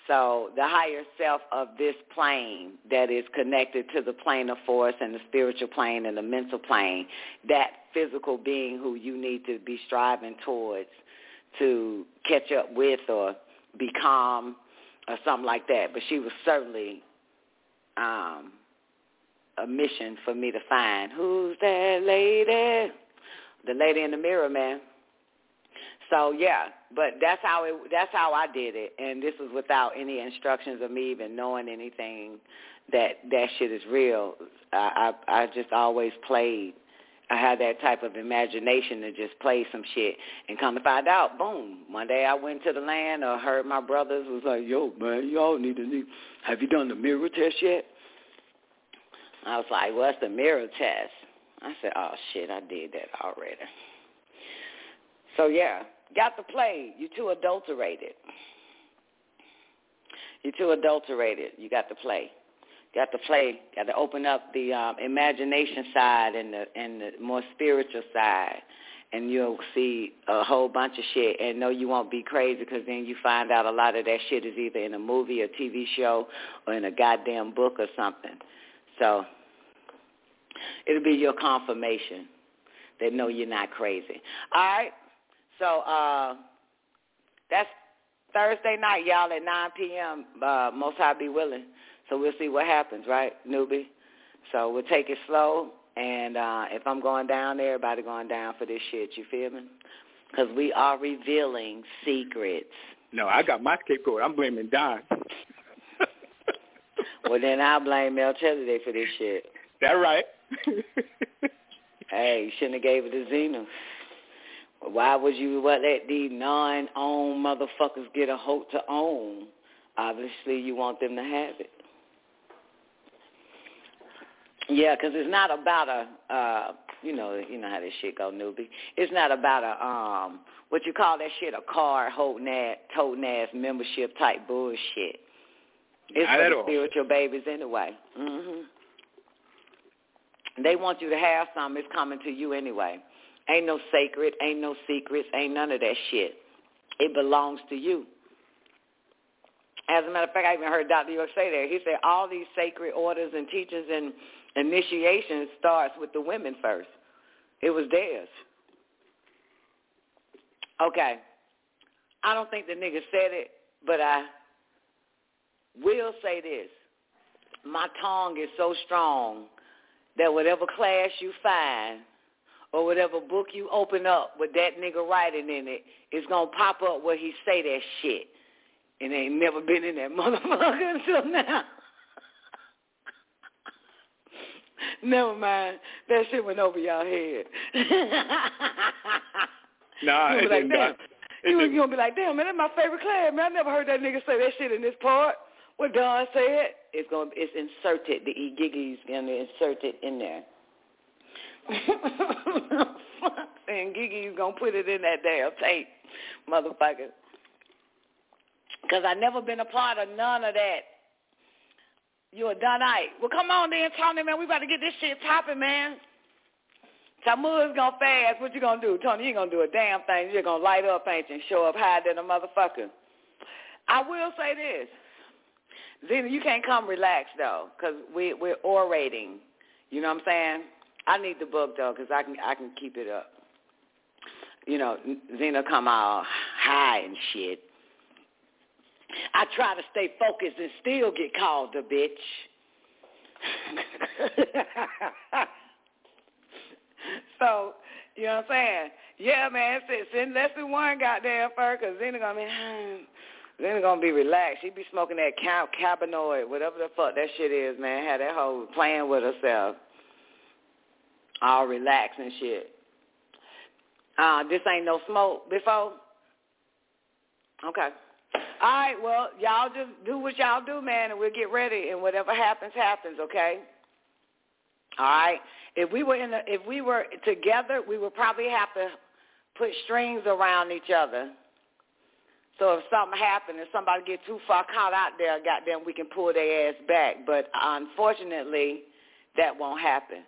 So the higher self of this plane that is connected to the plane of force and the spiritual plane and the mental plane, that physical being who you need to be striving towards to catch up with or be calm or something like that. But she was certainly um, a mission for me to find. Who's that lady? The lady in the mirror, man. So yeah, but that's how it. That's how I did it, and this was without any instructions of me even knowing anything that that shit is real. I I, I just always played. I had that type of imagination to just play some shit and come to find out, boom. One day I went to the land or heard my brothers was like, yo, man, y'all need to need, have you done the mirror test yet? I was like, what's the mirror test? I said, oh, shit, I did that already. So, yeah, got to play. You too adulterated. You too adulterated. You got to play. Got to play. Got to open up the um, imagination side and the and the more spiritual side, and you'll see a whole bunch of shit. And no, you won't be crazy because then you find out a lot of that shit is either in a movie or TV show or in a goddamn book or something. So it'll be your confirmation that no, you're not crazy. All right. So uh, that's Thursday night, y'all, at 9 p.m. Uh, most High be willing. So we'll see what happens, right, newbie? So we'll take it slow. And uh, if I'm going down there, everybody going down for this shit. You feel me? Because we are revealing secrets. No, I got my scapegoat. I'm blaming Don. (laughs) well, then I blame Melchizedek for this shit. That right. hey, you shouldn't have gave it to Zena. Why would you let these non-owned motherfuckers get a hope to own? Obviously, you want them to have it. Yeah, because it's not about a, uh, you know, you know how this shit go, newbie. It's not about a, um, what you call that shit, a card holding ass, toting ass membership type bullshit. It's not for the all. spiritual babies anyway. hmm They want you to have something. It's coming to you anyway. Ain't no sacred, ain't no secrets, ain't none of that shit. It belongs to you. As a matter of fact, I even heard Dr. York say that. He said all these sacred orders and teachings and initiations starts with the women first. It was theirs. Okay. I don't think the nigga said it, but I will say this. My tongue is so strong that whatever class you find or whatever book you open up with that nigga writing in it, it's going to pop up where he say that shit. And ain't never been in that (laughs) motherfucker until now. (laughs) Never mind. That shit went over y'all head. (laughs) Nah, you it like, didn't. damn. You was gonna be like, damn, man, that's my favorite class, man. I never heard that nigga say that shit in this part. What Don said, it's gonna, it's inserted. The e giggy's gonna insert it in there. (laughs) and Gigi's gonna put it in that damn tape, motherfucker. Cause I never been a part of none of that. You a Dunite. Well, come on then, Tony, man. We about to get this shit popping, man. Tamuz's gonna fast. What you gonna do? Tony, you gonna do a damn thing. You're gonna light up, ain't you, and show up higher than a motherfucker. I will say this. Zena, you can't come relaxed, though, because we, we're orating. You know what I'm saying? I need the book, though, because I can, I can keep it up. You know, Zena come all high and shit. I try to stay focused and still get called a bitch. (laughs) so, you know what I'm saying? Yeah, man. Send, less than one goddamn fur, cause they're gonna be, hmm, they're gonna be relaxed. She be smoking that ca- cannabinoid, whatever the fuck that shit is, man. Had that whole playing with herself, all relaxed and shit. Uh, this ain't no smoke before. Okay. All right, well, y'all just do what y'all do, man, and we'll get ready, and whatever happens, happens, okay? All right. If we were in the, if we were together, we would probably have to put strings around each other. So if something happened and somebody get too far caught out there, goddamn, we can pull their ass back. But unfortunately, that won't happen.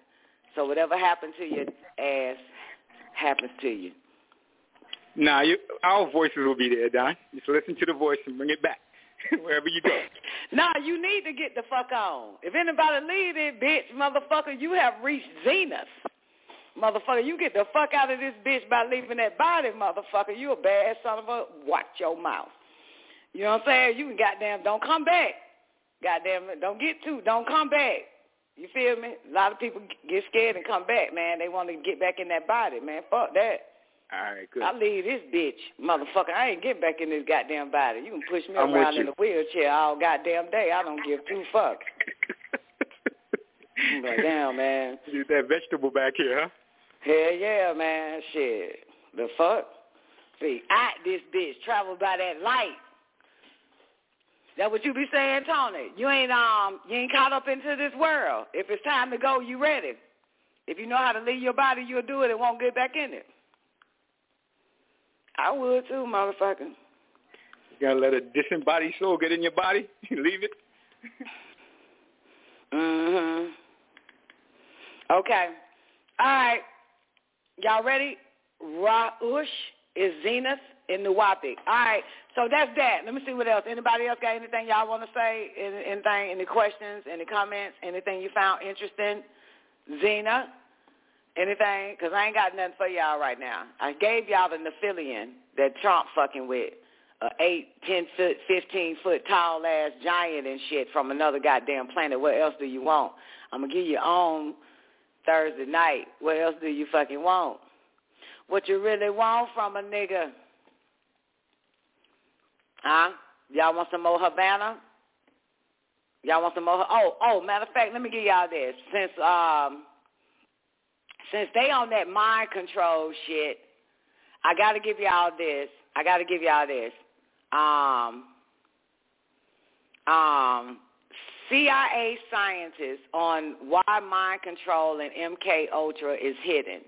So whatever happened to your ass happens to you. Nah, you, our voices will be there, Don. Just listen to the voice and bring it back (laughs) wherever you go. (laughs) Nah, you need to get the fuck on. If anybody leave it, bitch, motherfucker, you have reached zenith. Motherfucker, you get the fuck out of this bitch by leaving that body, motherfucker. You a bad son of a, watch your mouth. You know what I'm saying? You can goddamn, don't come back. Goddamn, it, don't get too, don't come back. You feel me? A lot of people get scared and come back, man. They want to get back in that body, man. Fuck that. All right, good. I leave this bitch, motherfucker. I ain't getting back in this goddamn body. You can push me I'm around in you. a wheelchair all goddamn day. I don't give two fucks. (laughs) I'm like, damn, man. Use that vegetable back here, huh? Hell yeah, man. Shit. The fuck? See, I this bitch travel by that light. That what you be saying, Tony? You ain't um you ain't caught up into this world. If it's time to go, you ready. If you know how to leave your body, you'll do it and won't get back in it. I would too, motherfucker. You gotta let a disembodied soul get in your body. (laughs) Leave it. Mhm. Okay. All right. Y'all ready? Raush is Zenith in New Nuwapic. All right. So that's that. Let me see what else. Anybody else got anything y'all want to say? Anything? Any questions? Any comments? Anything you found interesting? Zena? Anything? Because I ain't got nothing for y'all right now. I gave y'all the Nephilian that Trump fucking with. A eight, ten foot, fifteen foot tall ass giant and shit from another goddamn planet. What else do you want? I'm gonna give you on Thursday night. What else do you fucking want? What you really want from a nigga? Huh? Y'all want some more Havana? Y'all want some more? Oh, oh, matter of fact, let me give y'all this. Since um, since they on that mind control shit, I got to give y'all this. I got to give y'all this. Um, um, CIA scientists on why mind control and MK Ultra is hidden.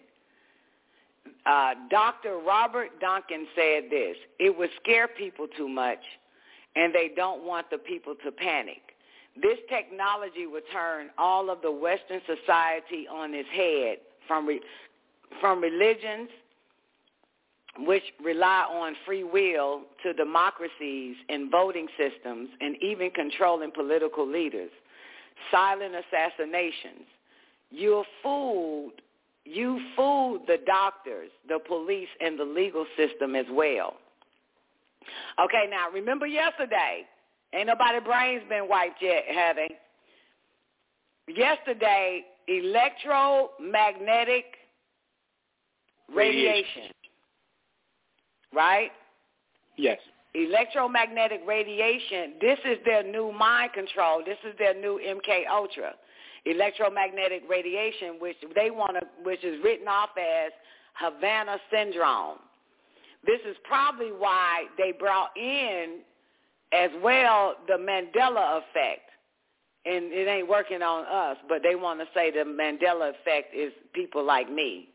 Uh, Dr. Robert Duncan said this, it would scare people too much and they don't want the people to panic. This technology would turn all of the Western society on its head from, re- from religions which rely on free will to democracies and voting systems and even controlling political leaders, silent assassinations. You're fooled. You fooled the doctors, the police, and the legal system as well. Okay, now remember yesterday, ain't nobody brains been wiped yet, have they? Yesterday, electromagnetic radiation right? Yes. Electromagnetic radiation, this is their new mind control. This is their new MK Ultra. Electromagnetic radiation, which they want to, which is written off as Havana syndrome. This is probably why they brought in as well the Mandela effect. And it ain't working on us, but they want to say the Mandela effect is people like me,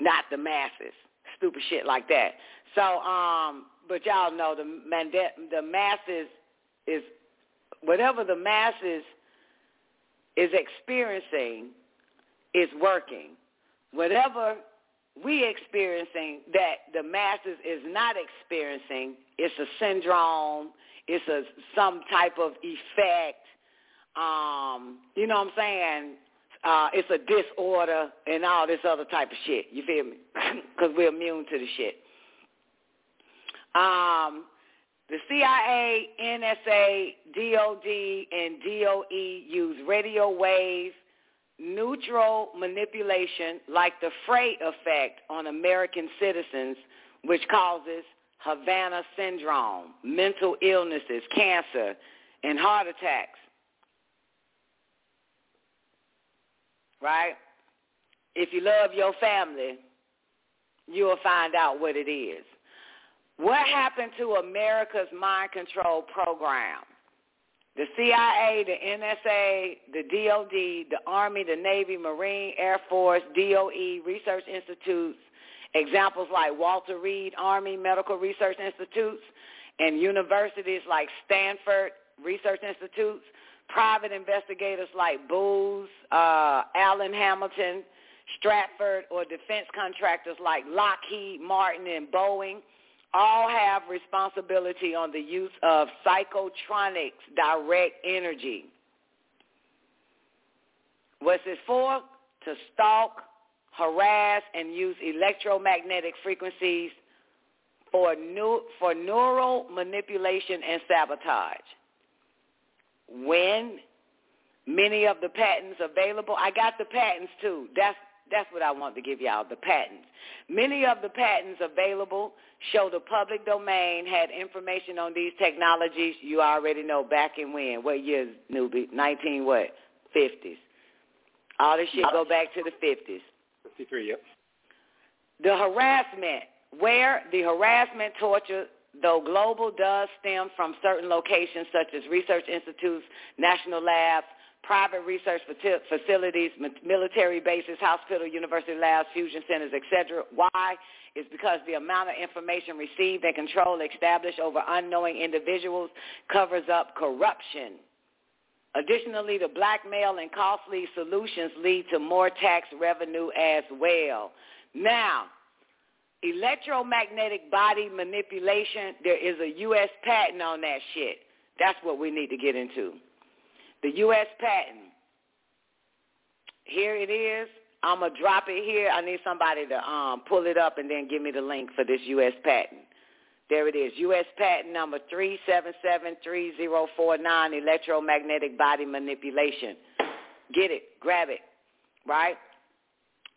not the masses stupid shit like that. So, um, but y'all know the manda- the masses is whatever the masses is experiencing is working. Whatever we experiencing that the masses is not experiencing, it's a syndrome, it's a some type of effect. Um, you know what I'm saying? uh, it's a disorder and all this other type of shit. You feel me? (laughs) Because we're immune to the shit. Um, the CIA, NSA, DOD, and DOE use radio wave neutral manipulation like the Frey effect on American citizens, which causes Havana syndrome, mental illnesses, cancer, and heart attacks. Right? If you love your family, you'll find out what it is. What happened to America's mind control program? The CIA, the NSA, the DOD, the Army, the Navy, Marine, Air Force, DOE, research institutes, examples like Walter Reed Army Medical Research Institutes, and universities like Stanford Research Institutes, private investigators like Booz, uh, Allen Hamilton, Stratfor, or defense contractors like Lockheed Martin and Boeing – all have responsibility on the use of psychotronics, direct energy. What's it for? To stalk, harass, and use electromagnetic frequencies for, new, for neural manipulation and sabotage. When many of the patents available, I got the patents too. That's that's what I want to give y'all, the patents. Many of the patents available show the public domain had information on these technologies you already know back in when? What years, newbie? 19 what? 50s. All this shit go back to the 50s. 53, yep. The harassment, where the harassment, torture, though global, does stem from certain locations such as research institutes, national labs, private research facilities, military bases, hospital, university labs, fusion centers, etc. Why? Is because the amount of information received and control established over unknowing individuals covers up corruption. Additionally, the blackmail and costly solutions lead to more tax revenue as well. Now, electromagnetic body manipulation, there is a U.S. patent on that shit. That's what we need to get into. The U.S. patent. Here it is. I'm going to drop it here. I need somebody to um, pull it up and then give me the link for this U.S. patent. There it is. U.S. patent number 3773049, electromagnetic body manipulation. Get it. Grab it. Right?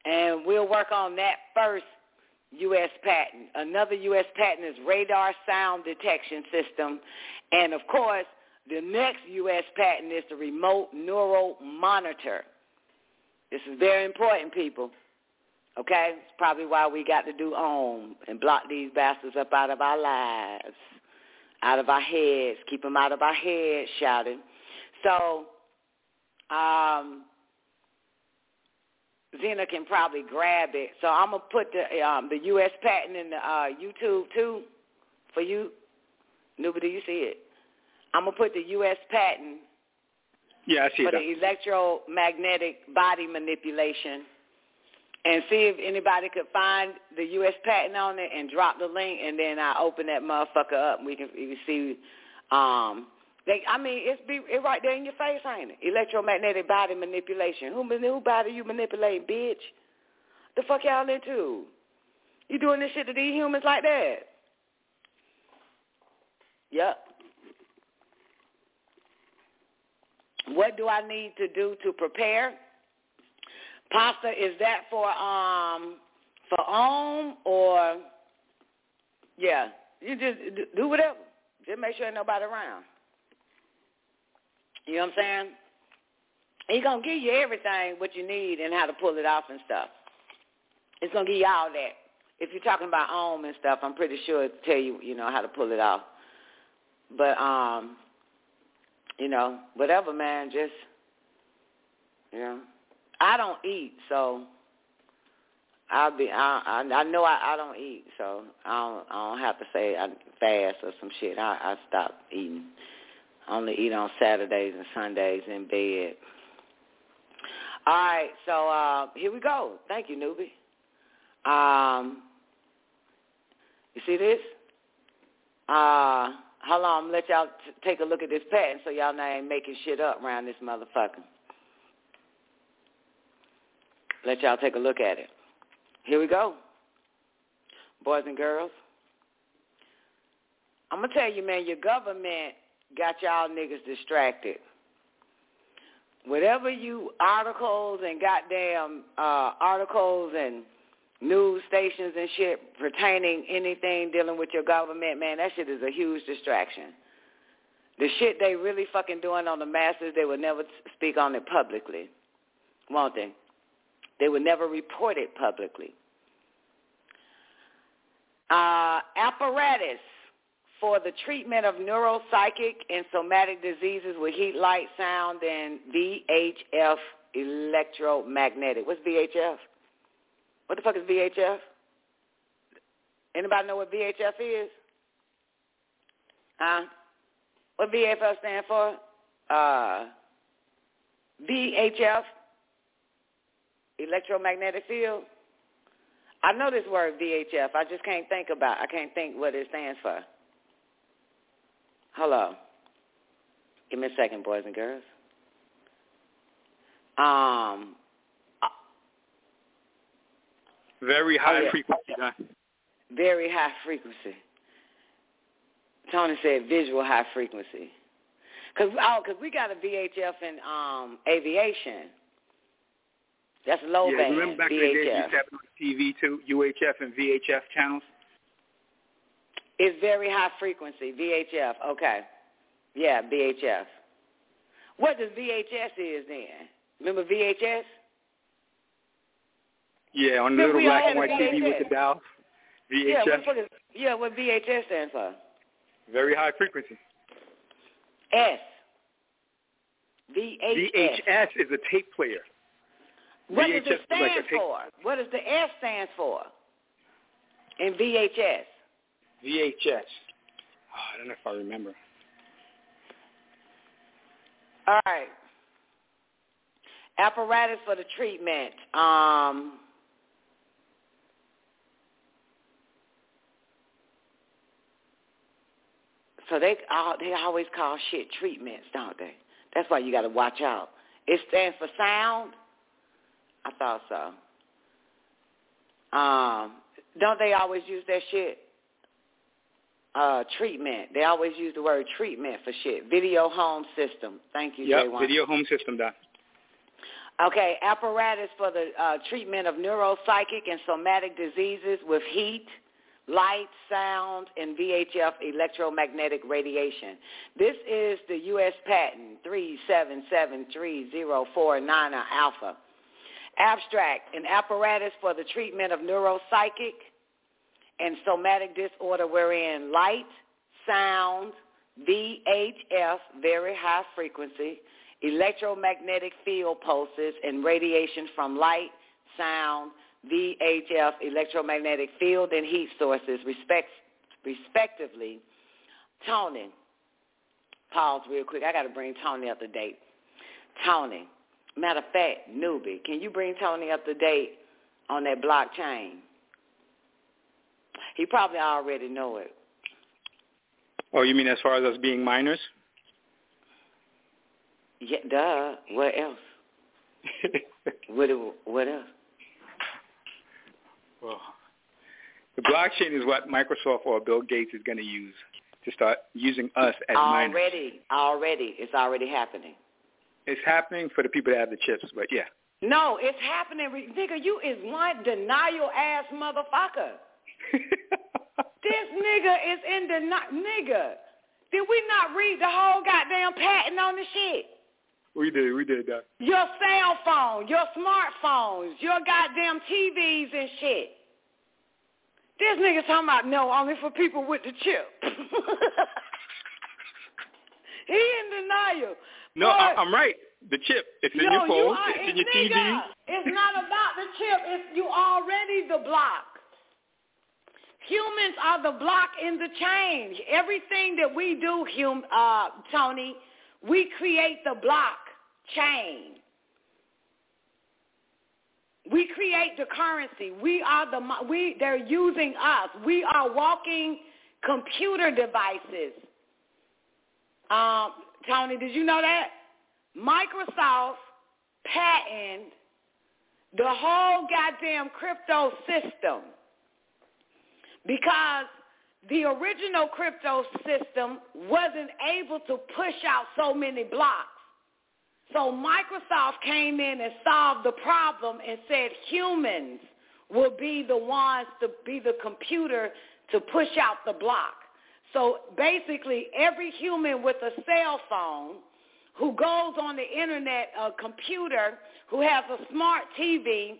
And we'll work on that first U.S. patent. Another U.S. patent is radar sound detection system. And, of course, the next U.S. patent is the remote neural monitor. This is very important, people. Okay? It's probably why we got to do OM and block these bastards up out of our lives, out of our heads, keep them out of our heads, shouting. So, um, Zena can probably grab it. So I'm gonna put the um, the U.S. patent in the uh, YouTube too for you. Nobody, you see it? I'm gonna put the U.S. patent yeah, I see for that. the electromagnetic body manipulation, and see if anybody could find the U.S. patent on it and drop the link, and then I open that motherfucker up and we can, we see. Um, they, I mean, it's be it right there in your face, ain't it? Electromagnetic body manipulation. Who who body you manipulate, bitch? The fuck y'all into? You doing this shit to these humans like that? Yep. What do I need to do to prepare? Pasta, is that for um for home or yeah? You just do whatever. Just make sure ain't nobody around. You know what I'm saying? He's gonna give you everything what you need and how to pull it off and stuff. It's gonna give you all that. If you're talking about home and stuff, I'm pretty sure it'll tell you, you know, how to pull it off. But um you know, whatever, man. Just, you know, I don't eat, so I'll be. I I, I know I, I don't eat, so I don't. I don't have to say I fast or some shit. I I stop eating. I only eat on Saturdays and Sundays in bed. All right, so uh here we go. Thank you, newbie. Um, you see this? Uh Hold on, I'm let y'all t- take a look at this patent so y'all not ain't making shit up around this motherfucker. Let y'all take a look at it. Here we go. Boys and girls. I'm gonna tell you, man, your government got y'all niggas distracted. whatever you articles and goddamn uh, articles and news stations and shit pertaining anything dealing with your government, man, that shit is a huge distraction. The shit they really fucking doing on the masses, they would never speak on it publicly, won't they? They would never report it publicly. Uh, apparatus for the treatment of neuropsychic and somatic diseases with heat, light, sound, and VHF electromagnetic. What's VHF? What the fuck is VHF? Anybody know what VHF is? Huh? What VHF stand for? Uh, VHF, electromagnetic field. I know this word VHF. I just can't think about. I can't think what it stands for. Hello. Give me a second, boys and girls. Um. Very high oh, yeah. frequency. Huh? Very high frequency. Tony said visual high frequency. Cause oh, cause we got a VHF in um aviation. That's low yeah, band. remember back VHF. in the day you used to have it on TV too, UHF and VHF channels. It's very high frequency, VHF. Okay. Yeah, VHF. What does VHS is then? Remember VHS? Yeah, on the little black and white TV with the dial. Yeah, VHF, what, fuck yeah, what VHS stands for? very high frequency. S. VHS. VHS is a tape player. What VHS does it is like stand tape- for? What does the S stand for? In VHS. VHS. Oh, I don't know if I remember. All right. Apparatus for the treatment. Um, so they uh, they always call shit treatments, don't they? That's why you got to watch out. It stands for sound. I thought so. Um, don't they always use that shit? Uh, treatment. They always use the word treatment for shit. Video home system. Thank you, Yep, J1. video home system, Doc. Okay, apparatus for the uh, treatment of neuropsychic and somatic diseases with heat, light, sound, and VHF electromagnetic radiation. This is the U.S. patent 3773049 alpha. Abstract, an apparatus for the treatment of neuropsychic and somatic disorder wherein light, sound, VHF, very high frequency, electromagnetic field pulses and radiation from light, sound, VHF, electromagnetic field and heat sources, respect, respectively. Tony, pause real quick. I got to bring Tony up to date. Tony, matter of fact, newbie, can you bring Tony up to date on that blockchain? He probably already know it. Oh, you mean as far as us being minors? Yeah, duh. What else? (laughs) what, what else? Well, the blockchain is what Microsoft or Bill Gates is going to use to start using us as minors. Already, already, it's already happening. It's happening for the people that have the chips, but yeah. No, it's happening. Nigga, you is one denial ass motherfucker. (laughs) this nigga is in denial. Nigga, did we not read the whole goddamn patent on the shit? We did, we did that. Your cell phone, your smartphones, your goddamn TVs and shit. This nigga talking about no, only for people with the chip. (laughs) he in denial. No, I, I'm right. The chip, it's in no, your you phone, are, it's in your nigga, TV. It's not about the chip. It's you already the block. Humans are the block in the change. Everything that we do, hum, uh, Tony, we create the block chain. We create the currency. We are the we. They're using us. We are walking computer devices. Um, Tony, did you know that Microsoft patented the whole goddamn crypto system because the original crypto system wasn't able to push out so many blocks. So Microsoft came in and solved the problem and said humans will be the ones to be the computer to push out the block. So basically every human with a cell phone who goes on the internet, a computer, who has a smart TV,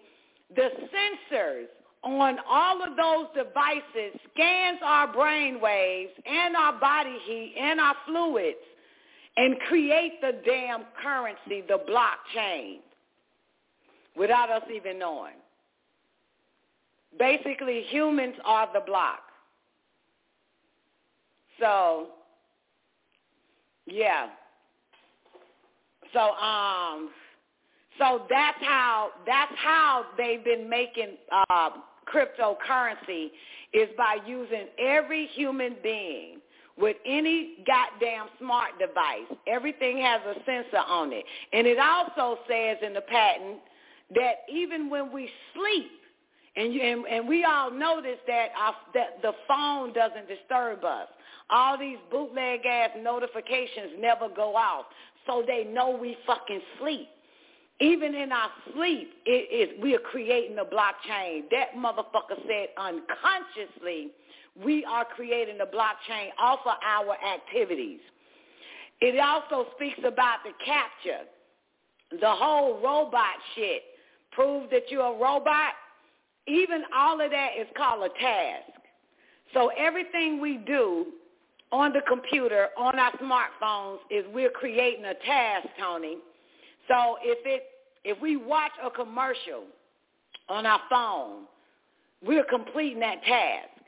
the sensors on all of those devices scans our brain waves and our body heat and our fluids and create the damn currency, the blockchain, without us even knowing. Basically, humans are the block. So, yeah. So, um, so that's how that's how they've been making uh, cryptocurrency is by using every human being with any goddamn smart device. Everything has a sensor on it. And it also says in the patent that even when we sleep, and, you, and, and we all notice that, our, that the phone doesn't disturb us. All these bootleg ass notifications never go off, so they know we fucking sleep. Even in our sleep, it is we are creating a blockchain. That motherfucker said unconsciously we are creating a blockchain off of our activities. It also speaks about the CAPTCHA, the whole robot shit. Prove that you're a robot. Even all of that is called a task. So everything we do on the computer, on our smartphones, is we're creating a task, Tony. So if it if we watch a commercial on our phone, we're completing that task.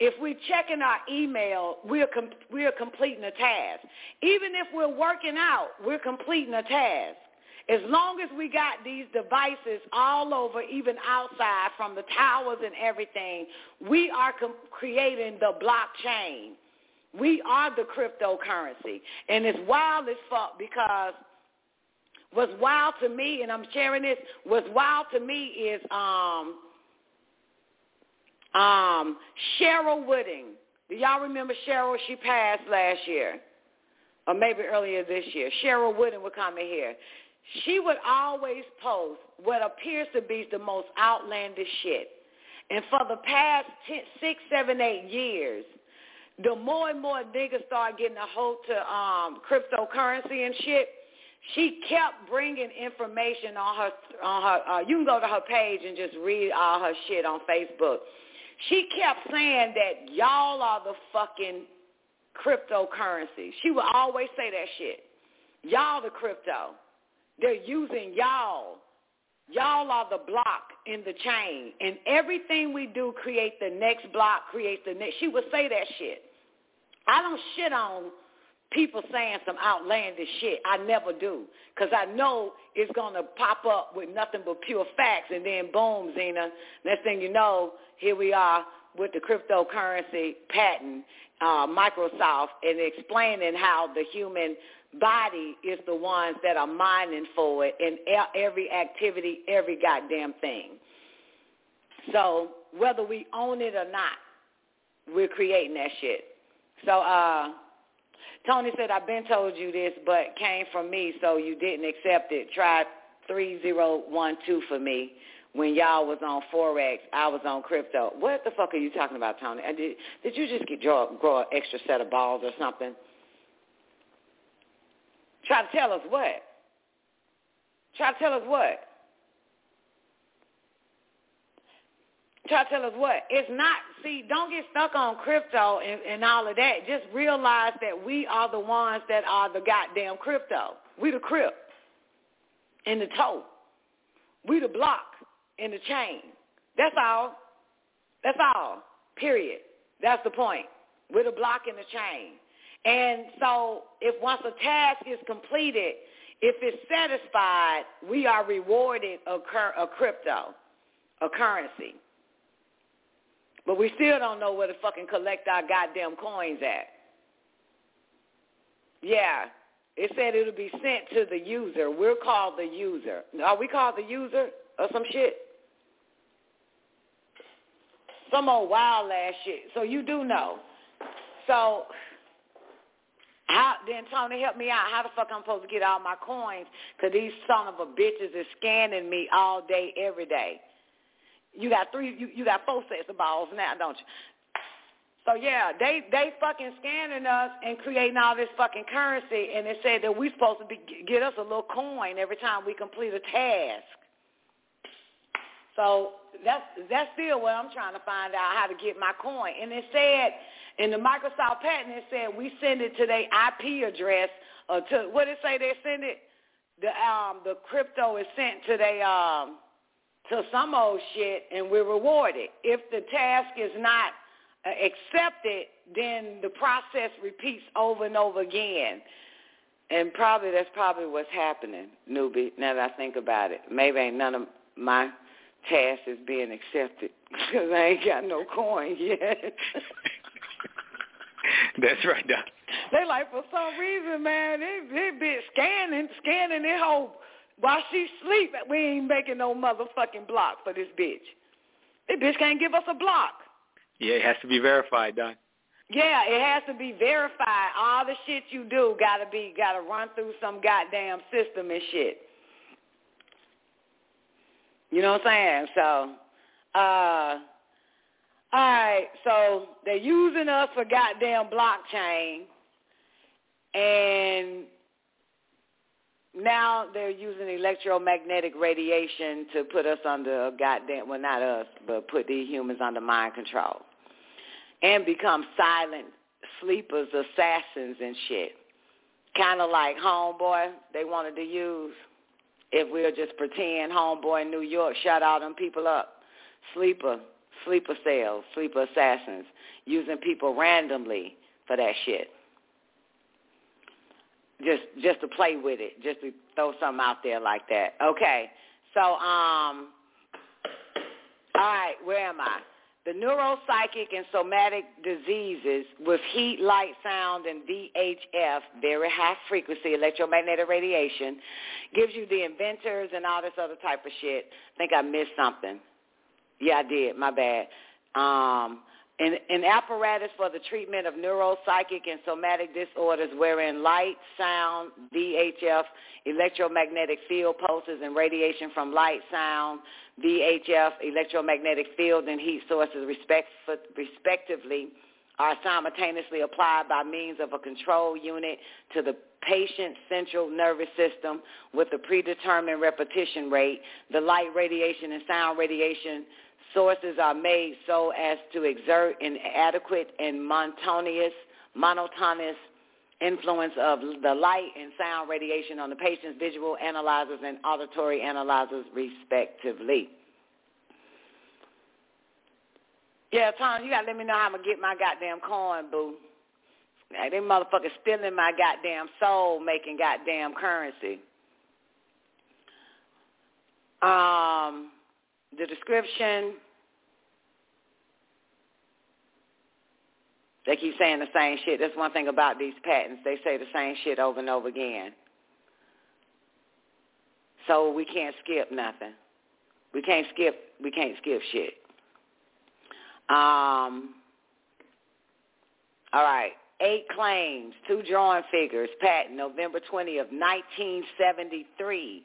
If we're checking our email, we're, com- we're completing a task. Even if we're working out, we're completing a task. As long as we got these devices all over, even outside from the towers and everything, we are com- creating the blockchain. We are the cryptocurrency. And it's wild as fuck because what's wild to me, and I'm sharing this, what's wild to me is um, um, Cheryl Wooding. Do y'all remember Cheryl? She passed last year, or maybe earlier this year. Cheryl Wooding would come in here. She would always post what appears to be the most outlandish shit. And for the past ten, six, seven, eight years, the more and more niggas start getting a hold to um, cryptocurrency and shit, she kept bringing information on her on her. Uh, you can go to her page and just read all her shit on Facebook. She kept saying that y'all are the fucking cryptocurrency. She would always say that shit. Y'all the crypto. They're using y'all. Y'all are the block in the chain. And everything we do create the next block, creates the next. She would say that shit. I don't shit on people saying some outlandish shit. I never do. Because I know it's going to pop up with nothing but pure facts. And then boom, Zena, next thing you know, here we are with the cryptocurrency patent, uh, Microsoft, and explaining how the human body is the ones that are mining for it in every activity, every goddamn thing. So whether we own it or not, we're creating that shit. So uh, Tony said, I've been told you this, but came from me, so you didn't accept it. Try 3012 for me when y'all was on Forex, I was on crypto. What the fuck are you talking about, Tony? Did, did you just get draw, grow an extra set of balls or something? Try to tell us what? Try to tell us what? Try to tell us what? It's not, see, don't get stuck on crypto and, and all of that. Just realize that we are the ones that are the goddamn crypto. We the crypt in the toe. We the block in the chain. That's all. That's all. Period. That's the point. We're the block in the chain. And so if once a task is completed, if it's satisfied, we are rewarded a, cur- a crypto, a currency. But we still don't know where to fucking collect our goddamn coins at. Yeah. It said it'll be sent to the user. We're called the user. Are we called the user or some shit? Some old wild ass shit. So you do know. So how then Tony help me out. How the fuck I'm supposed to get all my coins? Cause these son of a bitches is scanning me all day, every day. You got three, you, you got four sets of balls now, don't you? So yeah, they they fucking scanning us and creating all this fucking currency, and they said that we supposed to be get us a little coin every time we complete a task. So that's that's still what I'm trying to find out how to get my coin. And it said in the Microsoft patent, it said we send it to their IP address or to what it say they send it? The um the crypto is sent to their um to some old shit and we're rewarded. If the task is not uh, accepted, then the process repeats over and over again. And probably that's probably what's happening, newbie. Now that I think about it, maybe ain't none of my task is being accepted (laughs) because I ain't got no coin yet. (laughs) That's right, Doc. They like for some reason, man, they they been scanning, scanning their whole while she sleep. We ain't making no motherfucking block for this bitch. This bitch can't give us a block. Yeah, it has to be verified, Doc. Yeah, it has to be verified. All the shit you do gotta be gotta run through some goddamn system and shit. You know what I'm saying? So, uh, all right. So they're using us for goddamn blockchain, and now they're using electromagnetic radiation to put us under goddamn well, not us, but put these humans under mind control, and become silent sleepers, assassins, and shit. Kind of like Homeboy, they wanted to use if we'll just pretend homeboy in New York shut all them people up. Sleeper, sleeper cells, sleeper assassins, using people randomly for that shit. Just just to play with it, just to throw something out there like that. Okay. So um all right, where am I? The neuropsychic and somatic diseases with heat, light, sound, and VHF, very high frequency electromagnetic radiation, gives you the inventors and all this other type of shit. I think I missed something. Yeah, I did. My bad. Um, an, an apparatus for the treatment of neuropsychic and somatic disorders wherein light, sound, VHF, electromagnetic field pulses, and radiation from light, sound, VHF, electromagnetic field, and heat sources respect, respectively are simultaneously applied by means of a control unit to the patient's central nervous system with a predetermined repetition rate. The light radiation and sound radiation sources are made so as to exert an adequate and monotonous, monotonous influence of the light and sound radiation on the patient's visual analyzers and auditory analyzers respectively. Yeah, Tom, you gotta let me know how I'm gonna get my goddamn coin, boo. Them motherfuckers stealing my goddamn soul, making goddamn currency. Um, the description. They keep saying the same shit. That's one thing about these patents. They say the same shit over and over again. So we can't skip nothing. We can't skip. We can't skip shit. Um. All right. Eight claims, two drawing figures, patent, November 20 of 1973.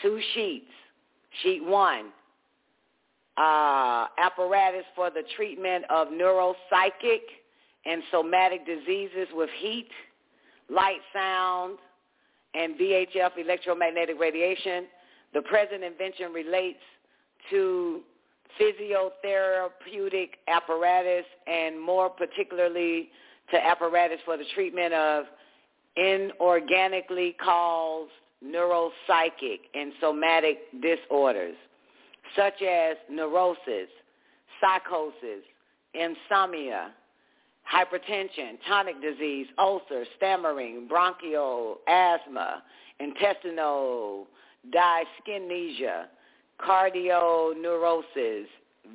Two sheets. Sheet one, uh, apparatus for the treatment of neuropsychic and somatic diseases with heat, light, sound, and VHF electromagnetic radiation. The present invention relates to physiotherapeutic apparatus and more particularly to apparatus for the treatment of inorganically caused neuropsychic and somatic disorders such as neurosis, psychosis, insomnia, hypertension, tonic disease, ulcer, stammering, bronchial asthma, intestinal dyskinesia, cardioneurosis,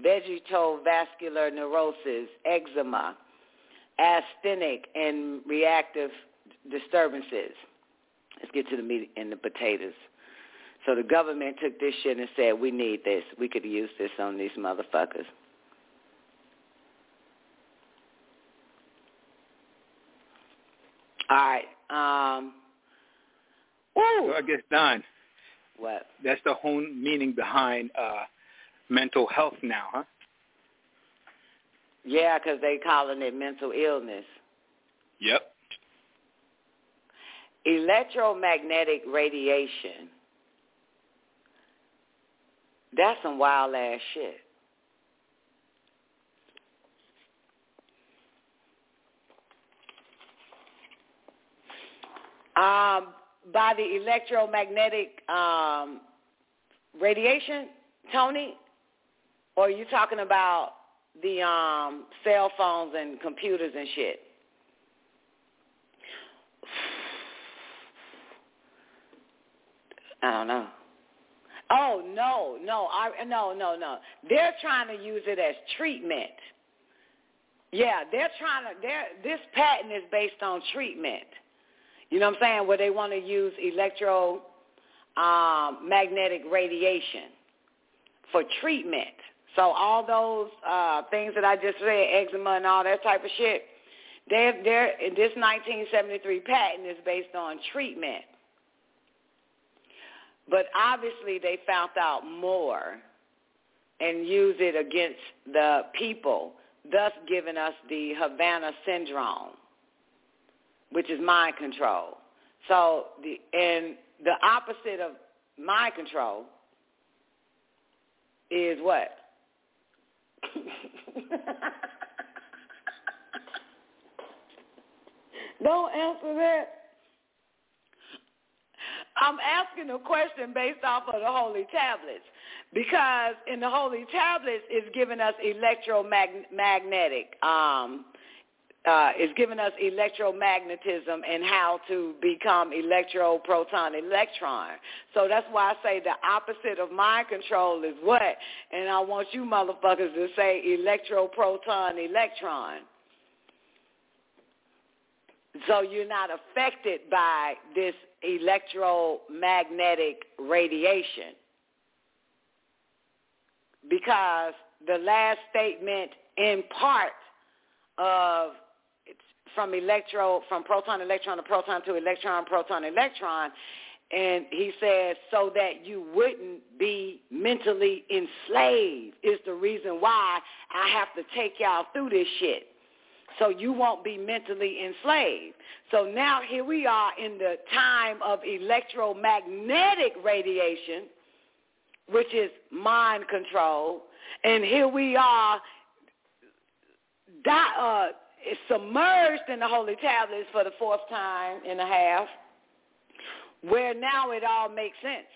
vegetovascular neurosis, eczema, asthenic and reactive disturbances. Let's get to the meat and the potatoes. So the government took this shit and said, we need this. We could use this on these motherfuckers. All right. Um. So I guess Don. What? That's the whole meaning behind uh mental health now, huh? Yeah, 'cause they calling it mental illness. Yep. Electromagnetic radiation. That's some wild ass shit. Um, by the electromagnetic um, radiation, Tony, or are you talking about the um, cell phones and computers and shit? (sighs) I don't know. Oh no, no, I no, no, no. They're trying to use it as treatment. Yeah, they're trying to. They're, this patent is based on treatment. You know what I'm saying? Where they want to use electro um, radiation for treatment. So all those uh, things that I just said, eczema and all that type of shit, they're, they're, this 1973 patent is based on treatment. But obviously they found out more and use it against the people, thus giving us the Havana syndrome, which is mind control. So the and the opposite of mind control is what? (laughs) Don't answer that. I'm asking a question based off of the holy tablets because in the holy tablets it's giving us electromagnetic um uh, is giving us electromagnetism and how to become electro proton electron. So that's why I say the opposite of mind control is what? And I want you motherfuckers to say electro proton electron. So you're not affected by this electromagnetic radiation. Because the last statement in part of from electro from proton electron to proton to electron proton electron and he says so that you wouldn't be mentally enslaved is the reason why I have to take y'all through this shit so you won't be mentally enslaved. So now here we are in the time of electromagnetic radiation, which is mind control, and here we are di- uh, submerged in the holy tablets for the fourth time and a half, where now it all makes sense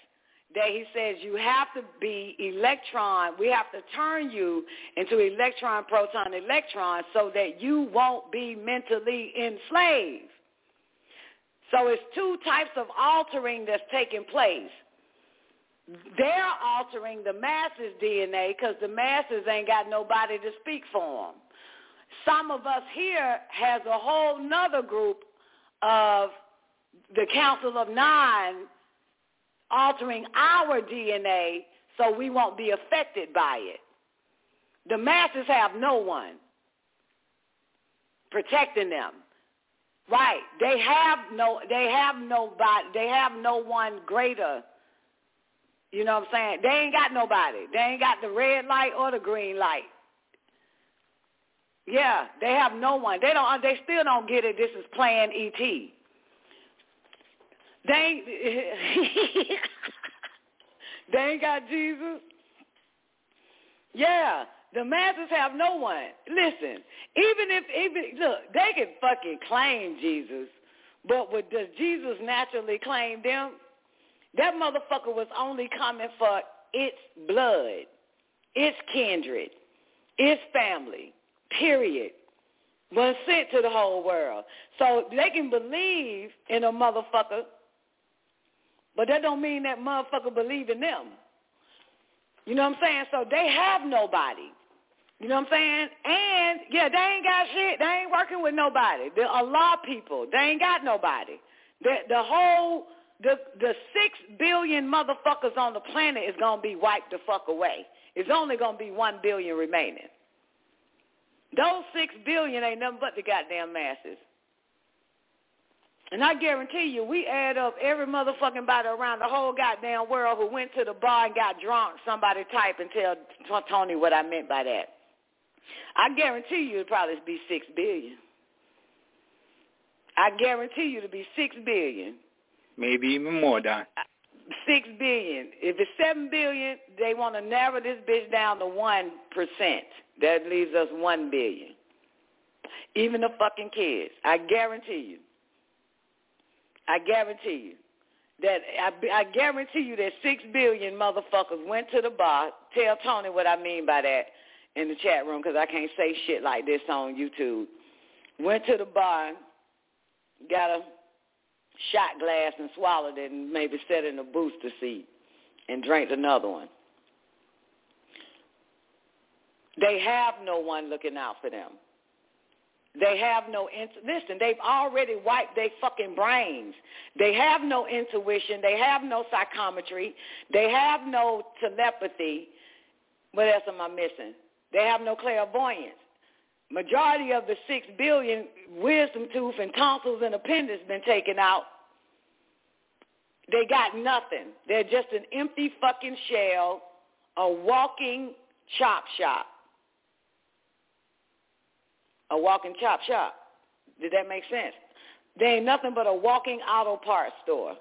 that he says you have to be electron, we have to turn you into electron, proton, electron so that you won't be mentally enslaved. So it's two types of altering that's taking place. They're altering the masses' DNA because the masses ain't got nobody to speak for them. Some of us here has a whole nother group of the Council of Nine altering our DNA so we won't be affected by it. The masses have no one protecting them. Right. They have no they have nobody they have no one greater. You know what I'm saying? They ain't got nobody. They ain't got the red light or the green light. Yeah, they have no one. They don't they still don't get it. This is Plan ET. They ain't, (laughs) they ain't got Jesus. Yeah, the masses have no one. Listen, even if even look, they can fucking claim Jesus, but what does Jesus naturally claim them? That motherfucker was only coming for its blood, its kindred, its family. Period. Was sent to the whole world. So they can believe in a motherfucker but that don't mean that motherfucker believe in them. You know what I'm saying? So they have nobody. You know what I'm saying? And yeah, they ain't got shit. They ain't working with nobody. The Allah people, they ain't got nobody. The the whole the the six billion motherfuckers on the planet is gonna be wiped the fuck away. It's only gonna be one billion remaining. Those six billion ain't nothing but the goddamn masses. And I guarantee you, we add up every motherfucking body around the whole goddamn world who went to the bar and got drunk. Somebody type and tell Tony what I meant by that. I guarantee you it'd probably be six billion. I guarantee you to be six billion. Maybe even more, Don. Uh, six billion. If it's seven billion, they want to narrow this bitch down to one percent. That leaves us one billion. Even the fucking kids. I guarantee you. I guarantee you that I, I guarantee you that six billion motherfuckers went to the bar. Tell Tony what I mean by that in the chat room because I can't say shit like this on YouTube. Went to the bar, got a shot glass and swallowed it and maybe sat in a booster seat and drank another one. They have no one looking out for them. They have no int- listen. They've already wiped their fucking brains. They have no intuition. They have no psychometry. They have no telepathy. What else am I missing? They have no clairvoyance. Majority of the six billion wisdom tooth and tonsils and appendix been taken out. They got nothing. They're just an empty fucking shell, a walking chop shop a walking chop shop. Did that make sense? They ain't nothing but a walking auto parts store.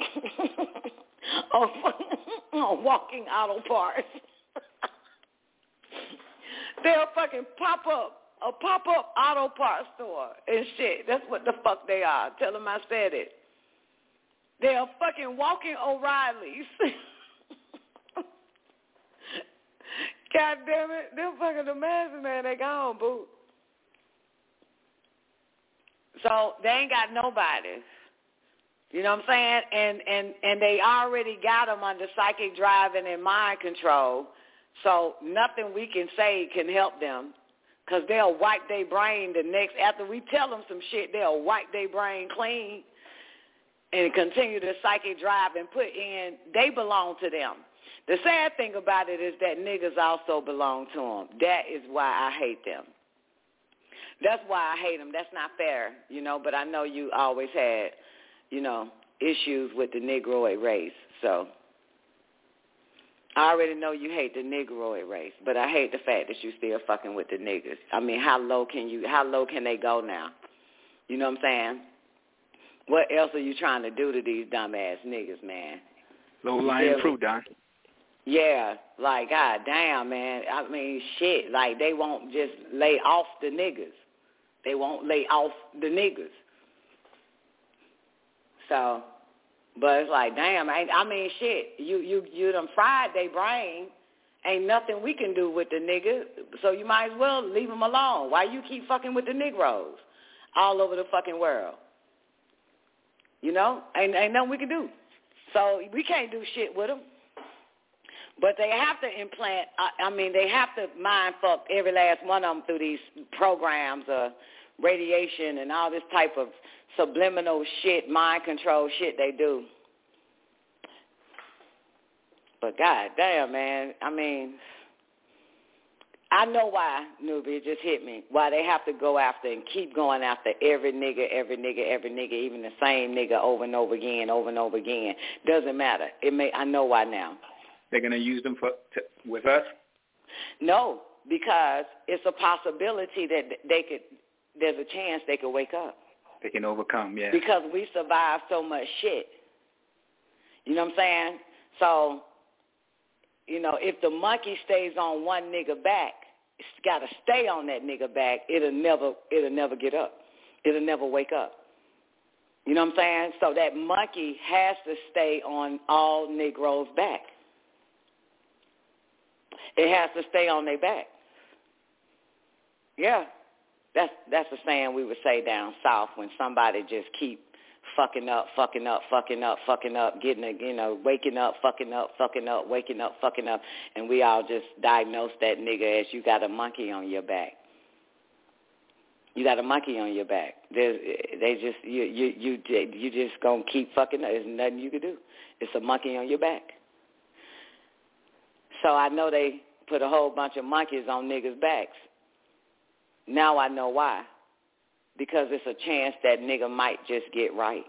(laughs) a, (laughs) a walking auto parts. (laughs) They'll fucking pop up a pop-up auto parts store and shit. That's what the fuck they are. Tell them I said it. They're fucking walking O'Reillys. God damn it. They're fucking amazing, man. They gone, boo. So they ain't got nobody. You know what I'm saying? And and and they already got them under psychic driving and mind control. So nothing we can say can help them because they'll wipe their brain the next after we tell them some shit. They'll wipe their brain clean and continue to psychic drive and put in. They belong to them. The sad thing about it is that niggas also belong to them. That is why I hate them. That's why I hate them. That's not fair, you know. But I know you always had, you know, issues with the Negroid race. So I already know you hate the Negroid race, but I hate the fact that you still fucking with the niggas. I mean, how low can you? How low can they go now? You know what I'm saying? What else are you trying to do to these dumbass niggas, man? Low lying fruit, Don. Yeah, like god damn, man. I mean, shit. Like they won't just lay off the niggas. They won't lay off the niggas. So, but it's like, damn, I, I mean, shit. You you you done fried they brain. Ain't nothing we can do with the nigga. So you might as well leave them alone. Why you keep fucking with the Negroes all over the fucking world? You know, ain't ain't nothing we can do. So we can't do shit with them. But they have to implant. I, I mean, they have to mind fuck every last one of them through these programs of radiation and all this type of subliminal shit, mind control shit they do. But god damn, man. I mean, I know why, Newbie, it just hit me. Why they have to go after and keep going after every nigga, every nigga, every nigga, even the same nigga over and over again, over and over again. Doesn't matter. It may. I know why now. They're gonna use them for to, with us. No, because it's a possibility that they could. There's a chance they could wake up. They can overcome, yeah. Because we survived so much shit. You know what I'm saying? So, you know, if the monkey stays on one nigga back, it's got to stay on that nigga back. It'll never, it'll never get up. It'll never wake up. You know what I'm saying? So that monkey has to stay on all Negroes' back. It has to stay on their back. Yeah, that's that's the saying we would say down south when somebody just keep fucking up, fucking up, fucking up, fucking up, getting a, you know, waking up, fucking up, fucking up, waking up, fucking up, and we all just diagnose that nigga as you got a monkey on your back. You got a monkey on your back. There's, they just you you you you just gonna keep fucking up. There's nothing you can do. It's a monkey on your back. So I know they put a whole bunch of monkeys on niggas' backs. Now I know why. because it's a chance that nigga might just get right.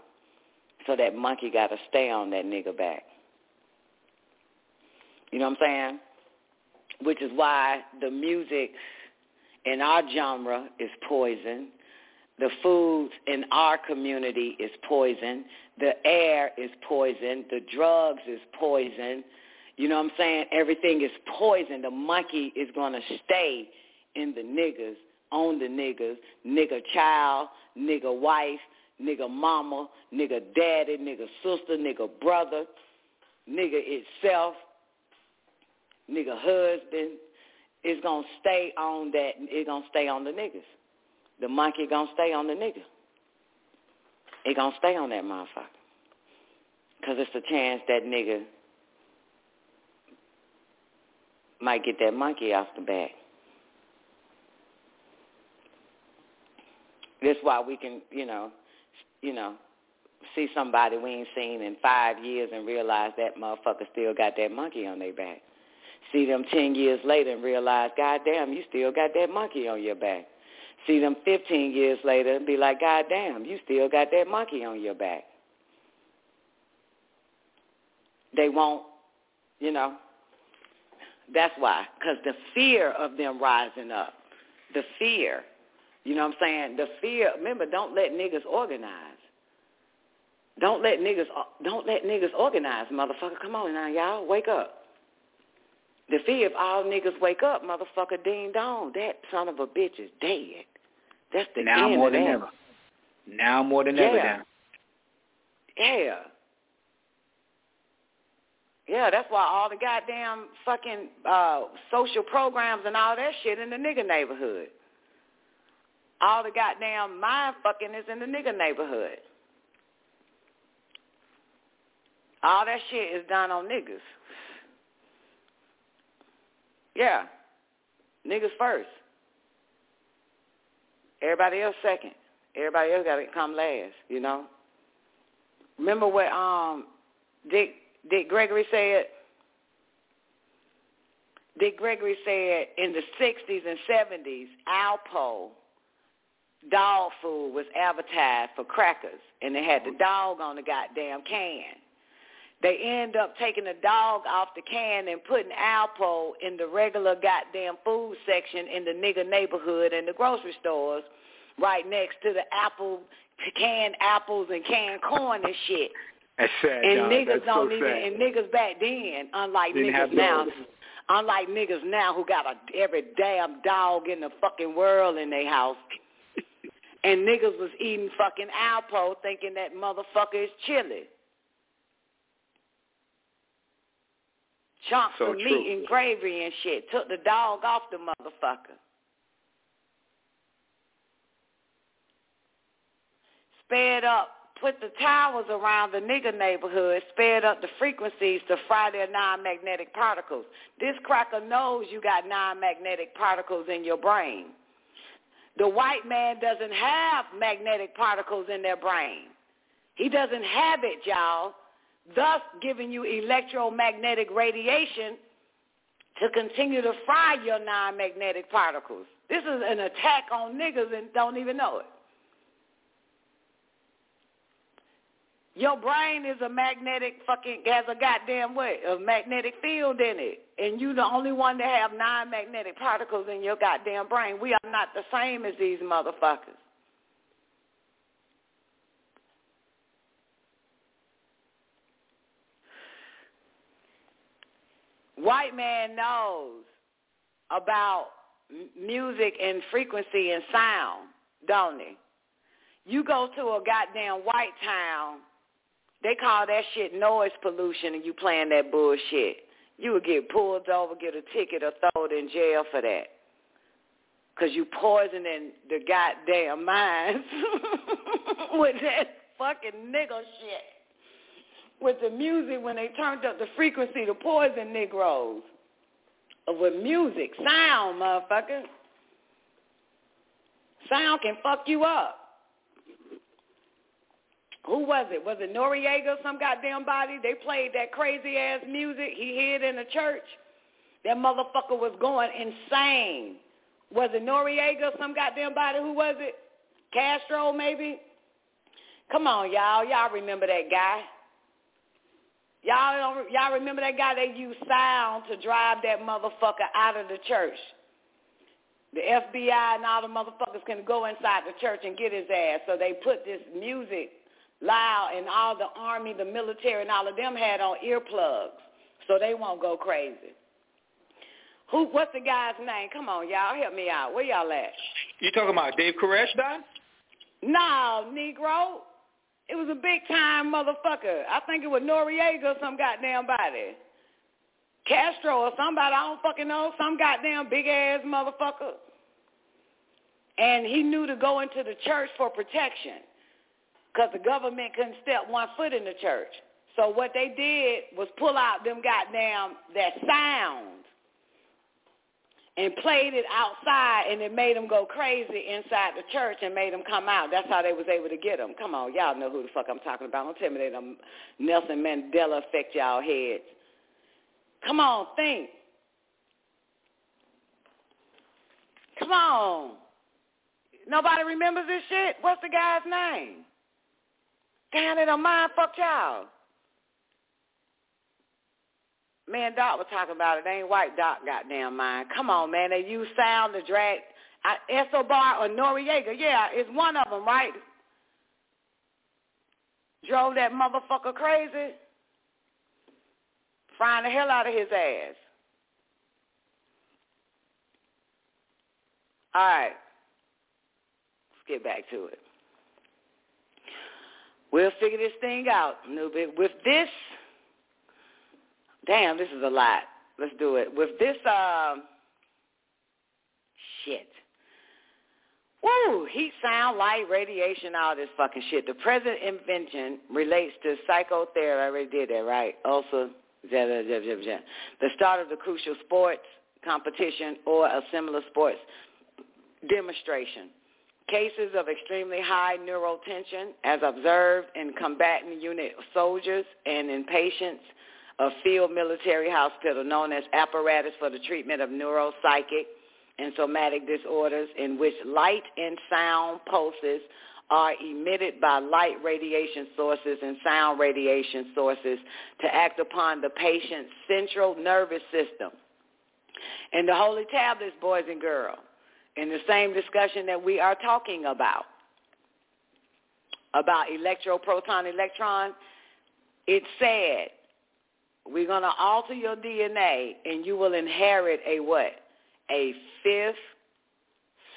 So that monkey got to stay on that nigga back. You know what I'm saying? Which is why the music in our genre is poison. The foods in our community is poison. The air is poison. The drugs is poison. You know what I'm saying? Everything is poison. The monkey is going to stay in the niggas, on the niggas, nigga child, nigga wife, nigga mama, nigga daddy, nigga sister, nigga brother, nigga itself, nigga husband. It's to stay on that. It's to stay on the niggas. The monkey to stay on the nigga. It to stay on that motherfucker. Because it's a chance that nigga might get that monkey off the back. That's why we can, you know, you know, see somebody we ain't seen in five years and realize that motherfucker still got that monkey on their back. See them ten years later and realize, God damn, you still got that monkey on your back. See them fifteen years later and be like, God damn, you still got that monkey on your back. They won't, you know. That's why, because the fear of them rising up, the fear, you know what I'm saying? The fear. Remember, don't let niggas organize. Don't let niggas. Don't let niggas organize, motherfucker. Come on now, y'all, wake up. The fear if all niggas wake up, motherfucker, ding dong, that son of a bitch is dead. That's the now end more than that. ever. Now more than yeah. ever. Now. Yeah. Yeah, that's why all the goddamn fucking uh social programs and all that shit in the nigga neighborhood. All the goddamn mind fucking is in the nigga neighborhood. All that shit is done on niggas. Yeah. Niggas first. Everybody else second. Everybody else gotta come last, you know? Remember what um Dick Dick Gregory said? Dick Gregory said in the 60s and 70s, Alpo dog food was advertised for crackers, and they had the dog on the goddamn can. They end up taking the dog off the can and putting Alpo in the regular goddamn food section in the nigga neighborhood and the grocery stores right next to the apple, canned apples and canned corn and shit. (laughs) That's sad, And John. niggas That's don't so even, sad. and niggas back then, unlike Didn't niggas now, those. unlike niggas now who got a, every damn dog in the fucking world in their house. And niggas was eating fucking Alpo thinking that motherfucker is chili. Chunks So of meat and gravy and shit. Took the dog off the motherfucker. Sped up, put the towers around the nigger neighborhood, sped up the frequencies to fry their non-magnetic particles. This cracker knows you got non-magnetic particles in your brain. The white man doesn't have magnetic particles in their brain. He doesn't have it, y'all, thus giving you electromagnetic radiation to continue to fry your non-magnetic particles. This is an attack on niggas and don't even know it. Your brain is a magnetic fucking has a goddamn what? A magnetic field in it. And you the only one that have non-magnetic particles in your goddamn brain. We are not the same as these motherfuckers. White man knows about music and frequency and sound, don't he? You go to a goddamn white town, they call that shit noise pollution and you playing that bullshit. You would get pulled over, get a ticket, or thrown in jail for that. Because you poisoning the goddamn minds (laughs) with that fucking nigga shit. With the music, when they turned up the frequency to poison Negroes. With music, sound, motherfucker. Sound can fuck you up. Who was it? Was it Noriega, some goddamn body? They played that crazy ass music. He hid in the church. That motherfucker was going insane. Was it Noriega, some goddamn body? Who was it? Castro, maybe. Come on, y'all. Y'all remember that guy? Y'all don't, y'all remember that guy? that used sound to drive that motherfucker out of the church. The FBI and all the motherfuckers can go inside the church and get his ass. So they put this music loud, and all the army, the military, and all of them had on earplugs, so they won't go crazy. Who? What's the guy's name? Come on, y'all, help me out. Where y'all at? You talking about Dave Koresh, Don? No, Negro. It was a big time motherfucker. I think it was Noriega or some goddamn body. Castro or somebody, I don't fucking know, some goddamn big ass motherfucker. And he knew to go into the church for protection because the government couldn't step one foot in the church. So what they did was pull out them goddamn, that sound and played it outside and it made them go crazy inside the church and made them come out. That's how they was able to get them. Come on, y'all know who the fuck I'm talking about. Don't tell me that um, Nelson Mandela affect y'all heads. Come on, think. Come on. Nobody remembers this shit? What's the guy's name? Damn it, I'm mind fuck y'all. Man, Doc was talking about it. They ain't white Doc goddamn mind. Come on, man. They use sound to drag uh, Escobar or Noriega. Yeah, it's one of them, right? Drove that motherfucker crazy. Frying the hell out of his ass. All right. Let's get back to it. We'll figure this thing out bit. With this, damn, this is a lot. Let's do it. With this, um, shit. Woo, heat, sound, light, radiation, all this fucking shit. The present invention relates to psychotherapy. I already did that, right? Also, the start of the crucial sports competition or a similar sports demonstration. Cases of extremely high neural tension as observed in combatant unit soldiers and in patients of field military hospital known as apparatus for the treatment of neuropsychic and somatic disorders in which light and sound pulses are emitted by light radiation sources and sound radiation sources to act upon the patient's central nervous system. And the holy tablets, boys and girls, in the same discussion that we are talking about, about electroproton electron, it said, we're going to alter your DNA and you will inherit a what? A fifth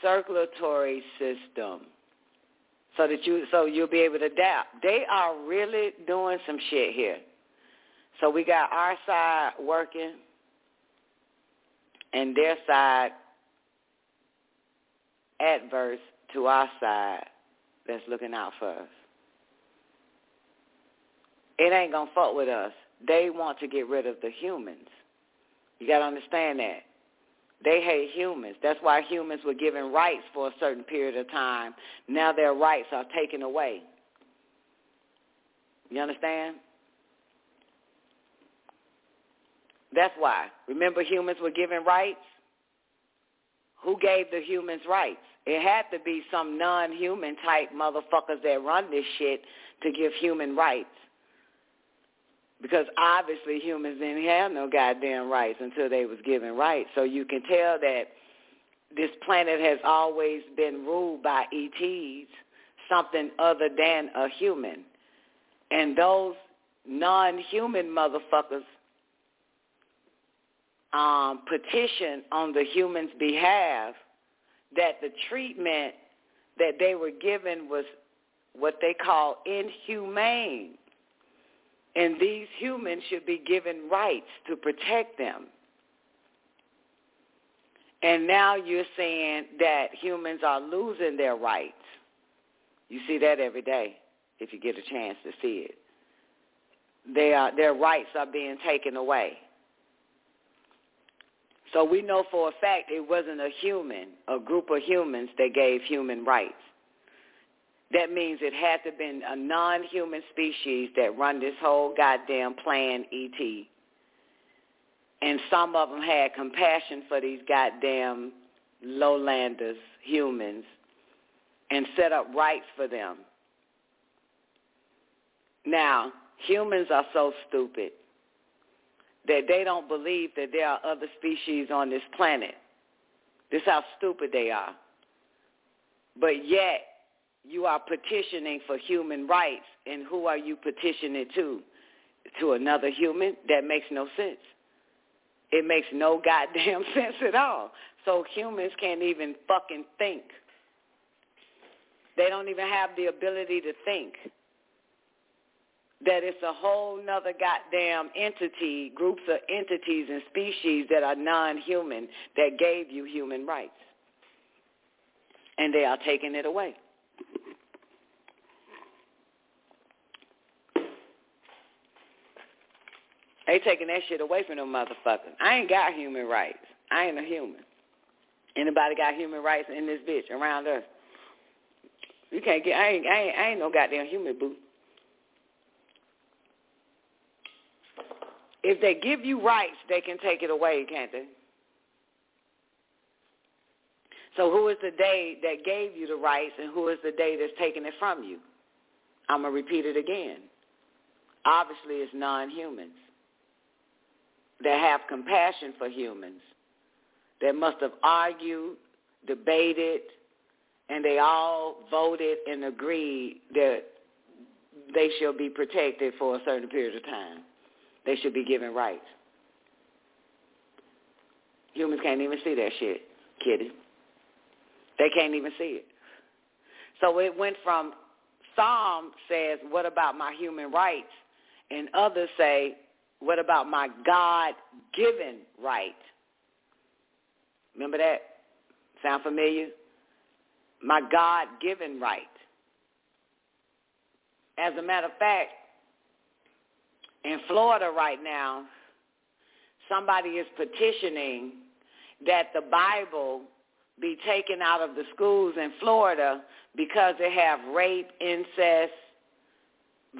circulatory system so that you so you'll be able to adapt. They are really doing some shit here. So we got our side working and their side adverse to our side that's looking out for us. It ain't gonna fuck with us. They want to get rid of the humans. You gotta understand that. They hate humans. That's why humans were given rights for a certain period of time. Now their rights are taken away. You understand? That's why. Remember humans were given rights? Who gave the humans rights? It had to be some non-human type motherfuckers that run this shit to give human rights because obviously humans didn't have no goddamn rights until they was given rights. So you can tell that this planet has always been ruled by ETs, something other than a human. And those non-human motherfuckers um, petition on the humans' behalf that the treatment that they were given was what they call inhumane and these humans should be given rights to protect them. And now you're saying that humans are losing their rights. You see that every day if you get a chance to see it. They are, their rights are being taken away. So we know for a fact it wasn't a human, a group of humans that gave human rights. That means it had to have been a non-human species that run this whole goddamn plan ET. And some of them had compassion for these goddamn lowlanders, humans, and set up rights for them. Now, humans are so stupid that they don't believe that there are other species on this planet. This is how stupid they are. But yet, you are petitioning for human rights, and who are you petitioning to? To another human? That makes no sense. It makes no (laughs) goddamn sense at all. So humans can't even fucking think. They don't even have the ability to think that it's a whole nother goddamn entity, groups of entities and species that are non-human that gave you human rights. And they are taking it away. They taking that shit away from them motherfuckers. I ain't got human rights. I ain't a human. Anybody got human rights in this bitch around us? You can't get. I ain't. I ain't, I ain't no goddamn human boo. If they give you rights, they can take it away, can't they? So who is the day that gave you the rights and who is the day that's taking it from you? I'm going to repeat it again. Obviously, it's non-humans that have compassion for humans, that must have argued, debated, and they all voted and agreed that they shall be protected for a certain period of time. They should be given rights. Humans can't even see that shit, kitty. They can't even see it. So it went from Psalm says, what about my human rights? And others say, what about my God-given right? Remember that? Sound familiar? My God-given right. As a matter of fact, in Florida right now, somebody is petitioning that the Bible be taken out of the schools in Florida because they have rape, incest,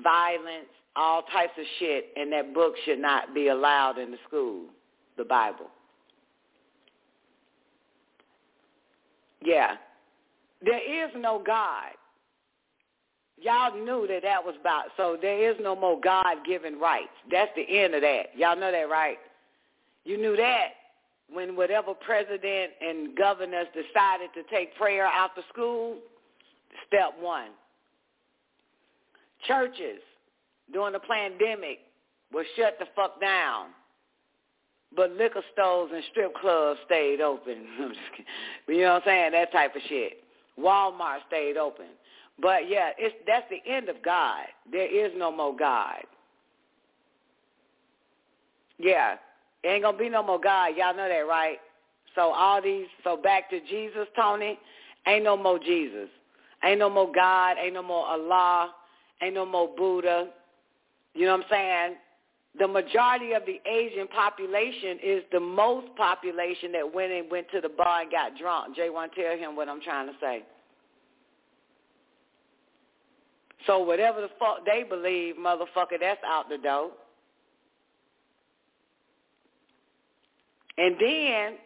violence, all types of shit, and that book should not be allowed in the school, the Bible. Yeah. There is no God. Y'all knew that that was about, so there is no more God-given rights. That's the end of that. Y'all know that, right? You knew that when whatever president and governors decided to take prayer out the school, step one. Churches during the pandemic were shut the fuck down. But liquor stores and strip clubs stayed open. (laughs) you know what I'm saying? That type of shit. Walmart stayed open. But yeah, it's that's the end of God. There is no more God. Yeah. Ain't gonna be no more God. Y'all know that, right? So all these so back to Jesus, Tony, ain't no more Jesus. Ain't no more God, ain't no more Allah, ain't no more Buddha. You know what I'm saying? The majority of the Asian population is the most population that went and went to the bar and got drunk. Jay want to tell him what I'm trying to say. So whatever the fuck they believe, motherfucker, that's out the door. And then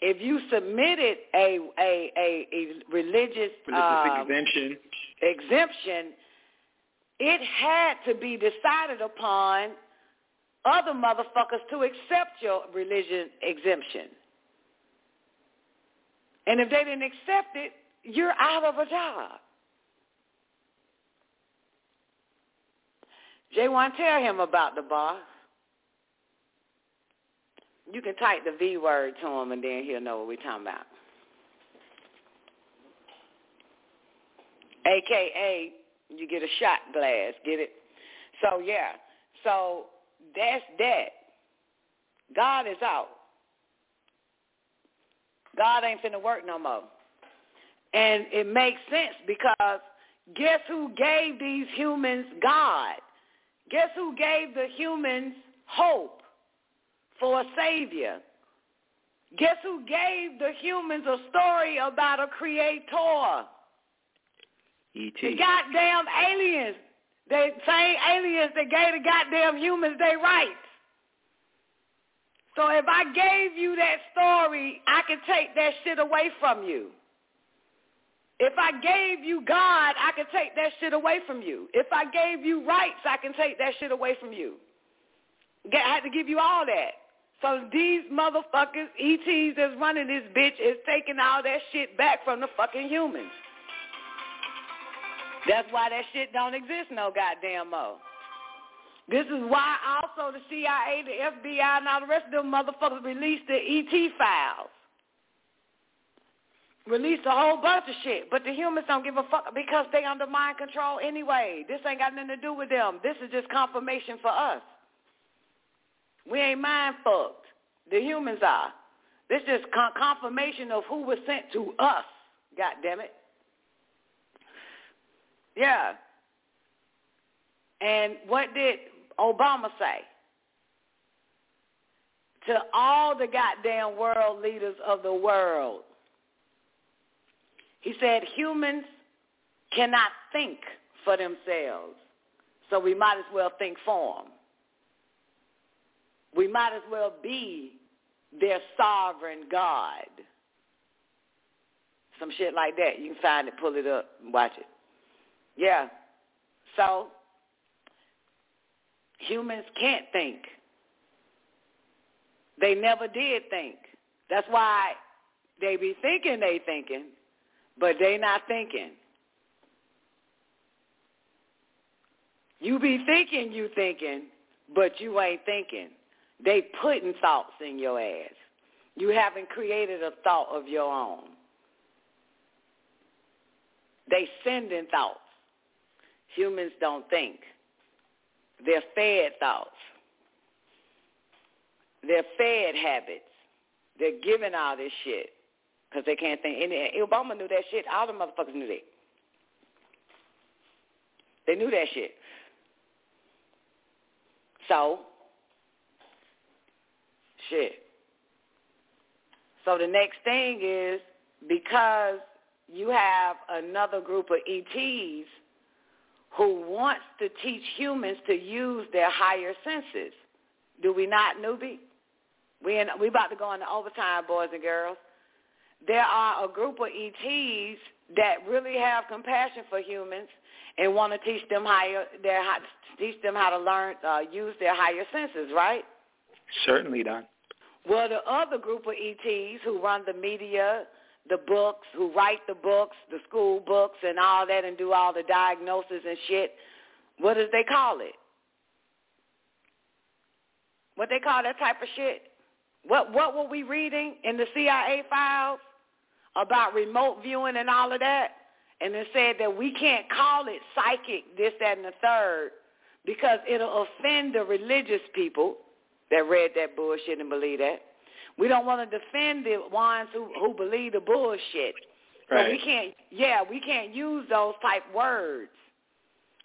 if you submitted a a a, a religious, religious um, exemption, exemption, it had to be decided upon other motherfuckers to accept your religion exemption. And if they didn't accept it, you're out of a job. Jay want tell him about the boss. You can type the V word to him and then he'll know what we're talking about. AKA, you get a shot glass, get it? So, yeah. So, that's that. God is out. God ain't finna work no more. And it makes sense because guess who gave these humans God? Guess who gave the humans hope for a savior? Guess who gave the humans a story about a creator? E.T. The goddamn aliens. The same aliens that gave the goddamn humans their rights. So if I gave you that story, I could take that shit away from you. If I gave you God, I could take that shit away from you. If I gave you rights, I can take that shit away from you. I had to give you all that. So these motherfuckers, ETs that's running this bitch is taking all that shit back from the fucking humans. That's why that shit don't exist no goddamn more. This is why also the CIA, the FBI, and all the rest of them motherfuckers released the ET files. Released a whole bunch of shit. But the humans don't give a fuck because they under mind control anyway. This ain't got nothing to do with them. This is just confirmation for us. We ain't mind fucked. The humans are. This is con- confirmation of who was sent to us. God damn it. Yeah. And what did Obama say? To all the goddamn world leaders of the world. He said humans cannot think for themselves, so we might as well think for them. We might as well be their sovereign God. Some shit like that. You can find it, pull it up, and watch it. Yeah. So humans can't think. They never did think. That's why they be thinking they thinking, but they not thinking. You be thinking you thinking, but you ain't thinking. They putting thoughts in your ass. You haven't created a thought of your own. They sending thoughts. Humans don't think. They're fed thoughts. They're fed habits. They're giving all this shit because they can't think. And Obama knew that shit. All the motherfuckers knew that. They knew that shit. So shit. So the next thing is because you have another group of ETs who wants to teach humans to use their higher senses. Do we not, newbie? We in, we about to go into overtime, boys and girls. There are a group of ETs that really have compassion for humans and want to teach them higher their teach them how to learn uh, use their higher senses, right? Certainly, Don. Well, the other group of ETs who run the media, the books, who write the books, the school books and all that and do all the diagnosis and shit, what does they call it? What they call that type of shit? What what were we reading in the CIA files about remote viewing and all of that? And it said that we can't call it psychic, this, that, and the third, because it'll offend the religious people that read that bullshit and believe that. We don't want to defend the ones who who believe the bullshit. Right. So we can't. Yeah, we can't use those type words.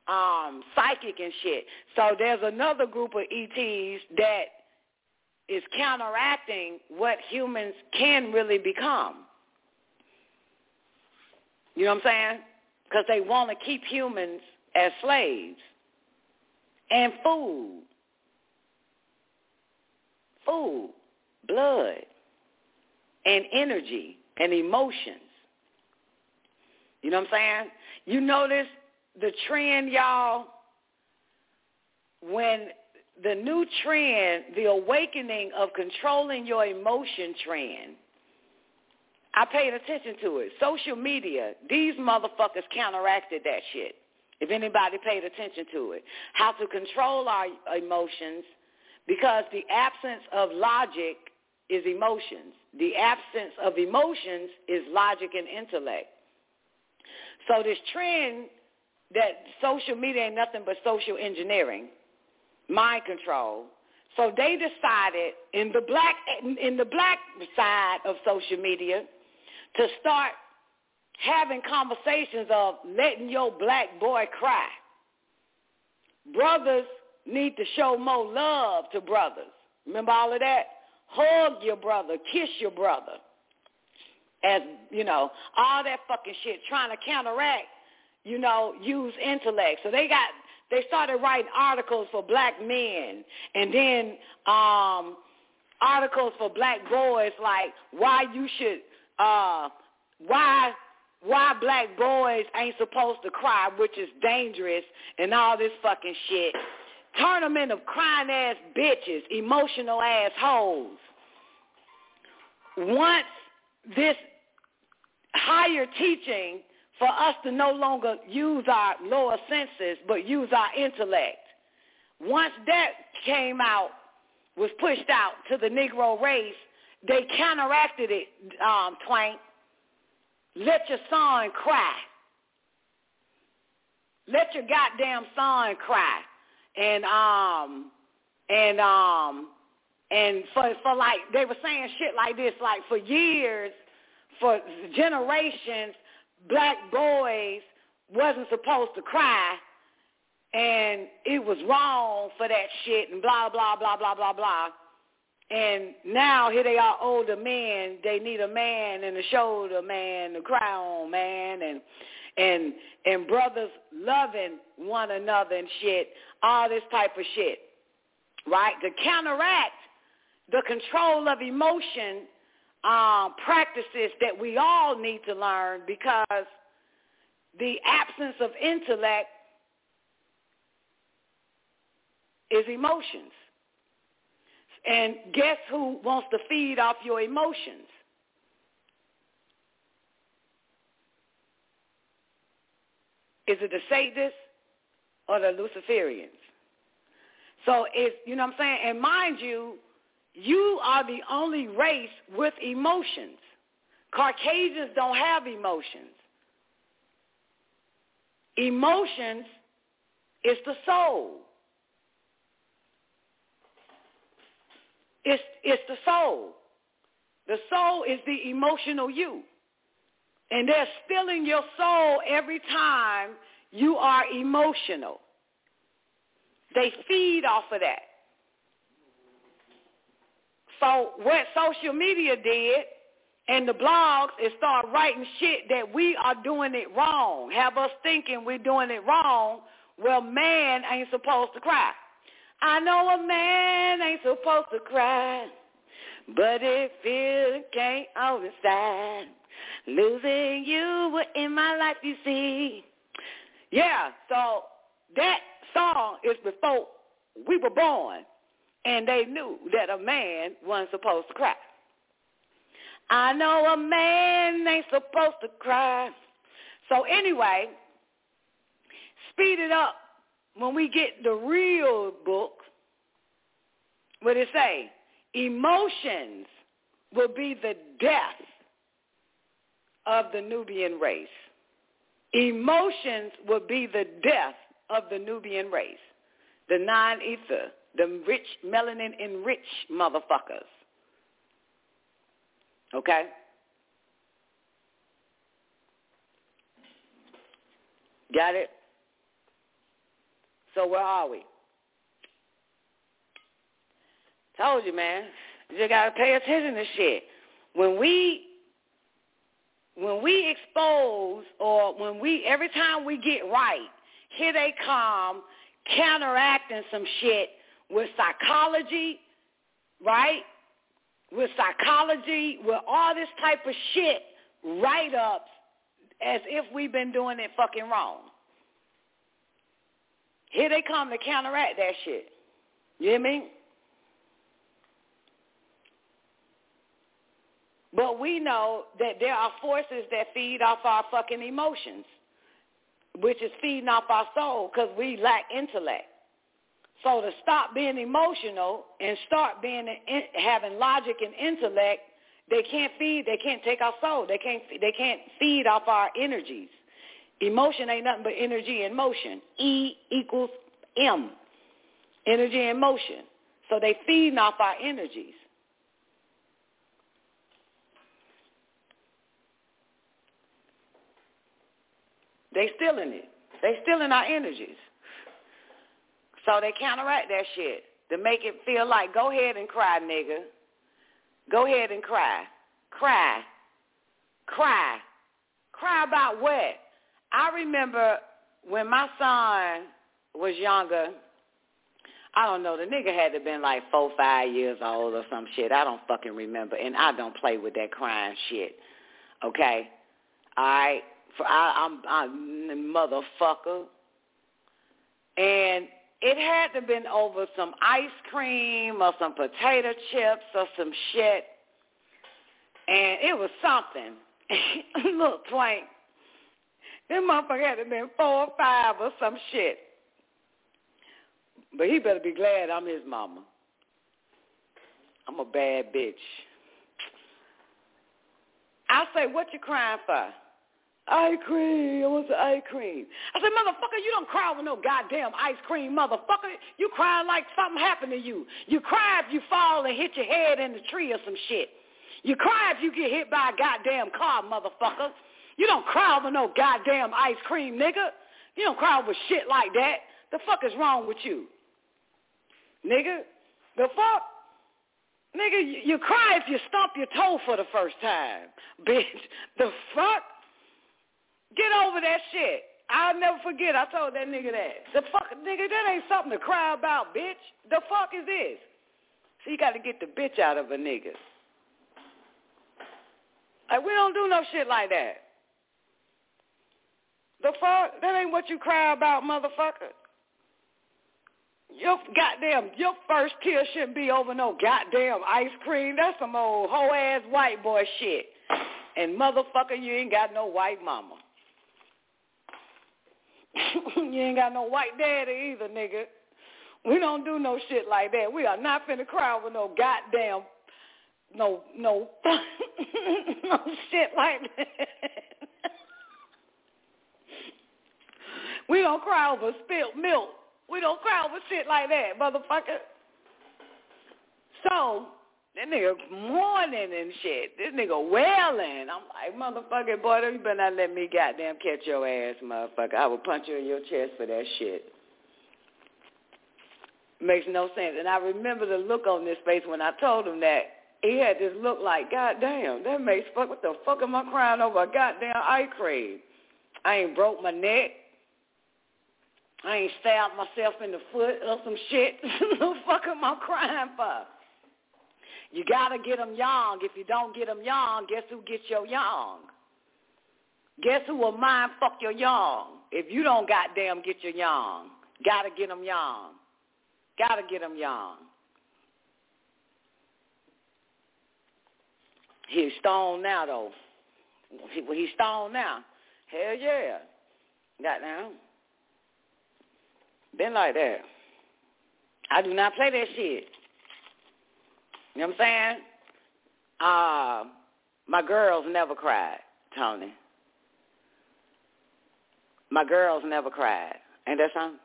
Um, psychic and shit. So there's another group of ETs that is counteracting what humans can really become. You know what I'm saying? Because they want to keep humans as slaves and food food, blood, and energy and emotions. You know what I'm saying? You notice the trend, y'all, when the new trend, the awakening of controlling your emotion trend, I paid attention to it. Social media, these motherfuckers counteracted that shit. If anybody paid attention to it. How to control our emotions because the absence of logic is emotions. The absence of emotions is logic and intellect. So this trend that social media ain't nothing but social engineering, mind control. So they decided in the black in the black side of social media to start having conversations of letting your black boy cry. Brothers need to show more love to brothers. Remember all of that? Hug your brother, kiss your brother. As, you know, all that fucking shit trying to counteract, you know, use intellect. So they got they started writing articles for black men and then um articles for black boys like why you should uh why why black boys ain't supposed to cry, which is dangerous, and all this fucking shit. Turn them into crying ass bitches, emotional ass hoes. Once this higher teaching for us to no longer use our lower senses, but use our intellect. Once that came out, was pushed out to the Negro race, they counteracted it, um, Twank. Let your son cry. Let your goddamn son cry. And um and um and for for like they were saying shit like this, like for years, for generations, black boys wasn't supposed to cry and it was wrong for that shit and blah blah blah blah blah blah. And now here they are older men. They need a man and a shoulder man to cry on, man, and and and brothers loving one another and shit. All this type of shit, right? To counteract the control of emotion um, practices that we all need to learn because the absence of intellect is emotions. And guess who wants to feed off your emotions? Is it the Satanists or the Luciferians? So it's, you know what I'm saying? And mind you, you are the only race with emotions. Caucasians don't have emotions. Emotions is the soul. It's, it's the soul. The soul is the emotional you. And they're stealing your soul every time you are emotional. They feed off of that. So what social media did and the blogs is start writing shit that we are doing it wrong, have us thinking we're doing it wrong. Well, man ain't supposed to cry. I know a man ain't supposed to cry, but it feels can't understand. Losing you in my life, you see. Yeah, so that song is before we were born, and they knew that a man wasn't supposed to cry. I know a man ain't supposed to cry. So anyway, speed it up when we get the real book, what it say? Emotions will be the death of the Nubian race. Emotions will be the death of the Nubian race. The nine-ether, the rich melanin enriched motherfuckers. Okay? Got it? So where are we? Told you, man. You gotta pay attention to shit. When we when we expose or when we every time we get right, here they come counteracting some shit with psychology, right? With psychology, with all this type of shit write-ups as if we've been doing it fucking wrong. Here they come to counteract that shit. You hear me? But we know that there are forces that feed off our fucking emotions, which is feeding off our soul because we lack intellect. So to stop being emotional and start being having logic and intellect, they can't feed. They can't take our soul. They can't. They can't feed off our energies. Emotion ain't nothing but energy and motion. E equals M, energy and motion. So they feed off our energies. They stealing it. They stealing our energies. So they counteract that shit to make it feel like, go ahead and cry, nigga. Go ahead and cry. Cry. Cry. Cry about what? I remember when my son was younger, I don't know, the nigga had to been like four, five years old or some shit. I don't fucking remember. And I don't play with that crying shit. Okay? All right? For I, I'm, I'm motherfucker. And it had to been over some ice cream or some potato chips or some shit. And it was something. (laughs) Look, Twank. That motherfucker had to been four or five or some shit. But he better be glad I'm his mama. I'm a bad bitch. I say, what you crying for? Ice cream. I want some ice cream. I said, motherfucker, you don't cry with no goddamn ice cream, motherfucker. You crying like something happened to you. You cry if you fall and hit your head in the tree or some shit. You cry if you get hit by a goddamn car, motherfucker. You don't cry over no goddamn ice cream, nigga. You don't cry over shit like that. The fuck is wrong with you? Nigga, the fuck? Nigga, you, you cry if you stomp your toe for the first time. (laughs) Bitch, the fuck? Get over that shit. I'll never forget. I told that nigga that. The fuck, nigga, that ain't something to cry about, bitch. The fuck is this? So you got to get the bitch out of a nigga. Like, we don't do no shit like that. The fuck? That ain't what you cry about, motherfucker. Your goddamn, your first kill shouldn't be over no goddamn ice cream. That's some old hoe ass white boy shit. And motherfucker, you ain't got no white mama. You ain't got no white daddy either, nigga. We don't do no shit like that. We are not finna cry over no goddamn, no, no, (laughs) no shit like that. we don't cry over spilt milk. We don't cry over shit like that, motherfucker. So, that nigga mourning and shit. This nigga wailing. I'm like, motherfucker, boy, you better not let me goddamn catch your ass, motherfucker. I will punch you in your chest for that shit. Makes no sense. And I remember the look on his face when I told him that. He had this look like, goddamn, that makes fuck, what the fuck am I crying over a goddamn eye cream? I ain't broke my neck. I ain't stabbed myself in the foot or some shit. (laughs) what the fuck am I crying for? You gotta get them young. If you don't get them young, guess who gets your young? Guess who will mind fuck your young? If you don't goddamn get your young, gotta get them young. Gotta get them young. He's stoned now though. He, he's stoned now. Hell yeah. Got now. Been like that. I do not play that shit. You know what I'm saying? Uh, my girls never cried, Tony. My girls never cried. Ain't that something?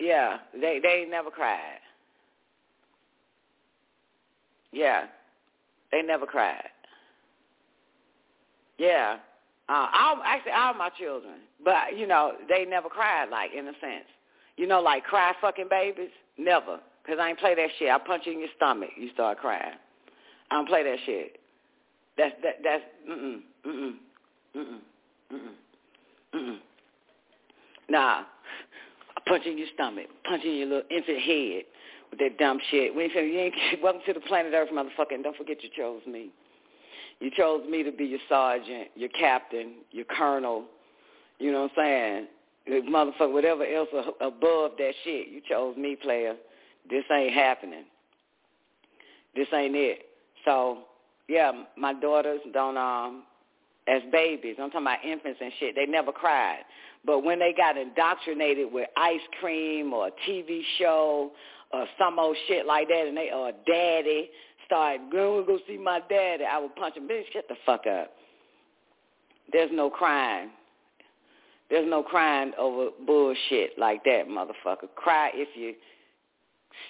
Yeah, they they never cried. Yeah, they never cried. Yeah, uh, all, actually all my children, but you know they never cried like in a sense. You know, like cry fucking babies, never. Cause I ain't play that shit. I punch you in your stomach. You start crying. I don't play that shit. That's that that's mm mm mm mm mm mm mm. Nah, I punch in your stomach, punch in your little infant head with that dumb shit. We ain't, you ain't (laughs) welcome to the planet Earth, motherfucker. And don't forget you chose me. You chose me to be your sergeant, your captain, your colonel. You know what I'm saying? Motherfucker, whatever else above that shit, you chose me, player. This ain't happening. This ain't it. So, yeah, my daughters don't, um, as babies, I'm talking about infants and shit, they never cried. But when they got indoctrinated with ice cream or a TV show or some old shit like that, and they or daddy started going to go see my daddy, I would punch him. Bitch, shut the fuck up. There's no crying. There's no crying over bullshit like that, motherfucker. Cry if you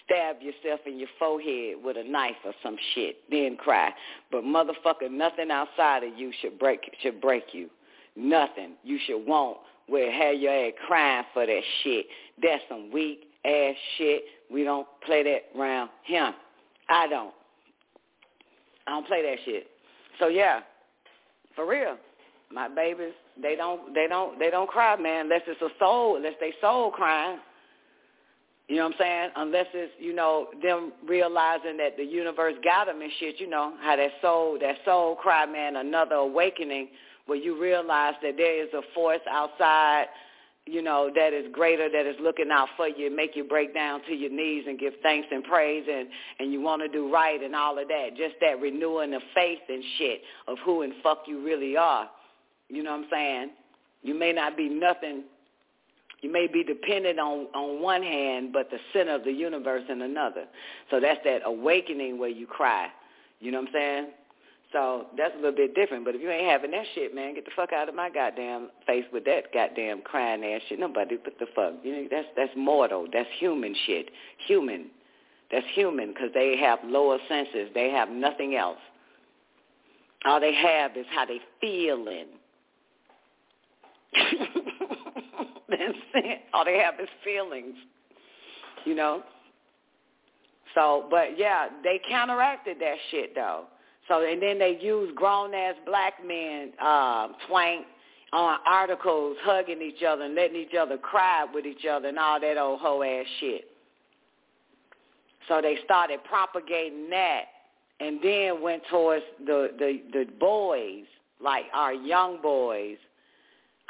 stab yourself in your forehead with a knife or some shit, then cry. But motherfucker, nothing outside of you should break should break you. Nothing you should want where have your ass crying for that shit. That's some weak ass shit. We don't play that round him. I don't. I don't play that shit. So yeah, for real, my babies they don't they don't they don't cry, man, unless it's a soul, unless they soul crying. You know what I'm saying? Unless it's, you know, them realizing that the universe got them and shit, you know, how that soul, that soul cry, man, another awakening where you realize that there is a force outside, you know, that is greater, that is looking out for you, make you break down to your knees and give thanks and praise and, and you want to do right and all of that. Just that renewing of faith and shit of who and fuck you really are. You know what I'm saying? You may not be nothing you may be dependent on on one hand, but the center of the universe in another. So that's that awakening where you cry. You know what I'm saying? So that's a little bit different. But if you ain't having that shit, man, get the fuck out of my goddamn face with that goddamn crying ass shit. Nobody, what the fuck? You know, that's that's mortal. That's human shit. Human. That's human because they have lower senses. They have nothing else. All they have is how they feeling. (laughs) (laughs) It. All they have is feelings, you know. So, but yeah, they counteracted that shit though. So, and then they used grown ass black men, uh, twank on articles, hugging each other and letting each other cry with each other and all that old hoe ass shit. So they started propagating that, and then went towards the the the boys, like our young boys,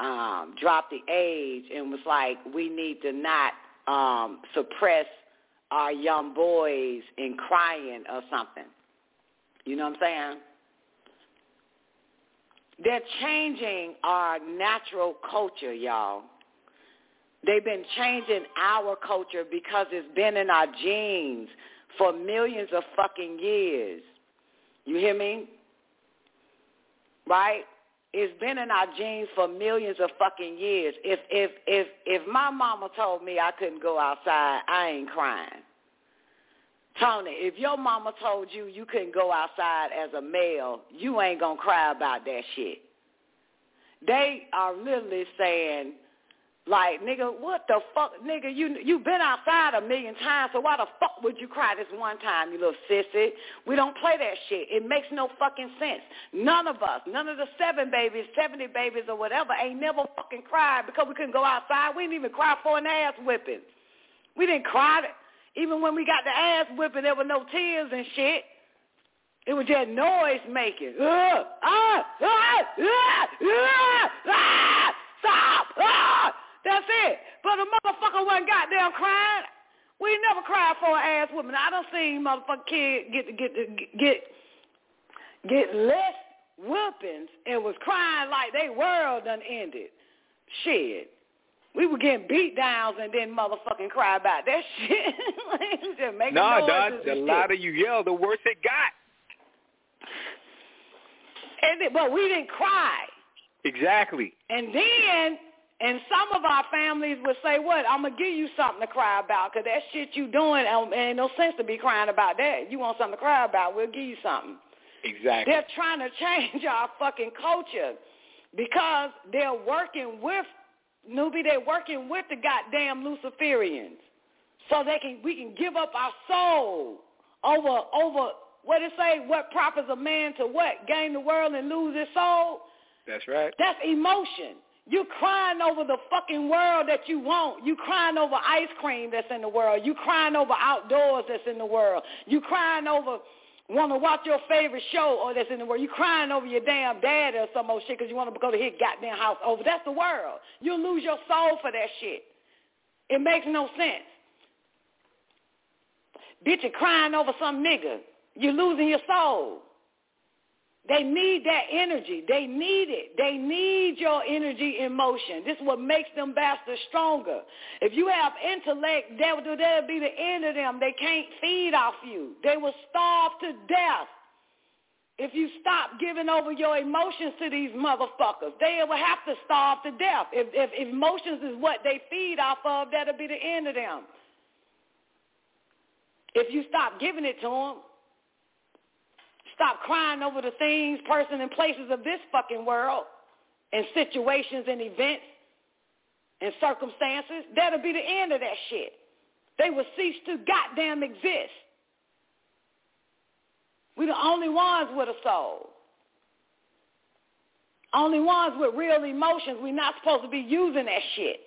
um, dropped the age and was like, we need to not um, suppress our young boys in crying or something. You know what I'm saying? They're changing our natural culture, y'all. They've been changing our culture because it's been in our genes for millions of fucking years. You hear me? Right? It's been in our genes for millions of fucking years. If if if if my mama told me I couldn't go outside, I ain't crying. Tony, if your mama told you you couldn't go outside as a male, you ain't gonna cry about that shit. They are literally saying like, nigga, what the fuck? Nigga, you you been outside a million times, so why the fuck would you cry this one time, you little sissy? We don't play that shit. It makes no fucking sense. None of us, none of the seven babies, 70 babies or whatever, ain't never fucking cried because we couldn't go outside. We didn't even cry for an ass whipping. We didn't cry. Even when we got the ass whipping, there were no tears and shit. It was just noise making. Uh, ah, ah, ah, ah, ah, stop! Ah! That's it. But the motherfucker wasn't goddamn crying. We never cried for an ass woman. I don't see motherfucking kid get get get get less whoopings and was crying like they world done ended. Shit. We were getting beat downs and then motherfucking cry about that (laughs) shit. Just making nah, Dad, the louder you yell, the worse it got. And it, but we didn't cry. Exactly. And then and some of our families would say, what, I'm going to give you something to cry about because that shit you doing, um, ain't no sense to be crying about that. You want something to cry about, we'll give you something. Exactly. They're trying to (laughs) change our fucking culture because they're working with, newbie, they're working with the goddamn Luciferians so they can, we can give up our soul over, over, what it say, what profits a man to what? Gain the world and lose his soul? That's right. That's emotion. You crying over the fucking world that you want. You crying over ice cream that's in the world. You crying over outdoors that's in the world. You crying over want to watch your favorite show or that's in the world. You crying over your damn dad or some old shit because you want to go to his goddamn house over. That's the world. You'll lose your soul for that shit. It makes no sense. Bitch, you crying over some nigga. You're losing your soul. They need that energy. They need it. They need your energy in motion. This is what makes them bastards stronger. If you have intellect, that will that'll be the end of them. They can't feed off you. They will starve to death. If you stop giving over your emotions to these motherfuckers, they will have to starve to death. If, if, if emotions is what they feed off of, that'll be the end of them. If you stop giving it to them, Stop crying over the things, person, and places of this fucking world and situations and events and circumstances. That'll be the end of that shit. They will cease to goddamn exist. We're the only ones with a soul. Only ones with real emotions. We're not supposed to be using that shit.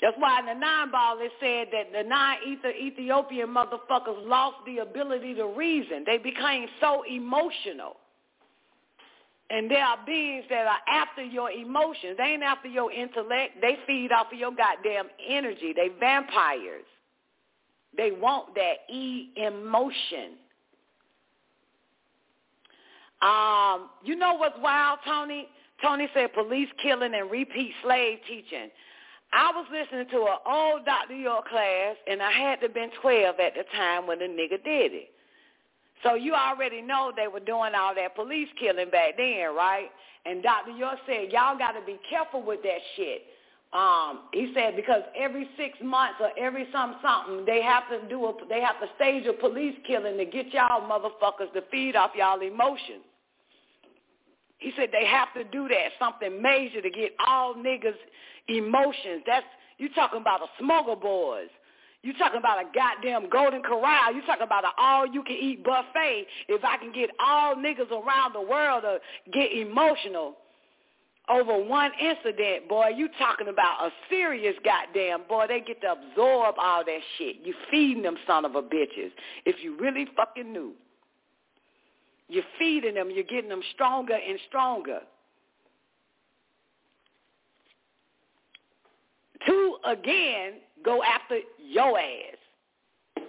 That's why in the nine ball it said that the nine Ethiopian motherfuckers lost the ability to reason. They became so emotional. And there are beings that are after your emotions. They ain't after your intellect. They feed off of your goddamn energy. They vampires. They want that e emotion. Um, you know what's wild, Tony? Tony said police killing and repeat slave teaching. I was listening to an old Dr. York class, and I had to been 12 at the time when the nigga did it. So you already know they were doing all that police killing back then, right? And Dr. York said, y'all got to be careful with that shit. Um, he said because every six months or every some something they have to do a they have to stage a police killing to get y'all motherfuckers to feed off y'all emotions. He said they have to do that, something major to get all niggas emotions. That's you talking about a boys. You talking about a goddamn golden corral. You talking about an all-you-can-eat buffet. If I can get all niggas around the world to get emotional over one incident, boy, you talking about a serious goddamn boy. They get to absorb all that shit. You feeding them son of a bitches. If you really fucking knew. You're feeding them. You're getting them stronger and stronger. To, again, go after your ass.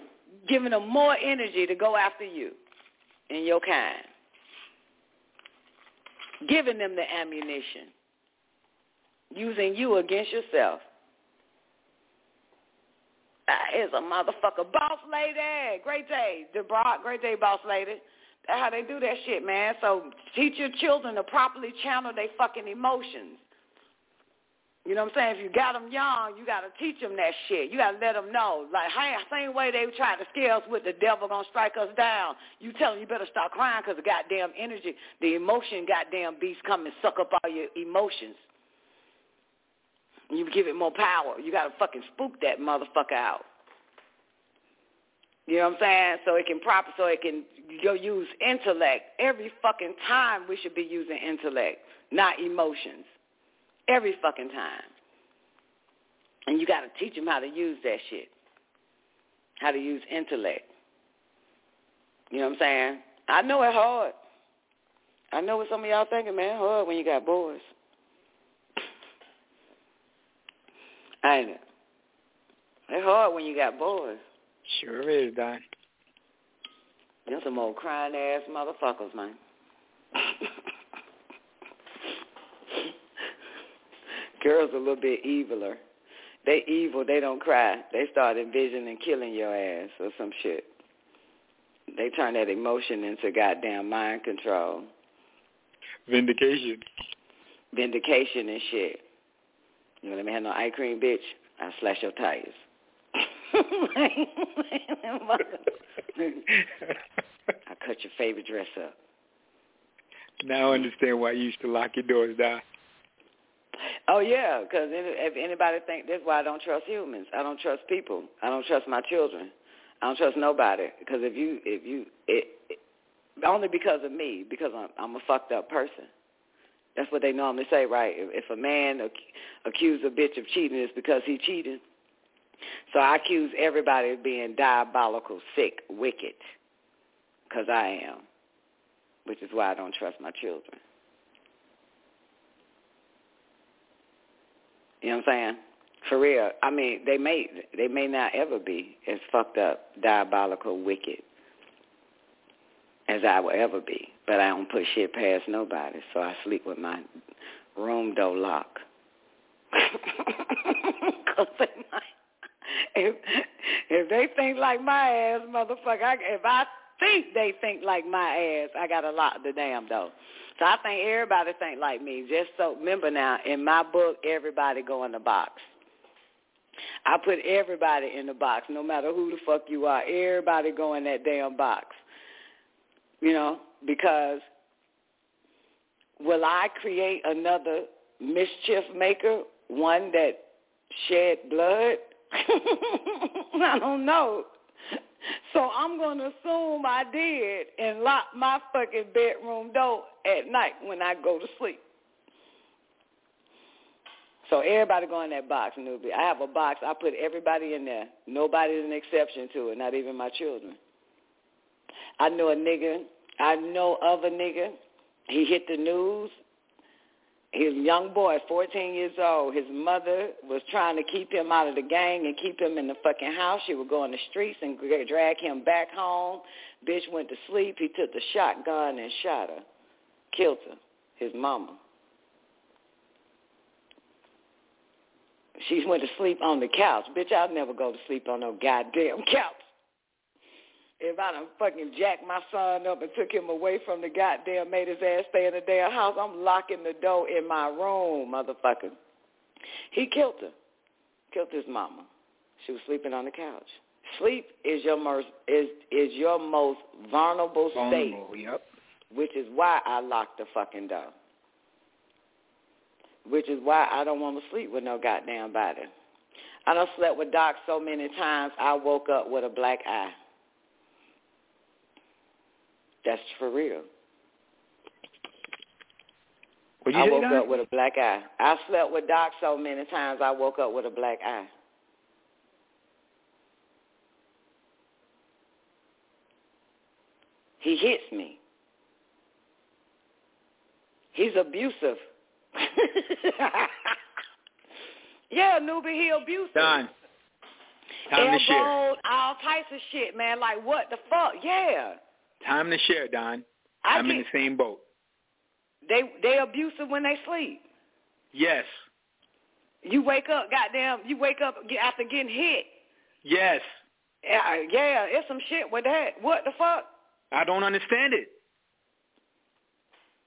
Giving them more energy to go after you and your kind. Giving them the ammunition. Using you against yourself. That is a motherfucker. Boss lady. Great day. DeBrock. Great day, boss lady. That's how they do that shit, man. So teach your children to properly channel their fucking emotions. You know what I'm saying? If you got them young, you got to teach them that shit. You got to let them know. Like, hey, same way they tried to scare us with the devil going to strike us down. You tell them you better start crying because the goddamn energy, the emotion goddamn beast come and suck up all your emotions. You give it more power. You got to fucking spook that motherfucker out. You know what I'm saying? So it can proper, so it can go use intellect. Every fucking time we should be using intellect, not emotions. Every fucking time. And you got to teach them how to use that shit. How to use intellect. You know what I'm saying? I know it's hard. I know what some of y'all thinking, man. Hard when you got boys. (laughs) Ain't it? It's hard when you got boys. Sure is, Don. Them some old crying ass motherfuckers, man. (laughs) Girls a little bit eviler. They evil, they don't cry. They start envisioning killing your ass or some shit. They turn that emotion into goddamn mind control. Vindication. Vindication and shit. You know let me have no eye cream, bitch. I'll slash your tires. (laughs) I cut your favorite dress up. Now I understand why you used to lock your doors down. Oh yeah, because if anybody think that's why I don't trust humans. I don't trust people. I don't trust my children. I don't trust nobody. Because if you if you it, it only because of me because I'm I'm a fucked up person. That's what they normally say, right? If, if a man ac- accuse a bitch of cheating, it's because he cheated. So I accuse everybody of being diabolical, sick, wicked, because I am, which is why I don't trust my children. You know what I'm saying? For real. I mean, they may they may not ever be as fucked up, diabolical, wicked as I will ever be. But I don't put shit past nobody, so I sleep with my room door locked. (laughs) Cause they might, if if they think like my ass, motherfucker, I, if I think they think like my ass, I gotta lock the damn door. So I think everybody think like me. Just so remember now, in my book, everybody go in the box. I put everybody in the box, no matter who the fuck you are. Everybody go in that damn box. You know, because will I create another mischief maker, one that shed blood? (laughs) I don't know. (laughs) So I'm going to assume I did and lock my fucking bedroom door at night when I go to sleep. So everybody go in that box, newbie. I have a box. I put everybody in there. Nobody's an exception to it, not even my children. I know a nigga. I know of a nigga. He hit the news. His young boy, 14 years old. His mother was trying to keep him out of the gang and keep him in the fucking house. She would go in the streets and drag him back home. Bitch went to sleep. He took the shotgun and shot her. Killed her. His mama. She went to sleep on the couch. Bitch, I'll never go to sleep on no goddamn couch. If I done fucking jacked my son up and took him away from the goddamn, made his ass stay in the damn house, I'm locking the door in my room, motherfucker. He killed her. Killed his mama. She was sleeping on the couch. Sleep is your most is is your most vulnerable, Vulnerable, state, yep. which is why I lock the fucking door. Which is why I don't want to sleep with no goddamn body. I done slept with Doc so many times I woke up with a black eye. That's for real. I woke up with a black eye. I slept with Doc so many times I woke up with a black eye. He hits me. He's abusive. (laughs) yeah, newbie, he abusive. Don. Time. Elbowed, all types of shit, man. Like what the fuck? Yeah. Time to share, Don. I I'm in the same boat. They they abusive when they sleep. Yes. You wake up, goddamn. You wake up after getting hit. Yes. Yeah, yeah, it's some shit with that. What the fuck? I don't understand it.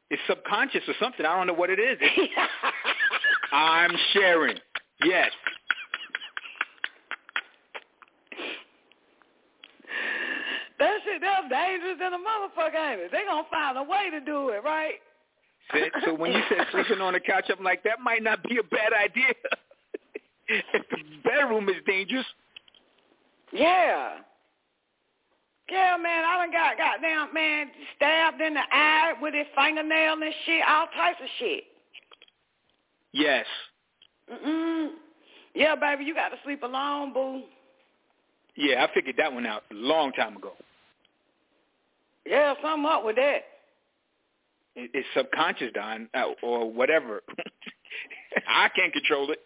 It's subconscious or something. I don't know what. It's- (laughs) I'm sharing. Yes. That shit that's dangerous than a motherfucker, ain't it? They gonna find a way to do it, right? So, when you said sleeping on the couch, I'm like, that might not be a bad idea. if (laughs) the bedroom is dangerous, Yeah. Yeah, man, I done got goddamn man stabbed in the eye with his fingernail and shit, all types of shit. yes. Mm-mm. Yeah, baby, you got to sleep alone, boo. Yeah, I figured that one out a long time ago. Yeah, something up with that. It's subconscious, Don, uh, or whatever. (laughs) I can't control it.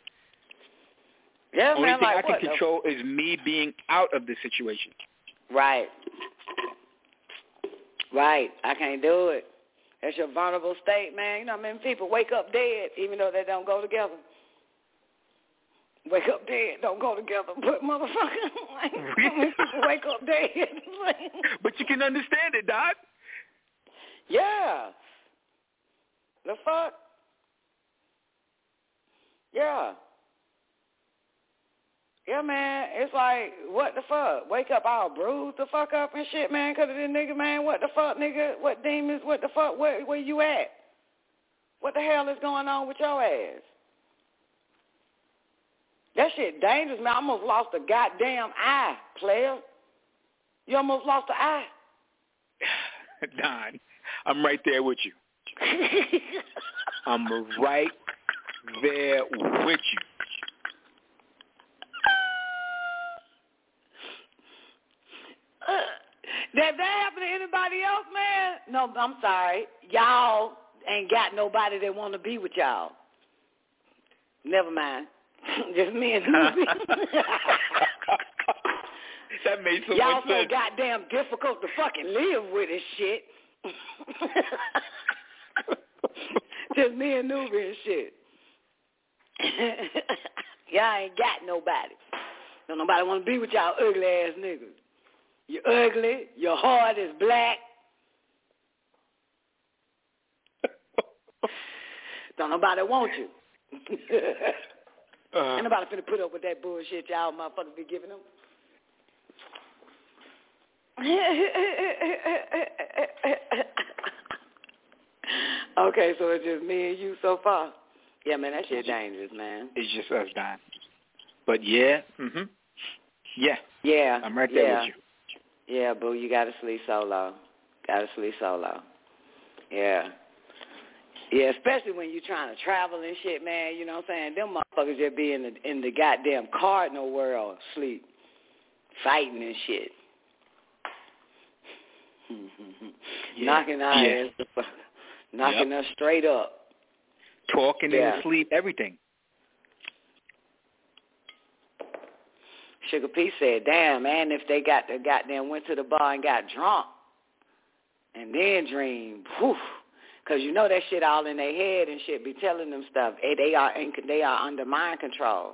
Yeah, Only man, thing like I can what, though? control is me being out of the situation. Right. Right. I can't do it. That's your vulnerable state, man. You know, many people wake up dead even though they don't go together. Wake up dead, don't go together. (laughs) But motherfucker, (laughs) like, (laughs) wake up dead. But you can understand it, Doc. yeah. The fuck? Yeah. Yeah, man. It's like, what the fuck? Wake up all bruised the fuck up and shit, man, 'cause of this nigga, man. What the fuck, nigga? What demons? What the fuck? Where, where you at? What the hell is going on with your ass? That shit dangerous, man. I almost lost a goddamn eye, player. You almost lost an eye. (sighs) Don, I'm right there with you. (laughs) I'm right there with you. Did that happen to anybody else, man? No, I'm sorry. Y'all ain't got nobody that want to be with y'all. Never mind. (laughs) Just me and Lucy. (laughs) that made so y'all much so sense. goddamn difficult to fucking live with and shit. (laughs) Just me and Newbie and shit. y'all ain't got nobody. Don't nobody want to be with y'all ugly ass niggas. You're ugly. Your heart is black. Don't nobody want you. Uh, Ain't nobody finna put up with that bullshit y'all motherfuckers be giving them. okay, so it's just me and you so far. Yeah, man, that shit dangerous, man. It's just us, Don. But yeah, mhm. Yeah, Yeah. I'm right there yeah. with you. Yeah, boo, you gotta sleep solo. Gotta sleep solo. Yeah. Yeah, especially when you're trying to travel and shit, man. You know what I'm saying? Them motherfuckers just be in the in the goddamn cardinal world, sleep, fighting and shit. (laughs) Yeah. Knocking our Yeah. ass, the knocking us straight up. Talking Yeah. in the sleep, everything. Sugar P said, "Damn, man, if they got the goddamn went to the bar and got drunk, and then dreamed, whew, because you know that shit all in their head and shit be telling them stuff. Hey, they are in, they are under mind control.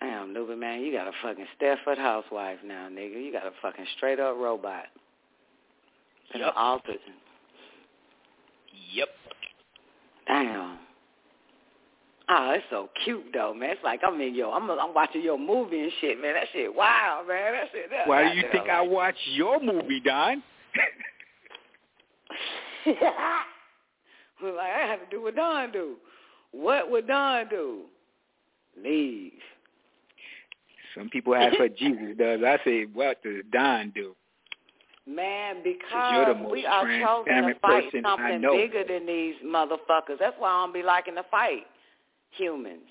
Damn, Nuba, man, you got a fucking Stepford housewife now, nigga. You got a fucking straight up robot. Yep. Altered. Yep. Damn. Oh, it's so cute though, man. It's like I'm in your, I'm, I'm watching your movie and shit, man. That shit, wow, man. That shit. That, Why do you think I watch your movie, Don? (laughs) (laughs) like, I had to do what Don do. What would Don do? Leave. Some people ask what Jesus (laughs) does. I say, what does Don do? Man, because we are chosen to fight something bigger than these motherfuckers. That's why I don't be liking to fight humans.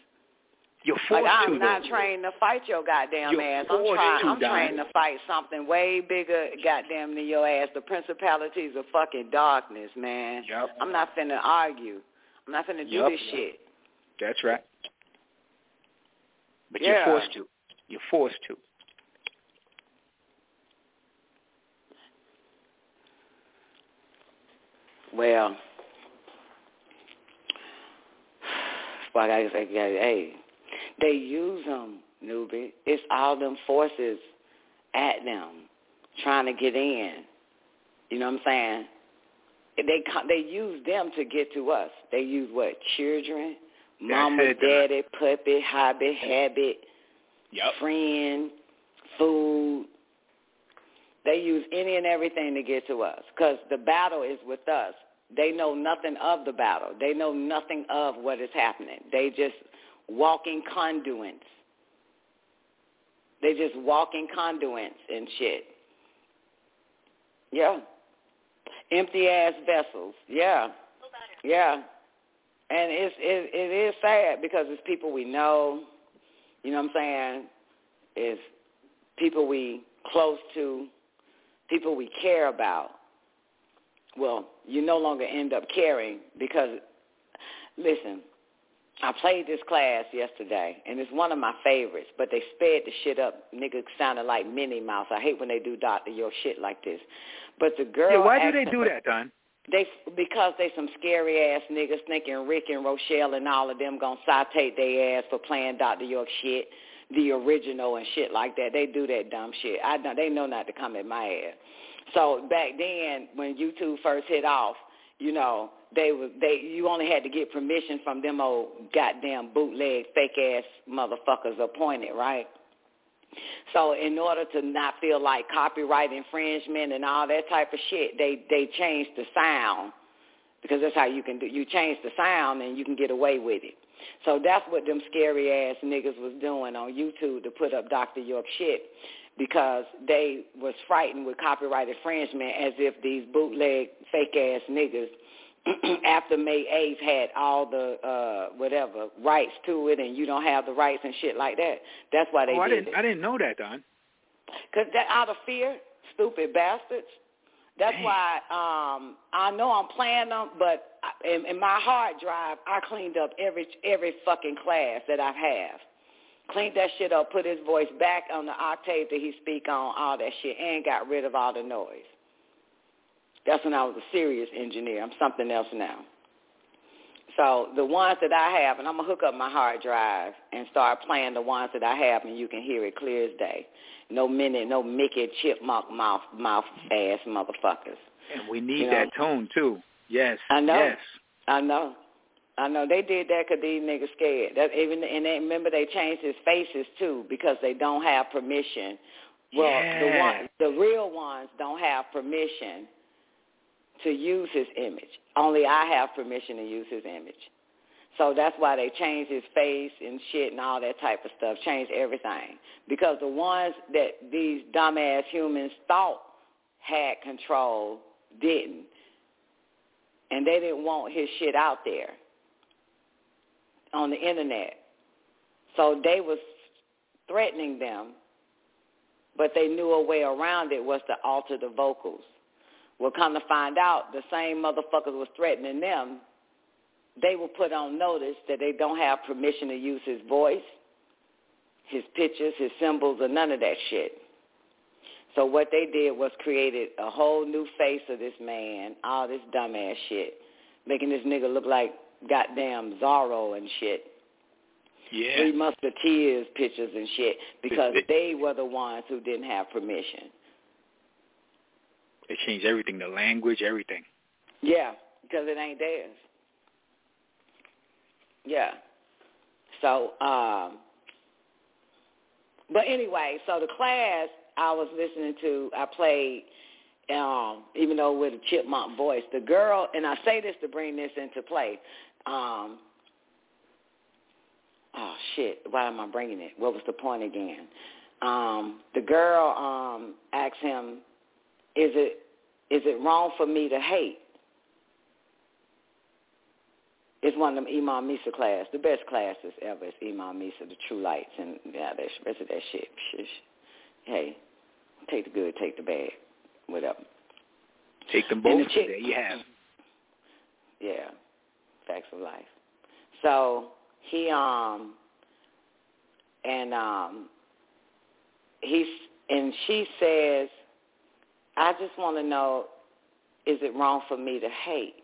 You're Like I'm to, not though. trained to fight your goddamn You're ass. I'm forced trying. to, I'm trained to fight something way bigger, goddamn, than your ass. The principalities of fucking darkness, man. Yep. I'm not finna argue. I'm not finna do this shit. That's right. But Yeah. you're forced to. You're forced to. Well, (sighs) like I guess I got to say hey, they use them, newbie. It's all them forces at them trying to get in. You know what I'm saying? They they use them to get to us. They use what? Children, mama, daddy, puppet, hobby, habit, Yep. friend, food. They use any and everything to get to us because the battle is with us. They know nothing of the battle. They know nothing of what is happening. They just walking conduits. They just walking conduits and shit. Yeah. Empty ass vessels. Yeah. Yeah. And it's it, it is sad because it's people we know. You know what I'm saying? It's people we close to, people we care about. Well, you no longer end up caring because, listen, I played this class yesterday, and it's one of my favorites, but they sped the shit up. Nigga sounded like Minnie Mouse. I hate when they do Dr. York shit like this. But the girl... Yeah, why do they do that, Don? they because they some scary ass niggas thinking Rick and Rochelle and all of them gonna saute their ass for playing Dr. York shit, the original and shit like that. They do that dumb shit. I they know not to come at my ass. So back then when YouTube first hit off, you know, they was they you only had to get permission from them old goddamn bootleg fake ass motherfuckers appointed, right? So in order to not feel like copyright infringement and all that type of shit, they they changed the sound because that's how you can do. You change the sound and you can get away with it. So that's what them scary ass niggas was doing on YouTube to put up Dr. York shit because they was frightened with copyright infringement as if these bootleg fake ass niggas (clears throat) after May 8th had all the uh whatever rights to it and you don't have the rights and shit like that. That's why they oh, I did didn't. it. I didn't know that, Don. Cause that out of fear, stupid bastards. That's Damn. why um I know I'm playing them, but I- in, in my hard drive, I cleaned up every every fucking class that I have. Cleaned that shit up, put his voice back on the octave that he speak on, all that shit, and got rid of all the noise. That's when I was a serious engineer. I'm something else now. So the ones that I have, and I'm gonna hook up my hard drive and start playing the ones that I have, and you can hear it clear as day. No minute, no Mickey chipmunk mouth mouth ass motherfuckers. And we need You know. that tone too. Yes. I know. Yes. I know. I know they did that because these niggas scared. That even and they remember they changed his faces too because they don't have permission. Well, the one, the real ones don't have permission to use his image. Only I have permission to use his image. So that's why they changed his face and shit and all that type of stuff. Changed everything because the ones that these dumbass humans thought had control didn't. and they didn't want his shit out there on the internet. So they was threatening them, but they knew a way around it was to alter the vocals. Well, come to find out, the same motherfuckers was threatening them. They were put on notice that they don't have permission to use his voice, his pictures, his symbols, or none of that shit. So what they did was created a whole new face of this man, all this dumbass shit, making this nigga look like goddamn Zorro and shit. Yeah. Three Musketeers pictures and shit because they were the ones who didn't have permission. They changed everything, the language, everything. Yeah, because it ain't theirs. Yeah. So, um, but anyway, so the class I was listening to, I played, um, even though with a chipmunk voice, the girl, and I say this to bring this into play. Um, oh shit, why am I bringing it? What was the point again? Um, the girl um, asked him, "Is it is it wrong for me to hate?" It's one of them Imam Isa class, the best classes ever. Is Imam Isa, the True Lights, and yeah, the rest of that shit. Shish. Hey, take the good, take the bad, whatever. Take them both. the chick- there you have. Yeah, of life. So he um and um he's and she says, I just want to know, is it wrong for me to hate?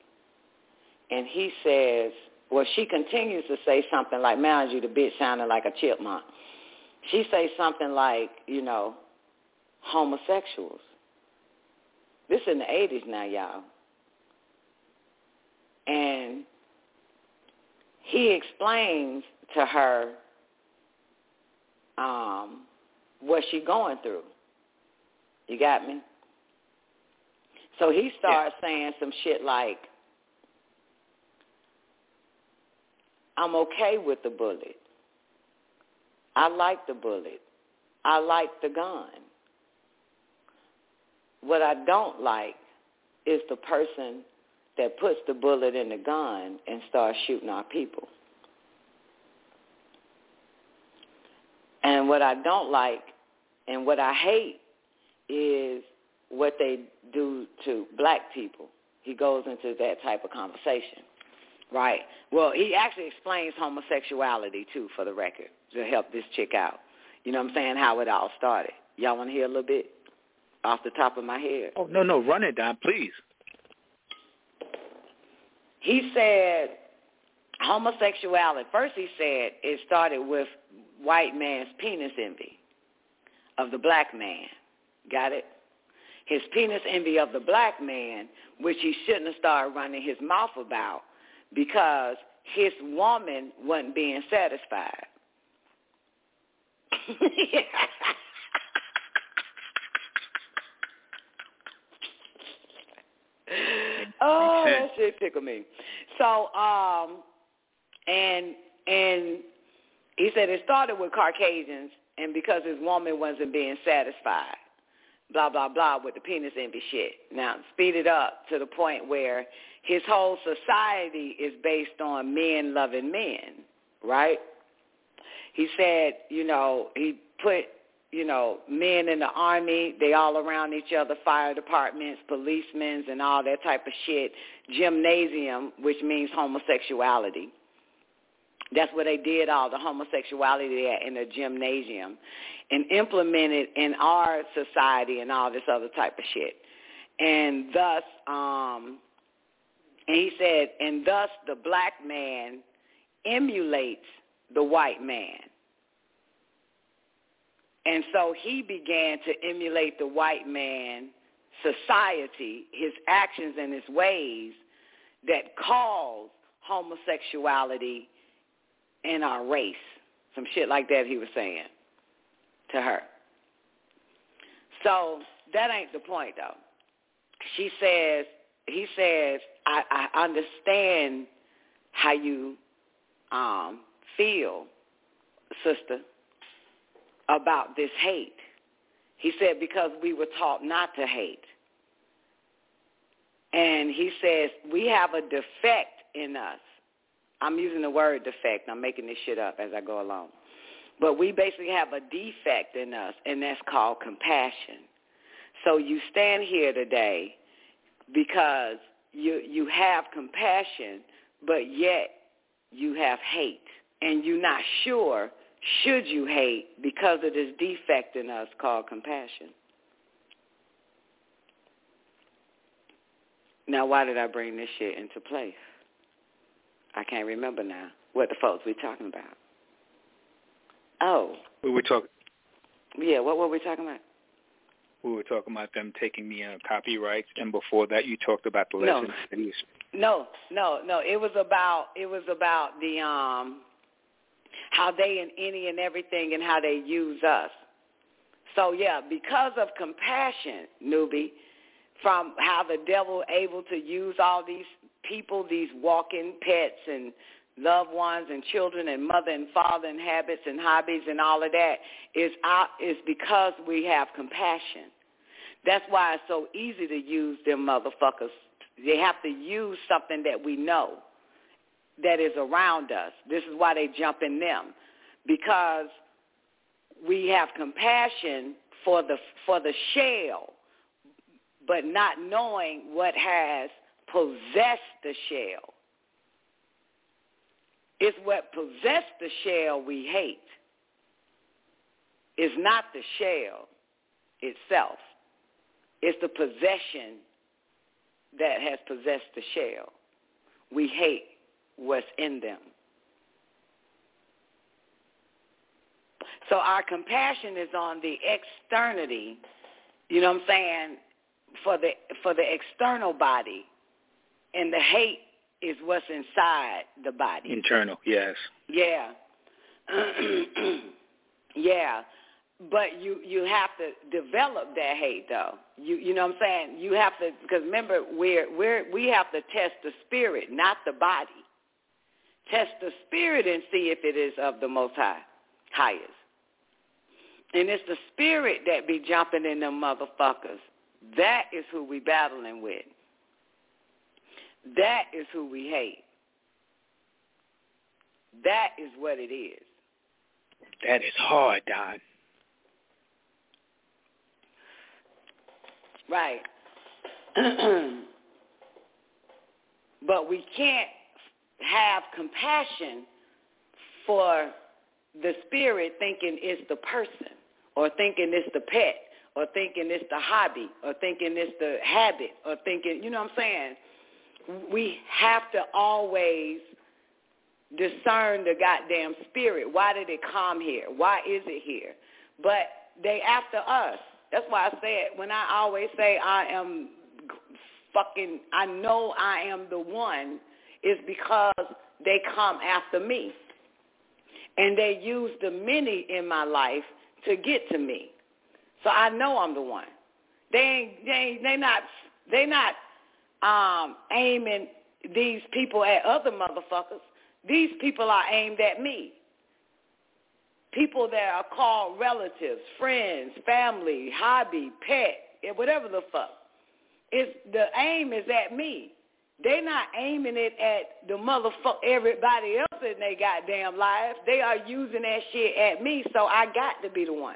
And he says, well, she continues to say something like, mind you, the bitch sounded like a chipmunk. She says something like, you know, homosexuals. This in the 80s now, y'all. And he explains to her um, what she going through. You got me? So he starts saying some shit like, I'm okay with the bullet. I like the bullet. I like the gun. What I don't like is the person that puts the bullet in the gun and starts shooting our people. And what I don't like and what I hate is what they do to black people. He goes into that type of conversation. Right. Well, he actually explains homosexuality too, for the record, to help this chick out. You know what I'm saying? How it all started. Y'all want to hear a little bit off the top of my head? Oh no, no, run it down, please. He said homosexuality. First, he said it started with white man's penis envy of the black man. Got it? His penis envy of the black man, which he shouldn't have started running his mouth about because his woman wasn't being satisfied. (laughs) oh, that shit tickle me. So, um, and and he said it started with Caucasians, and because his woman wasn't being satisfied, blah blah blah, with the penis envy shit. Now, speed it up to the point where his whole society is based on men loving men, right? He said, you know, he put, you know, men in the army, they all around each other, fire departments, policemen, and all that type of shit. Gymnasium, which means homosexuality. That's where they did all the homosexuality at in the gymnasium and implemented in our society and all this other type of shit. And thus, um, and he said, and thus the black man emulates the white man. And so he began to emulate the white man society, his actions and his ways that caused homosexuality in our race. Some shit like that he was saying to her. So that ain't the point though. She says, he says, I, I understand how you um, feel, sister, about this hate. He said, because we were taught not to hate. And he says, we have a defect in us. I'm using the word defect. I'm making this shit up as I go along. But we basically have a defect in us, and that's called compassion. So you stand here today because you you have compassion, but yet you have hate, and you're not sure should you hate because of this defect in us called compassion. Now, why did I bring this shit into place? I can't remember now what the folks we talking about. Oh. We were talking. Yeah, what were we talking about? We were talking about them taking the uh, copyrights, and before that, you talked about the No. lessons was. No, no, no. It was about it was about the um how they and any and everything and how they use us. So yeah, because of compassion, newbie, from how the devil able to use all these people, these walking pets and loved ones and children and mother and father and habits and hobbies and all of that is out is because we have compassion. That's why it's so easy to use them motherfuckers. They have to use something that we know that is around us. This is why they jump in them because we have compassion for the for the shell, but not knowing what has possessed the shell. It's what possessed the shell we hate. It's not the shell itself. It's the possession that has possessed the shell. We hate what's in them. So our compassion is on the externity, you know what I'm saying, for the for the external body. And the hate is what's inside the body. Internal, yes. Yeah. (clears throat) yeah. But you you have to develop that hate though. You you know what I'm saying? You have to because remember we're we're we have to test the spirit, not the body. Test the spirit and see if it is of the most high, highest. And it's the spirit that be jumping in them motherfuckers. That is who we battling with. That is who we hate. That is what it is. That is hard, Don. Right. (clears throat) but we can't have compassion for the spirit thinking it's the person or thinking it's the pet or thinking it's the hobby or thinking it's the habit or thinking, you know what I'm saying? We have to always discern the goddamn spirit. Why did it come here? Why is it here? But they after us. That's why I said when I always say I am fucking I know I am the one is because they come after me. And they use the many in my life to get to me. So I know I'm the one. They ain't they ain't they not they not um aiming these people at other motherfuckers. These people are aimed at me. People that are called relatives, friends, family, hobby, pet, whatever the fuck. It's the aim is at me. They not aiming it at the motherfucker everybody else in their goddamn lives. They are using that shit at me, so I got to be the one.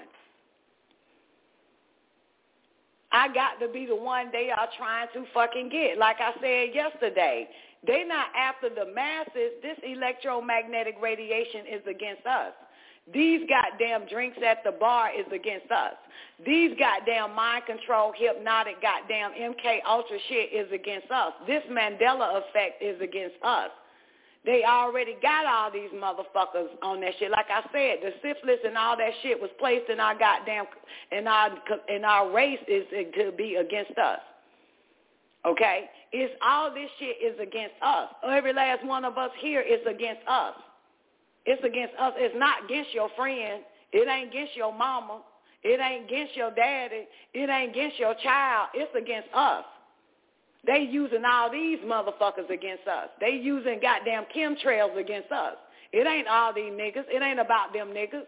I got to be the one they are trying to fucking get. Like I said yesterday, they not after the masses. This electromagnetic radiation is against us. These goddamn drinks at the bar is against us. These goddamn mind control, hypnotic, goddamn MK Ultra shit is against us. This Mandela effect is against us. They already got all these motherfuckers on that shit. Like I said, the syphilis and all that shit was placed in our goddamn in our in our race is to be against us. Okay, it's all this shit is against us. Every last one of us here is against us. It's against us. It's not against your friend. It ain't against your mama. It ain't against your daddy. It ain't against your child. It's against us. They using all these motherfuckers against us. They using goddamn chemtrails against us. It ain't all these niggas. It ain't about them niggas.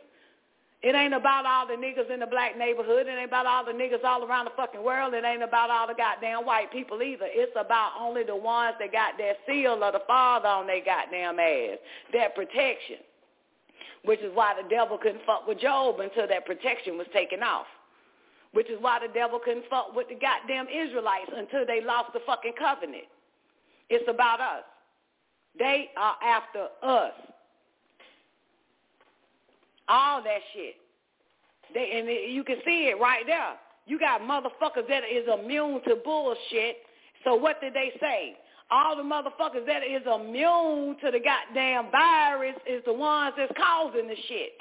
It ain't about all the niggas in the black neighborhood. It ain't about all the niggas all around the fucking world. It ain't about all the goddamn white people either. It's about only the ones that got that seal of the father on their goddamn ass, that protection. Which is why the devil couldn't fuck with Job until that protection was taken off. Which is why the devil couldn't fuck with the goddamn Israelites until they lost the fucking covenant. It's about us. They are after us. All that shit. They and it, you can see it right there. You got motherfuckers that is immune to bullshit. So what did they say? All the motherfuckers that is immune to the goddamn virus is the ones that's causing the shit.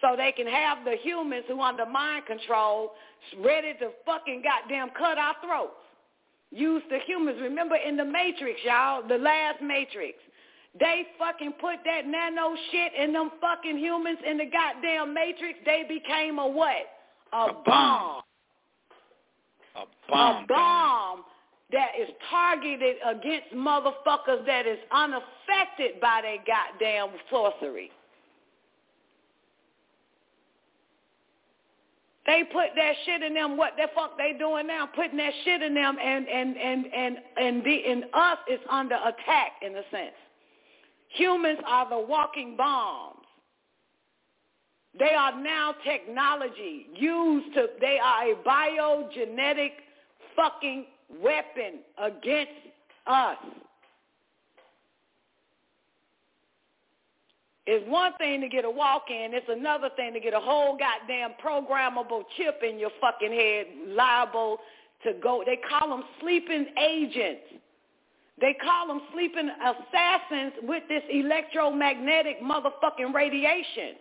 So they can have the humans who under mind control ready to fucking goddamn cut our throats. Use the humans. Remember in the Matrix, y'all, the last Matrix. They fucking put that nano shit in them fucking humans in the goddamn matrix. They became a what? A, A bomb. bomb. A bomb. A bomb that is targeted against motherfuckers that is unaffected by their goddamn sorcery. They put that shit in them. What the fuck they doing now? Putting that shit in them, and and and and and the and us is under attack in a sense. Humans are the walking bombs. They are now technology used to, they are a biogenetic fucking weapon against us. It's one thing to get a walk-in. It's another thing to get a whole goddamn programmable chip in your fucking head liable to go. They call them sleeping agents. They call them sleeping assassins with this electromagnetic motherfucking radiation.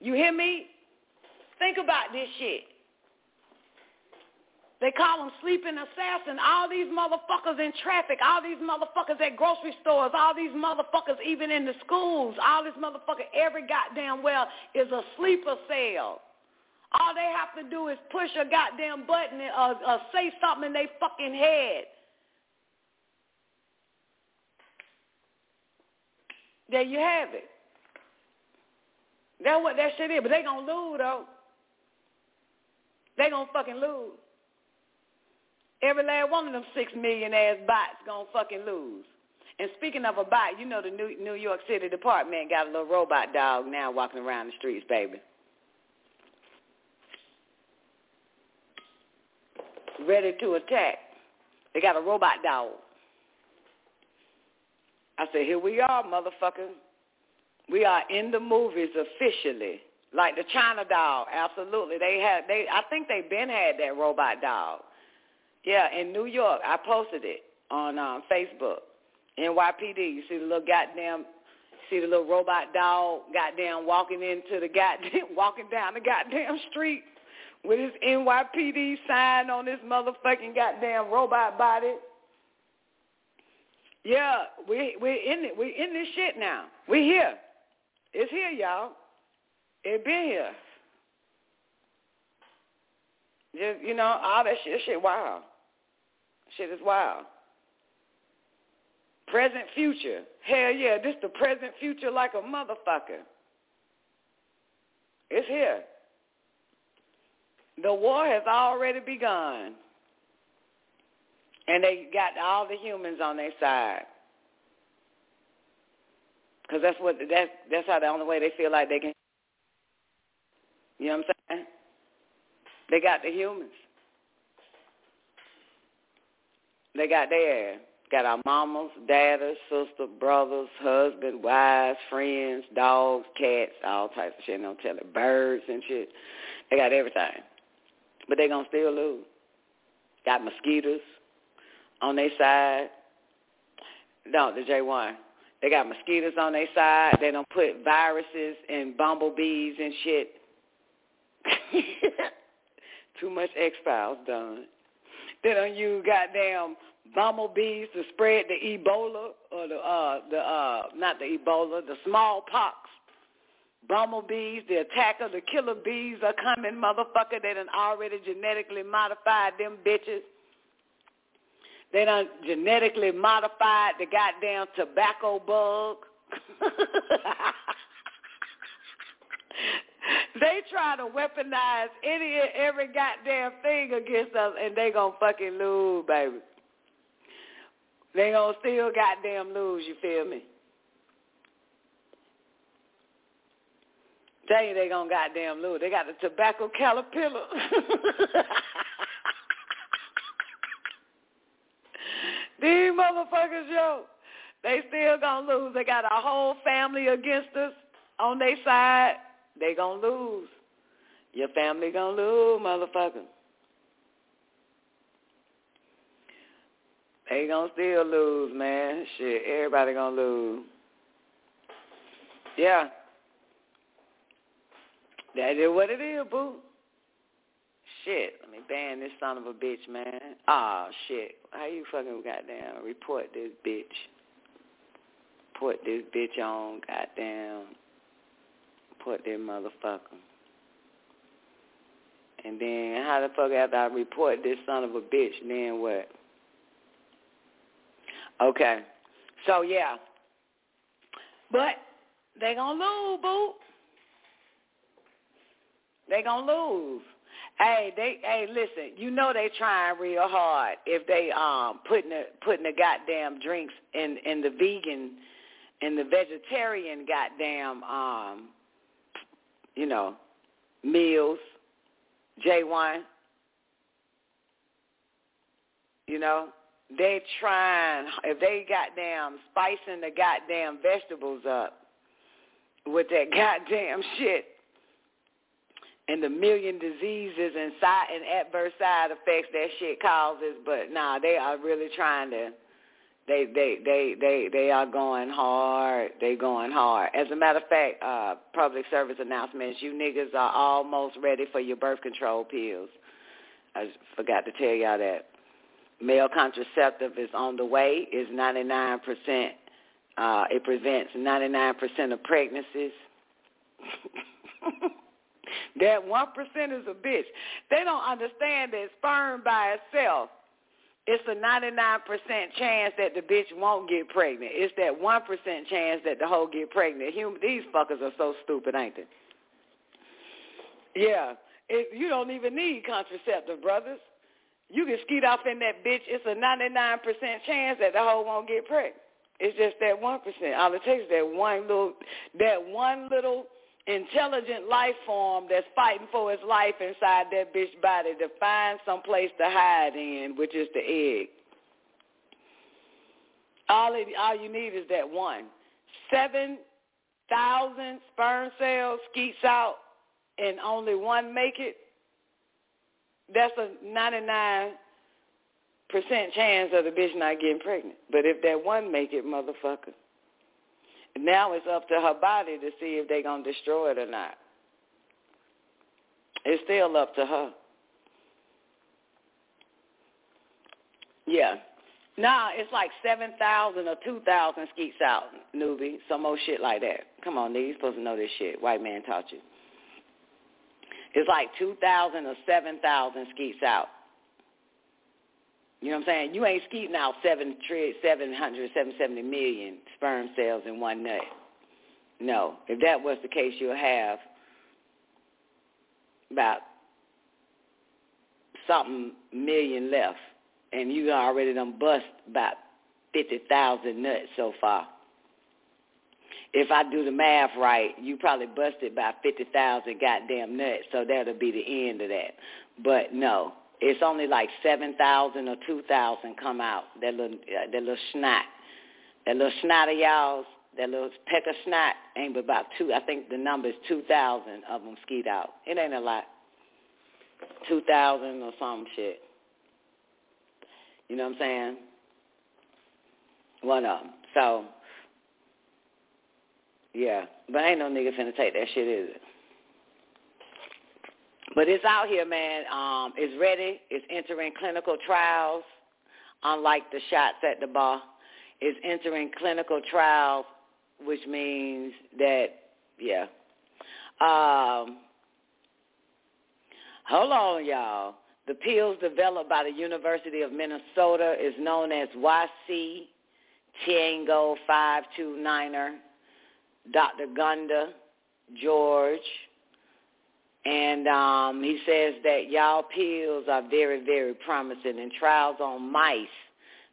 You hear me? Think about this shit. They call them sleeping assassins. All these motherfuckers in traffic, all these motherfuckers at grocery stores, all these motherfuckers even in the schools, all this motherfucker, every goddamn well is a sleeper cell. All they have to do is push a goddamn button or, or uh, uh, say something in their fucking head. There you have it. That's what that shit is. But they gonna lose though. They gonna fucking lose. Every last one of them six million ass bots gonna fucking lose. And speaking of a bot, you know the New New York City Department got a little robot dog now walking around the streets, baby. Ready to attack. They got a robot dog. I said, here we are, motherfucker. We are in the movies officially. Like the China doll, absolutely. They had they I think they been had that robot dog. Yeah, in New York. I posted it on um, Facebook. NYPD. You see the little goddamn see the little robot dog goddamn walking into the goddamn (laughs) walking down the goddamn street with his NYPD sign on his motherfucking goddamn robot body. Yeah, we we in it. We in this shit now. We're here. It's here, y'all. It been here. Just you know, all that shit, shit wild. Shit is wild. Present, future. Hell yeah, this the present, future like a motherfucker. It's here. The war has already begun. And they got all the humans on their side. Because that's what that's that's how the only way they feel like they can. You know what I'm saying? They got the humans. They got their got our mamas, daddies, sister, brothers, husband, wives, friends, dogs, cats, all types of shit. Don't tell it, birds and shit. They got everything, but they gonna still lose. Got mosquitoes on their side. No, the J1. They got mosquitoes on their side. They don't put viruses and bumblebees and shit. (laughs) Too much X-Files done. They don't use goddamn bumblebees to spread the Ebola or the uh the uh not the Ebola, the smallpox. Bumblebees, the attacker, the killer bees are coming, motherfucker. They done already genetically modified them bitches. They done genetically modified the goddamn tobacco bug. (laughs) they try to weaponize any and every goddamn thing against us, and they gonna fucking lose, baby. They gonna still goddamn lose. You feel me? Tell you they gonna goddamn lose. They got the tobacco caterpillar. (laughs) These motherfuckers, yo, they still gonna lose. They got a whole family against us on their side. They gonna lose. Your family gonna lose, motherfucker. They gonna still lose, man. Shit, everybody gonna lose. Yeah. That is what it is, boo. Shit, let me ban this son of a bitch, man. Ah, shit. How you fucking goddamn report this bitch? Put this bitch on, goddamn. Put this motherfucker. And then how the fuck after I report this son of a bitch, then what? Okay. So yeah. But they gonna lose, boo. They gonna lose. Hey, they hey, listen, you know they trying real hard if they um putting the putting the goddamn drinks in in the vegan in the vegetarian goddamn um you know, meals, J one. You know, they trying if they goddamn spicing the goddamn vegetables up with that (laughs) goddamn shit and the million diseases and side and adverse side effects that shit causes. But nah, they are really trying to. They they they they they are going hard. They going hard. As a matter of fact, uh, public service announcements. You niggas are almost ready for your birth control pills. I forgot to tell y'all that. Male contraceptive is on the way. Is ninety nine percent. Uh, it prevents ninety nine percent of pregnancies. (laughs) That one percent is a bitch. They don't understand that sperm by itself, it's a ninety nine percent chance that the bitch won't get pregnant. It's that one percent chance that the hoe get pregnant. Human, these fuckers are so stupid, ain't they? Yeah, it, you don't even need contraceptive, brothers. You can skeet off in that bitch. It's a ninety nine percent chance that the hoe won't get pregnant. It's just that one percent. All it takes is that one little, that one little intelligent life form that's fighting for its life inside that bitch body to find some place to hide in, which is the egg. All it, all you need is that one. Seven thousand sperm cells skeets out and only one make it. That's a ninety nine percent chance of the bitch not getting pregnant. But if that one make it, motherfucker, now it's up to her body to see if they're going to destroy it or not. It's still up to her. Yeah. Nah, it's like 7,000 or 2,000 skeets out, newbie. Some old shit like that. Come on, nigga. You're supposed to know this shit. White man taught you. It's like 2,000 or 7,000 skeets out. You know what I'm saying? You ain't skeeting out seven tri- 700, 770 million sperm cells in one nut. No. If that was the case, you'll have about something million left. And you already done bust about 50,000 nuts so far. If I do the math right, you probably busted about 50,000 goddamn nuts, so that'll be the end of that. But no, it's only like seven thousand or two thousand come out. That little uh, that little snot, that little snot of y'all's, that little peck of snot ain't but about two. I think the number is two thousand of them skeet out. It ain't a lot. Two thousand or some shit. You know what I'm saying? One of them. So, yeah. But ain't no nigga finna take that shit, is it? But it's out here, man. Um, it's ready. It's entering clinical trials, unlike the shots at the bar. It's entering clinical trials, which means that, yeah. Um, hold on, y'all. The pills developed by the University of Minnesota is known as YC Tango 529er. Dr. Gunda, George, And um, he says that y'all pills are very, very promising. In trials on mice,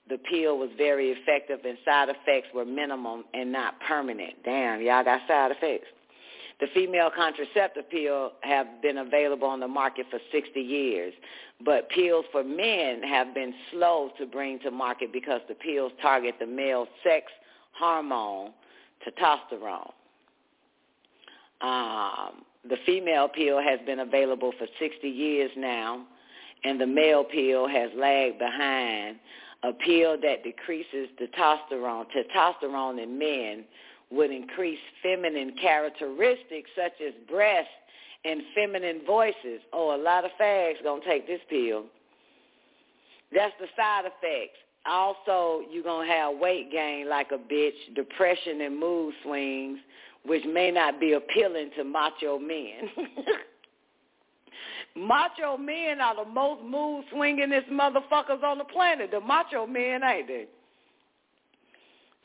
the pill was very effective and side effects were minimum and not permanent. Damn, y'all got side effects. The female contraceptive pill have been available on the market for 60 years, but pills for men have been slow to bring to market because the pills target the male sex hormone, testosterone. Um, the female pill has been available for 60 years now, and the male pill has lagged behind. A pill that decreases testosterone, testosterone in men would increase feminine characteristics such as breasts and feminine voices. Oh, a lot of fags gonna take this pill. That's the side effects. Also, you're gonna have weight gain like a bitch, depression and mood swings, which may not be appealing to macho men. (laughs) macho men are the most mood swingingest motherfuckers on the planet. The macho men, ain't they?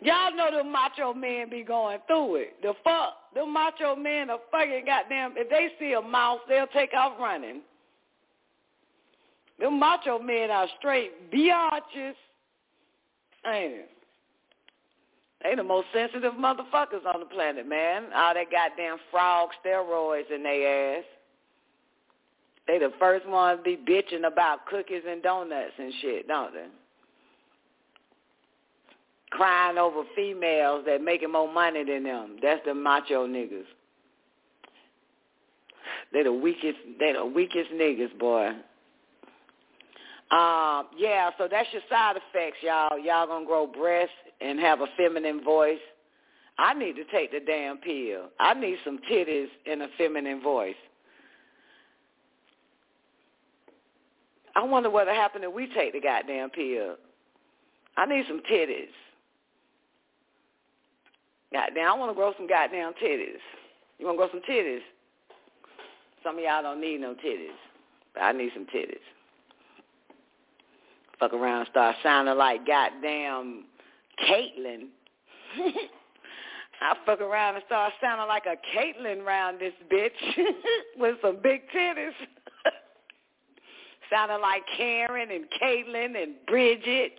Y'all know the macho men be going through it. The fuck, the macho men are fucking goddamn. If they see a mouse, they'll take off running. The macho men are straight biatches. Ain't it? They the most sensitive motherfuckers on the planet, man. All that goddamn frog steroids in their ass. They the first ones be bitching about cookies and donuts and shit, don't they? crying over females that making more money than them. That's the macho niggas. They the weakest. They the weakest niggas, boy. Um, yeah, so that's your side effects, y'all. Y'all gonna grow breasts and have a feminine voice. I need to take the damn pill. I need some titties and a feminine voice. I wonder what'll happen if we take the goddamn pill. I need some titties. Goddamn, I want to grow some goddamn titties. You want to grow some titties? Some of y'all don't need no titties, but I need some titties. Fuck around start sounding like goddamn Caitlyn. (laughs) I fuck around and start sounding like a Caitlyn around this bitch (laughs) with some big titties. (laughs) sounding like Karen and Caitlyn and Bridget.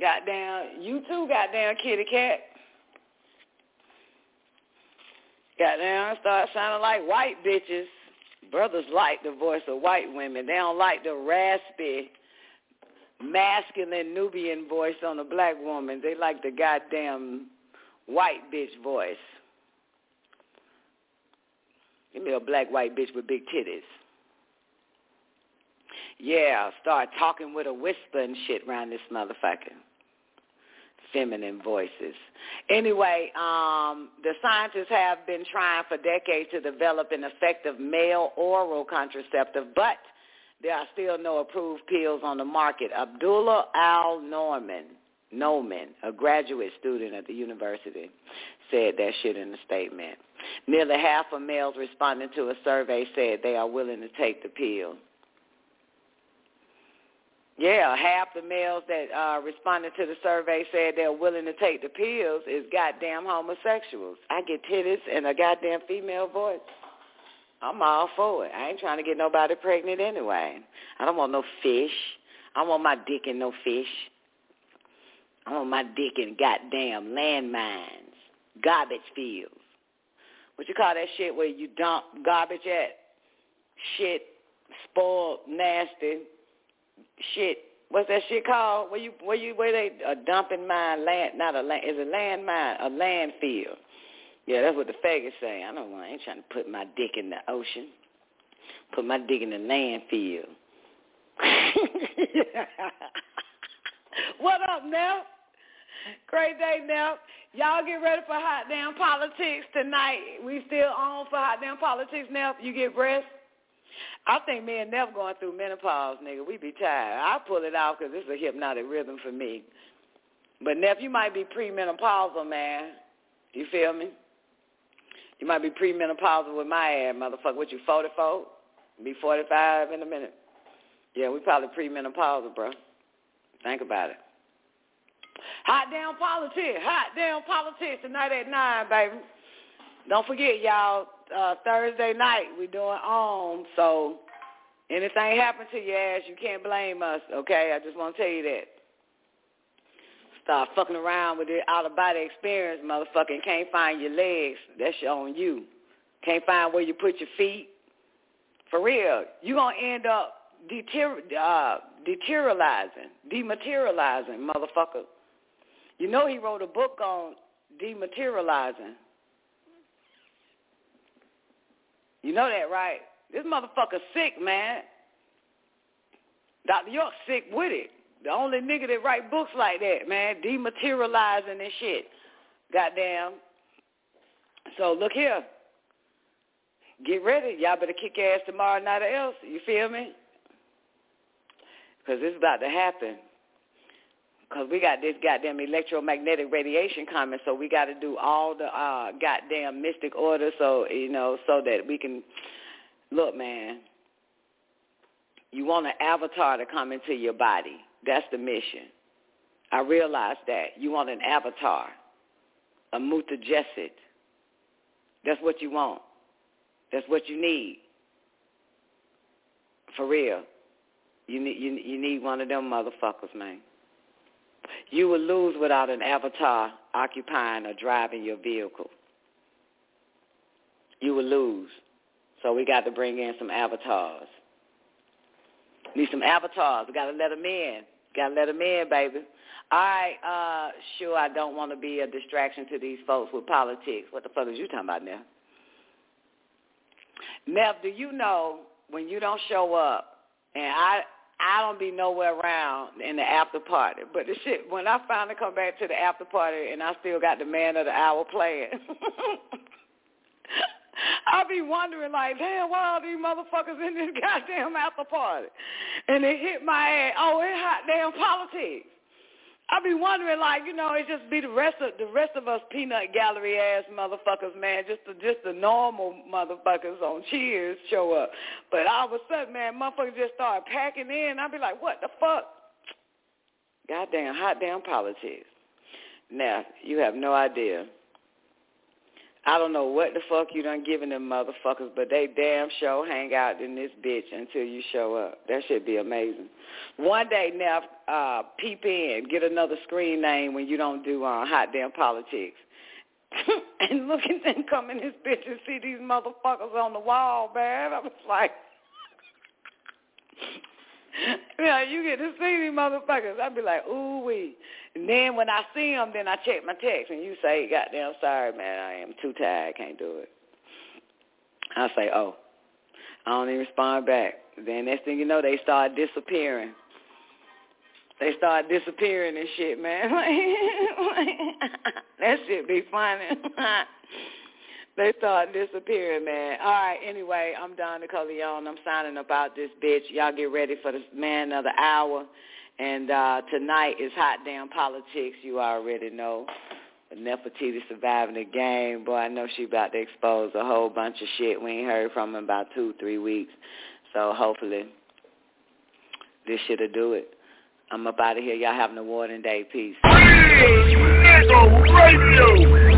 Goddamn, you too, goddamn kitty cat. Goddamn, start sounding like white bitches. Brothers like the voice of white women. They don't like the raspy, masculine Nubian voice on a black woman. They like the goddamn white bitch voice. Give me a black white bitch with big titties. Yeah, start talking with a whisper and shit around this motherfucker feminine voices. Anyway, um, the scientists have been trying for decades to develop an effective male oral contraceptive, but there are still no approved pills on the market. Abdullah Al Norman, Noman, a graduate student at the university, said that shit in a statement. Nearly half of males responding to a survey said they are willing to take the pill. Yeah, half the males that uh, responded to the survey said they're willing to take the pills is goddamn homosexuals. I get titties and a goddamn female voice. I'm all for it. I ain't trying to get nobody pregnant anyway. I don't want no fish. I want my dick in no fish. I want my dick in goddamn landmines, garbage fields. What you call that shit where you dump garbage at? Shit, spoiled, nasty, shit. What's that shit called? Where you where you where they a dumping mine land? Not a land. Is a land mine a landfill? Yeah, that's what the faggots say. I don't want. I ain't trying to put my dick in the ocean. Put my dick in the landfill. (laughs) what up, Nell? Great day, Nell. Y'all get ready for hot damn politics tonight. We still on for hot damn politics, Nell. You get rest. I think me and Nev going through menopause, nigga. We be tired. I pull it off because it's a hypnotic rhythm for me. But Nev, you might be premenopausal, man. You feel me? You might be premenopausal with my ass, motherfucker. What you, 44? Be 45 in a minute. Yeah, we probably premenopausal, bro. Think about it. Hot damn politics. Hot damn politics tonight at 9, baby. Don't forget, y'all, uh, Thursday night. We're doing on. So anything happen to your ass, you can't blame us. Okay, I just want to tell you that. Start fucking around with the out of body experience, motherfucker. Can't find your legs. That's on you. Can't find where you put your feet. For real, you gonna end up deter- uh, deteriorizing, dematerializing, motherfucker. You know he wrote a book on dematerializing. You know that, right? This motherfucker sick, man. Dr. York sick with it. The only nigga that write books like that, man, dematerializing and shit. Goddamn. So look here. Get ready. Y'all better kick ass tomorrow night or else. You feel me? Because it's about to happen. Because we got this goddamn electromagnetic radiation coming, so we got to do all the uh, goddamn mystic order so, you know, so that we can, look, man, you want an avatar to come into your body. That's the mission. I realize that. You want an avatar, a mutajessid. That's what you want. That's what you need. For real. You need you, you need one of them motherfuckers, man. You will lose without an avatar occupying or driving your vehicle. You will lose. So we got to bring in some avatars. Need some avatars. We got to let them in. Got to let them in, baby. All right, uh, sure, I don't want to be a distraction to these folks with politics. What the fuck is you talking about now? Nev, do you know when you don't show up, and I I don't be nowhere around in the after party, but the shit when I finally come back to the after party and I still got the man of the hour playing. (laughs) (laughs) I be wondering like, damn, why all these motherfuckers in this (laughs) goddamn after party? And it hit my ass. Oh, it hot damn politics. I be wondering, like, you know, it just be the rest of the rest of us peanut gallery ass motherfuckers, man. Just the just the normal motherfuckers on Cheers show up, but all of a sudden, man, motherfuckers just start packing in. I be like, what the fuck? Goddamn hot damn politics. Now you have no idea. I don't know what the fuck you done given them motherfuckers, but they damn sure hang out in this bitch until you show up. That should be amazing. One day, Neff, uh, peep in, get another screen name when you don't do uh, hot damn politics. (laughs) and look at them come in this bitch and see these motherfuckers on the wall, man. I was like, (laughs) yeah, you get to see these motherfuckers. I'd be like, ooh wee. And then when I see them, then I check my text, and you say, goddamn, sorry, man, I am too tired, can't do it. I say, oh. I don't even respond back. Then next thing you know, they start disappearing. They start disappearing and shit, man. (laughs) that shit be funny. (laughs) they start disappearing, man. All right, anyway, I'm Don Nicoleone. I'm signing about this bitch. Y'all get ready for the man of the hour. And uh, tonight is Hot Damn Politics. You already know. Nefertiti surviving the game. Boy, I know she about to expose a whole bunch of shit we ain't heard from in about two, three weeks. So hopefully this shit'll do it. I'm up out of here. Y'all have an awarding day. Peace. Radio.